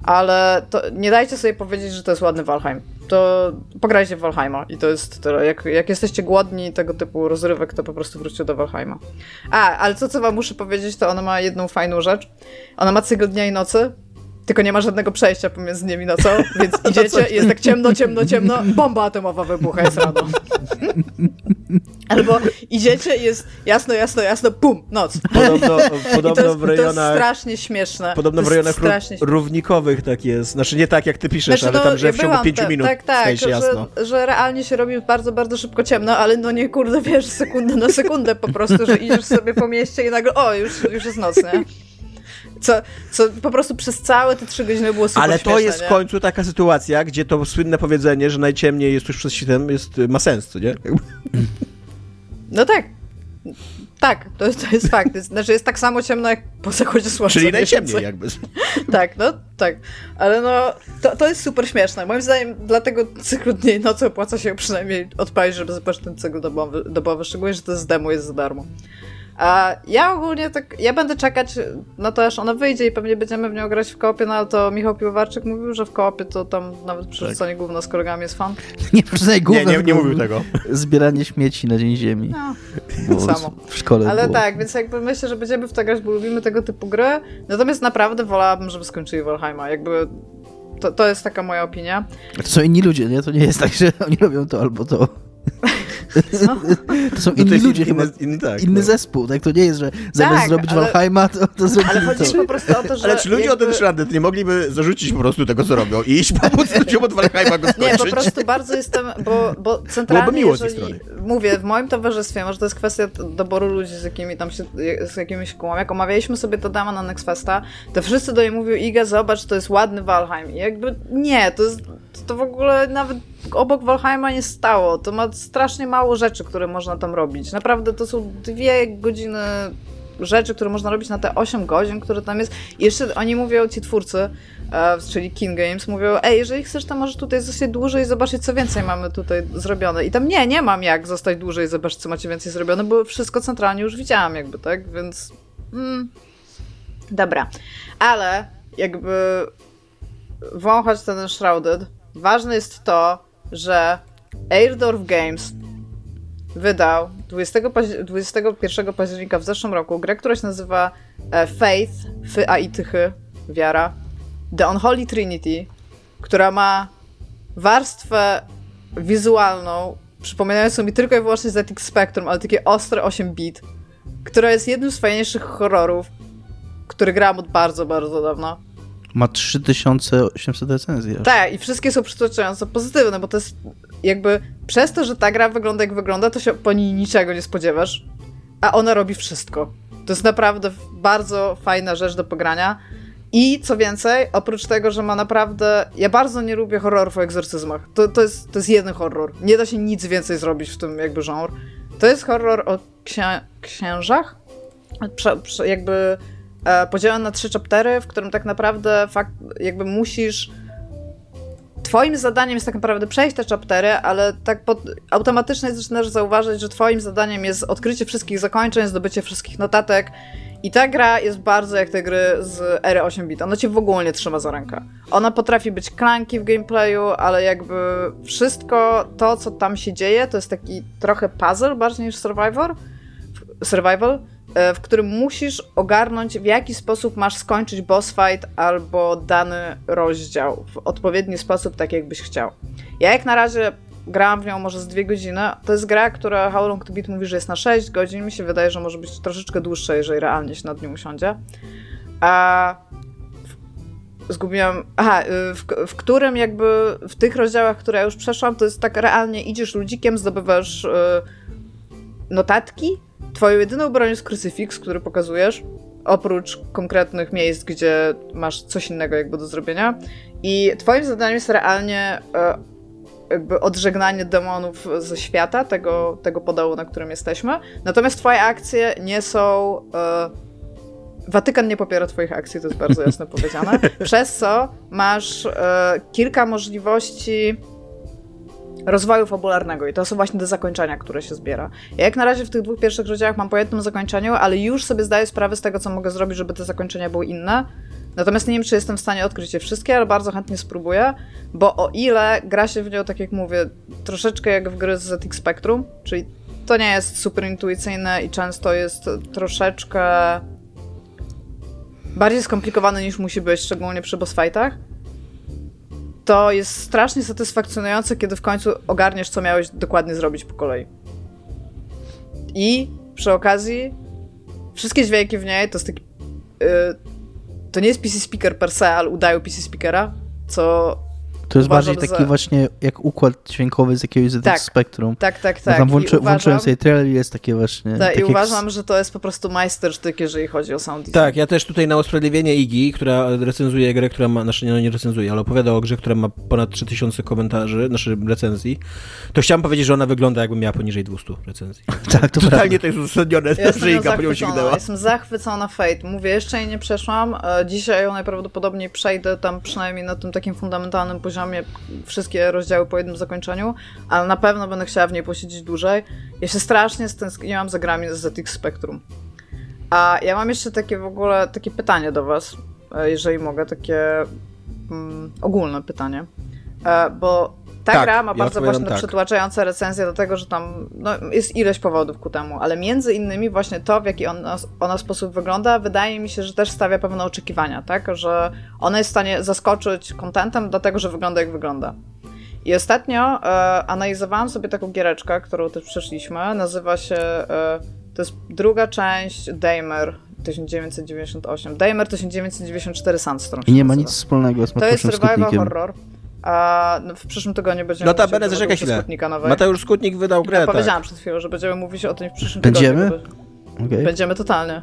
ale nie dajcie sobie powiedzieć, że to jest ładny Valheim. To pograjcie w Valheima i to jest tyle. Jak, jak jesteście głodni tego typu rozrywek, to po prostu wróćcie do Valheima. A, ale co, co wam muszę powiedzieć, to ona ma jedną fajną rzecz. Ona ma cykl dnia i nocy, tylko nie ma żadnego przejścia pomiędzy nimi nocą, więc idziecie, jest tak ciemno, ciemno, ciemno, bomba atomowa wybucha, jest rano. Albo idziecie jest jasno, jasno, jasno, pum, noc. Podobno, podobno to jest, w rejonach... To jest strasznie śmieszne. Podobno w rejonach strasznie... równikowych tak jest. Znaczy nie tak jak ty piszesz, znaczy, ale tam, że w ciągu pięciu minut Tak, tak, że, jasno. że realnie się robi bardzo, bardzo szybko ciemno, ale no nie kurde, wiesz, sekundę na sekundę po prostu, że idziesz sobie po mieście i nagle, o, już, już jest noc, nie? Co, co po prostu przez całe te trzy godziny było super Ale to śmieszne, jest nie? w końcu taka sytuacja, gdzie to słynne powiedzenie, że najciemniej jest tuż przed świtem, jest, ma sens, co nie? No tak. Tak, to, to jest fakt. Jest, znaczy jest tak samo ciemno jak po zachodzie słońca. Czyli najciemniej jakby. Tak, no tak. Ale no, to, to jest super śmieszne. Moim zdaniem dlatego cyklu dnia i nocy opłaca się przynajmniej odpalić, żeby zobaczyć ten cykl dobowy, dobowy szczególnie, że to jest demo, jest za darmo. A ja ogólnie tak, ja będę czekać na to, aż ona wyjdzie i pewnie będziemy w nią grać w koopie, no ale to Michał Piłowarczyk mówił, że w koopie to tam nawet przerzucanie tak. gówna z kolegami jest fan. Nie, przerzucanie gówna. Nie, nie, nie mówił tego. Zbieranie śmieci na Dzień Ziemi. No, samo. W szkole Ale było. tak, więc jakby myślę, że będziemy w to grać, bo lubimy tego typu gry. Natomiast naprawdę wolałabym, żeby skończyli Valheima. Jakby to, to jest taka moja opinia. To są inni ludzie, nie? To nie jest tak, że oni robią to albo to. To są inni to ludzie, inny, chyba inny, tak, inny no. zespół, tak? To nie jest, że zamiast Tak, zrobić ale- Valheima, to, to zrobili Ale chodzi to. po prostu o to, że Ale czy ludzie jakby... o ten szrandet nie mogliby zarzucić po prostu tego, co robią i iść pomóc ludziom od Valheima go Nie, skończyć? po prostu bardzo jestem, bo, bo centralnie, Byłoby miło jeżeli, strony. mówię, w moim towarzystwie, może to jest kwestia doboru ludzi, z jakimi tam się, z jakimi się kumam, jak omawialiśmy sobie to demo na Nextfesta, to wszyscy do niej mówią, Iga, zobacz, to jest ładny Valheim. I jakby nie, to jest, to w ogóle nawet obok Valheima nie stało. To ma strasznie mało rzeczy, które można tam robić. Naprawdę to są dwie godziny rzeczy, które można robić na te 8 godzin, które tam jest. I jeszcze oni mówią, ci twórcy, e, czyli King Games, mówią, ej, jeżeli chcesz, to możesz tutaj zostać dłużej i zobaczyć, co więcej mamy tutaj zrobione. I tam nie, nie mam jak zostać dłużej i zobaczyć, co macie więcej zrobione, bo wszystko centralnie już widziałam jakby, tak? Więc... Mm, dobra. Ale jakby wąchać ten Shrouded, ważne jest to, że Airdorf Games wydał 20 paź- 21 października w zeszłym roku grę, która się nazywa e, Faith, Fy a i Tychy, wiara, The Unholy Trinity, która ma warstwę wizualną przypominającą mi tylko i wyłącznie ZX Spectrum, ale takie ostre 8 bit, która jest jednym z fajniejszych horrorów, który grałam od bardzo, bardzo dawna. Ma 3800 recenzji. Tak, i wszystkie są przytłaczająco pozytywne, bo to jest jakby przez to, że ta gra wygląda jak wygląda, to się po niej niczego nie spodziewasz, a ona robi wszystko. To jest naprawdę bardzo fajna rzecz do pogrania. I co więcej, oprócz tego, że ma naprawdę. Ja bardzo nie lubię horrorów o egzorcyzmach. To, to, jest, to jest jeden horror. Nie da się nic więcej zrobić w tym jakby genre. To jest horror o księ- księżach. Prze, prze, jakby e, na trzy chaptery, w którym tak naprawdę fakt, jakby musisz Twoim zadaniem jest tak naprawdę przejść te chaptery, ale tak pod, automatycznie zaczynasz zauważyć, że twoim zadaniem jest odkrycie wszystkich zakończeń, zdobycie wszystkich notatek i ta gra jest bardzo jak te gry z ery 8-bit. Ona cię w ogóle nie trzyma za rękę. Ona potrafi być klanki w gameplayu, ale jakby wszystko to, co tam się dzieje, to jest taki trochę puzzle bardziej niż survivor. Survival, w którym musisz ogarnąć, w jaki sposób masz skończyć boss fight albo dany rozdział w odpowiedni sposób, tak jakbyś chciał. Ja jak na razie grałam w nią może z dwie godziny. To jest gra, która How Long To Beat mówi, że jest na 6 godzin. Mi się wydaje, że może być troszeczkę dłuższa, jeżeli realnie się nad nią usiądzie. A zgubiłam. Aha, y, w, w, którym jakby w tych rozdziałach, które ja już przeszłam, to jest tak realnie idziesz ludzikiem, zdobywasz y, notatki. Twoją jedyną bronią jest krucyfiks, który pokazujesz, oprócz konkretnych miejsc, gdzie masz coś innego jakby do zrobienia. I twoim zadaniem jest realnie y, jakby odżegnanie demonów ze świata, tego, tego podołu, na którym jesteśmy. Natomiast twoje akcje nie są... Y, Watykan nie popiera Twoich akcji, to jest bardzo jasno powiedziane. Przez co masz e, kilka możliwości rozwoju fabularnego i to są właśnie te zakończenia, które się zbiera. Ja jak na razie w tych dwóch pierwszych rozdziałach mam po jednym zakończeniu, ale już sobie zdaję sprawę z tego, co mogę zrobić, żeby te zakończenia były inne. Natomiast nie wiem, czy jestem w stanie odkryć je wszystkie, ale bardzo chętnie spróbuję, bo o ile gra się w nią, tak jak mówię, troszeczkę jak w gry z ZX Spectrum, czyli to nie jest super intuicyjne i często jest troszeczkę bardziej skomplikowany niż musi być, szczególnie przy boss fightach, to jest strasznie satysfakcjonujące, kiedy w końcu ogarniesz, co miałeś dokładnie zrobić po kolei. I przy okazji wszystkie dźwięki w niej to jest taki... Yy, to nie jest PC speaker per se, ale udają PC speakera, co to jest bardziej taki za... właśnie jak układ dźwiękowy z jakiegoś tak, Spectrum. Tak, tak, tak. Tam włączy, uważam... włączyłem sobie trailer i jest takie właśnie... Tak, i uważam, że to jest po prostu majstersztyk, jeżeli chodzi o sound design. Tak, ja też tutaj na usprawiedliwienie Igi, która recenzuje grę, która ma, znaczy nie, no nie recenzuje, ale opowiada o grze, która ma ponad 3000 komentarzy, znaczy recenzji, to chciałem powiedzieć, że ona wygląda jakby miała poniżej 200 recenzji. tak, to Totalnie to jest uzasadnione, ja że Iga po nią sięgnęła. Jestem zachwycona Fate. Mówię, jeszcze jej nie przeszłam. E, dzisiaj ją najprawdopodobniej przejdę tam przynajmniej na tym takim fundamentalnym poziomie wszystkie rozdziały po jednym zakończeniu, ale na pewno będę chciała w niej posiedzieć dłużej. Ja się strasznie stęskniłam za grami z ZX Spectrum. A ja mam jeszcze takie w ogóle takie pytanie do was, e, jeżeli mogę, takie mm, ogólne pytanie. E, bo ta tak, gra ma ja bardzo właśnie tak. przytłaczające recenzje do tego, że tam no, jest ileś powodów ku temu, ale między innymi właśnie to, w jaki ona, ona sposób wygląda, wydaje mi się, że też stawia pewne oczekiwania, tak? Że ona jest w stanie zaskoczyć kontentem, dlatego że wygląda jak wygląda. I ostatnio e, analizowałam sobie taką giereczkę, którą też przeszliśmy. Nazywa się. E, to jest druga część Damer 1998. Damer 1994 Sandstorm. I nie ma nic wspólnego z To jest survival horror. A no, w przyszłym tygodniu będziemy No Notabene, zaczekaj chwilę. Mateusz Skutnik wydał grę, ja tak. powiedziałam przed chwilą, że będziemy mówić o tym w przyszłym będziemy? tygodniu. Będziemy? Okay. Będziemy totalnie.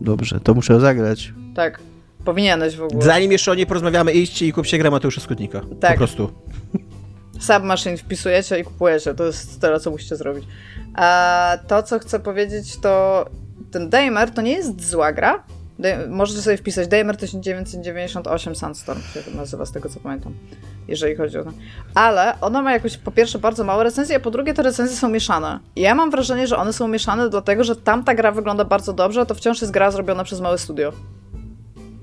Dobrze, to muszę zagrać. Tak. Powinieneś w ogóle. Zanim jeszcze o niej porozmawiamy, idźcie i kupcie grę Mateusza Skutnika. Tak. Po prostu. Submachine wpisujecie i kupujecie. To jest tyle, co musicie zrobić. A to, co chcę powiedzieć, to ten Damer to nie jest zła gra. Możecie sobie wpisać Damer 1998 Sandstorm się nazywa, z tego co pamiętam jeżeli chodzi o to. Ale ona ma jakoś po pierwsze bardzo małe recenzje, a po drugie te recenzje są mieszane. I ja mam wrażenie, że one są mieszane dlatego, że tamta gra wygląda bardzo dobrze, a to wciąż jest gra zrobiona przez małe studio.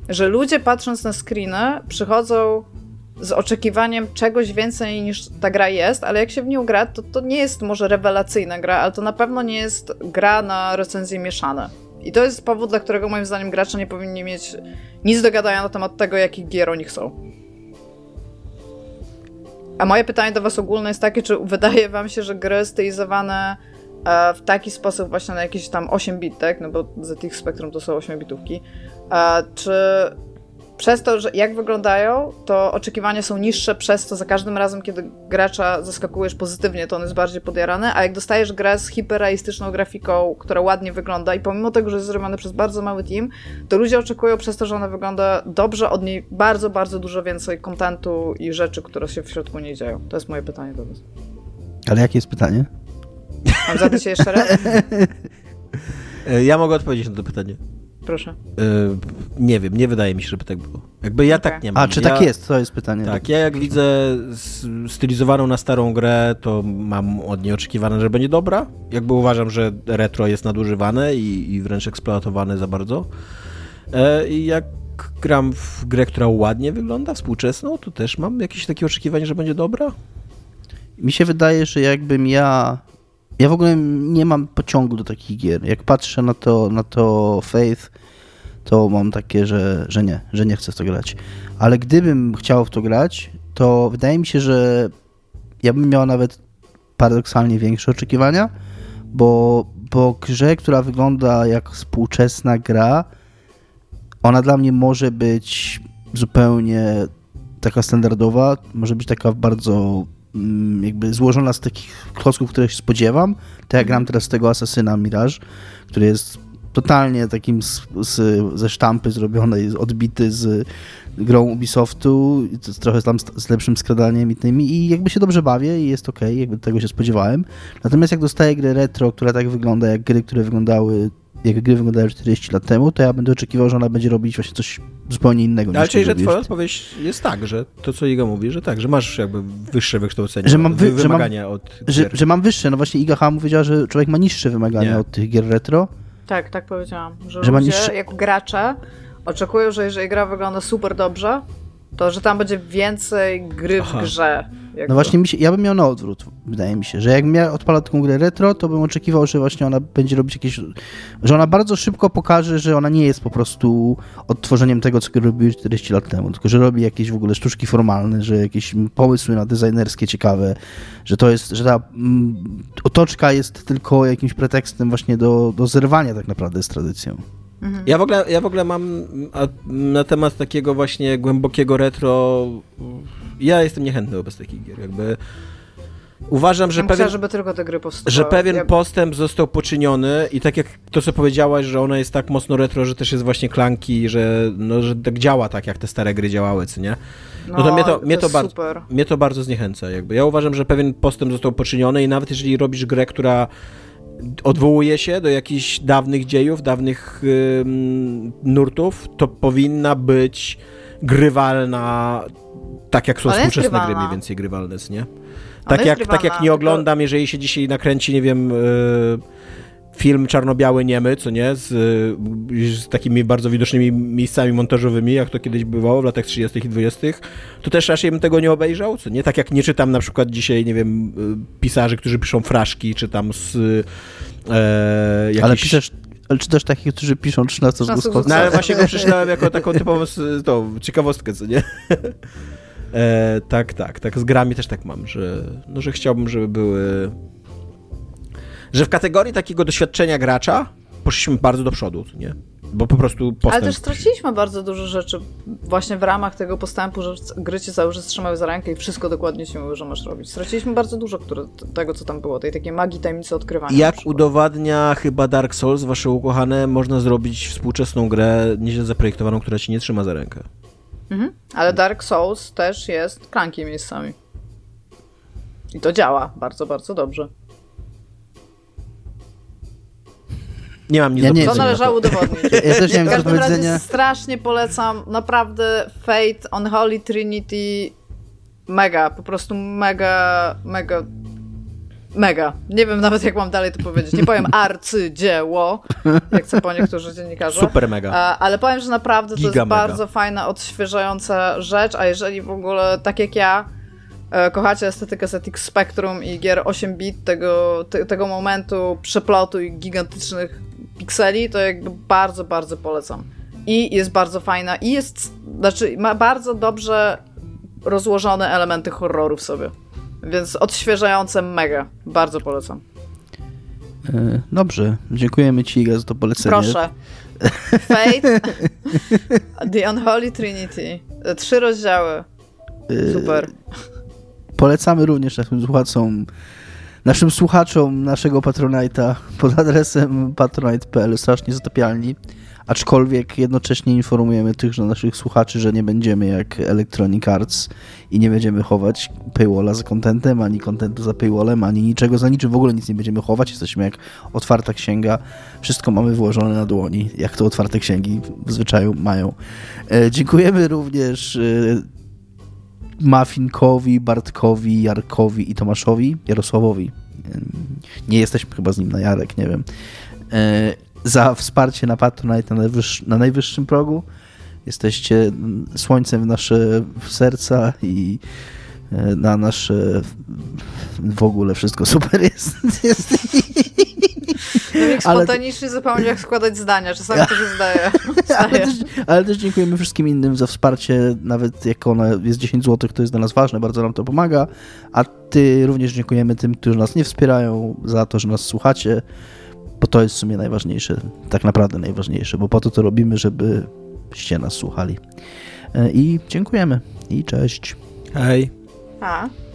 Że ludzie patrząc na screeny przychodzą z oczekiwaniem czegoś więcej niż ta gra jest, ale jak się w nią gra, to to nie jest może rewelacyjna gra, ale to na pewno nie jest gra na recenzje mieszane. I to jest powód, dla którego moim zdaniem gracze nie powinni mieć nic do gadania na temat tego, jakich gier oni chcą. A moje pytanie do was ogólne jest takie, czy wydaje wam się, że gry stylizowane e, w taki sposób właśnie na jakieś tam 8 bit, tak? No bo ZX Spectrum to są 8 bitówki. E, czy przez to, że jak wyglądają, to oczekiwania są niższe, przez to za każdym razem, kiedy gracza zaskakujesz pozytywnie, to on jest bardziej podjarany, a jak dostajesz grę z hiperrealistyczną grafiką, która ładnie wygląda i pomimo tego, że jest zrobiona przez bardzo mały team, to ludzie oczekują przez to, że ona wygląda dobrze, od niej bardzo, bardzo dużo więcej kontentu i rzeczy, które się w środku nie dzieją. To jest moje pytanie do was. Ale jakie jest pytanie? Mam zadać się jeszcze raz? Ja mogę odpowiedzieć na to pytanie. Proszę. Yy, nie wiem, nie wydaje mi się, żeby tak było. Jakby ja okay. tak nie mam. A czy ja, tak jest? To jest pytanie. Tak, ja jak widzę stylizowaną na starą grę, to mam od niej oczekiwane, że będzie dobra. Jakby uważam, że retro jest nadużywane i, i wręcz eksploatowane za bardzo. E, I jak gram w grę, która ładnie wygląda, współczesną, to też mam jakieś takie oczekiwanie, że będzie dobra. Mi się wydaje, że jakbym ja ja w ogóle nie mam pociągu do takich gier. Jak patrzę na to, na to Faith, to mam takie, że, że nie, że nie chcę w to grać. Ale gdybym chciał w to grać, to wydaje mi się, że ja bym miał nawet paradoksalnie większe oczekiwania, bo po grze, która wygląda jak współczesna gra, ona dla mnie może być zupełnie taka standardowa, może być taka bardzo jakby złożona z takich klocków, które się spodziewam. To ja gram teraz tego Asasyna Mirage, który jest totalnie takim z, z, ze sztampy zrobionej, odbity z grą Ubisoftu, trochę tam z, z lepszym skradaniem i tymi i jakby się dobrze bawię i jest ok, jakby tego się spodziewałem. Natomiast jak dostaję grę retro, która tak wygląda jak gry, które wyglądały jak gry wyglądały 40 lat temu, to ja będę oczekiwał, że ona będzie robić właśnie coś zupełnie innego. Ale czyli, że twoja odpowiedź jest tak, że to, co Iga mówi, że tak, że masz jakby wyższe wykształcenie, że mam wy, wymagania że mam, od że, że, mam wyższe, no właśnie Iga H. powiedziała, że człowiek ma niższe wymagania Nie. od tych gier retro. Tak, tak powiedziałam, że, że ludzie, niższe... jak gracze oczekują, że jeżeli gra wygląda super dobrze, to, że tam będzie więcej gry Aha. w grze. No właśnie, mi się, ja bym miał na odwrót, wydaje mi się, że jak ja odpalę taką grę retro, to bym oczekiwał, że właśnie ona będzie robić jakieś, że ona bardzo szybko pokaże, że ona nie jest po prostu odtworzeniem tego, co robiły 40 lat temu, tylko że robi jakieś w ogóle sztuczki formalne, że jakieś pomysły na designerskie ciekawe, że to jest, że ta mm, otoczka jest tylko jakimś pretekstem właśnie do, do zerwania tak naprawdę z tradycją. Mhm. Ja, w ogóle, ja w ogóle mam na temat takiego właśnie głębokiego retro. Ja jestem niechętny wobec takich gier. Jakby uważam, że, pewien, żeby tylko te gry że pewien ja... postęp został poczyniony i tak jak to, co powiedziałaś, że ona jest tak mocno retro, że też jest właśnie klanki, że, no, że tak działa tak, jak te stare gry działały, co nie? No, no to, mnie to, mnie, to bardzo, mnie to bardzo zniechęca. Jakby. Ja uważam, że pewien postęp został poczyniony i nawet jeżeli robisz grę, która odwołuje się do jakichś dawnych dziejów, dawnych yy, nurtów, to powinna być grywalna tak jak są współczesne gry mniej więcej grywalne, nie? Tak jak, tak jak nie oglądam, jeżeli się dzisiaj nakręci, nie wiem... Yy, film czarno-biały niemy, co nie, z, z, takimi bardzo widocznymi miejscami montażowymi, jak to kiedyś bywało w latach 30. i 20., to też raczej bym tego nie obejrzał, co nie, tak jak nie czytam na przykład dzisiaj, nie wiem, pisarzy, którzy piszą fraszki, czy tam z e, jakiś... Ale piszesz ale czy też takich, którzy piszą 13 z No ale właśnie go przeczytałem jako taką typową to, ciekawostkę, co nie? E, tak, tak, tak. Z grami też tak mam, że, no, że chciałbym, żeby były że w kategorii takiego doświadczenia gracza poszliśmy bardzo do przodu, nie? Bo po prostu postęp... Ale też straciliśmy bardzo dużo rzeczy właśnie w ramach tego postępu, że gry cię cały czas trzymały za rękę i wszystko dokładnie się mówiło, że masz robić. Straciliśmy bardzo dużo które, tego, co tam było, tej takiej magii tajemnicy odkrywania. Jak udowadnia chyba Dark Souls, wasze ukochane, można zrobić współczesną grę nieźle zaprojektowaną, która ci nie trzyma za rękę. Mhm. Ale Dark Souls też jest klanki miejscami. I to działa bardzo, bardzo dobrze. Nie mam nic ja do powiedzenia. To należało udowodnić. Ja też nie mam w każdym razie strasznie polecam, naprawdę Fate on Holy Trinity mega, po prostu mega, mega Mega. Nie wiem nawet, jak mam dalej to powiedzieć. Nie powiem arcydzieło, jak chcę po niektórzy dziennikarze. Super mega. ale powiem, że naprawdę Giga to jest mega. bardzo fajna, odświeżająca rzecz, a jeżeli w ogóle, tak jak ja, e, kochacie estetykę ZX Spectrum i gier 8-bit, tego, te, tego momentu przeplotu i gigantycznych pikseli, to jakby bardzo, bardzo polecam. I jest bardzo fajna, i jest, znaczy ma bardzo dobrze rozłożone elementy horroru w sobie. Więc odświeżające mega. Bardzo polecam. E, dobrze, dziękujemy Ci za to polecenie. Proszę. Fate, The Unholy Trinity. Trzy rozdziały. E, Super. Polecamy również naszym słuchaczom naszym słuchaczom naszego Patronite'a pod adresem patronite.pl strasznie zatopialni, aczkolwiek jednocześnie informujemy tych naszych słuchaczy, że nie będziemy jak Electronic Arts i nie będziemy chować paywalla za kontentem, ani kontentu za paywallem, ani niczego za niczym, w ogóle nic nie będziemy chować, jesteśmy jak otwarta księga, wszystko mamy włożone na dłoni, jak to otwarte księgi w zwyczaju mają. E, dziękujemy również e, Mafinkowi, Bartkowi, Jarkowi i Tomaszowi, Jarosławowi. Nie jesteśmy chyba z nim na Jarek, nie wiem. E, za wsparcie na Patronite na, na najwyższym progu. Jesteście słońcem w nasze serca i na nasze w ogóle wszystko super jest. jest. Dominik spontanicznie zapomniał, jak składać zdania. Czasami to się zdaje. ale, też, ale też dziękujemy wszystkim innym za wsparcie, nawet jak ono jest 10 zł, to jest dla nas ważne, bardzo nam to pomaga, a ty również dziękujemy tym, którzy nas nie wspierają, za to, że nas słuchacie, bo to jest w sumie najważniejsze, tak naprawdę najważniejsze, bo po to to robimy, żebyście nas słuchali. E, I dziękujemy. I cześć. Hej. A.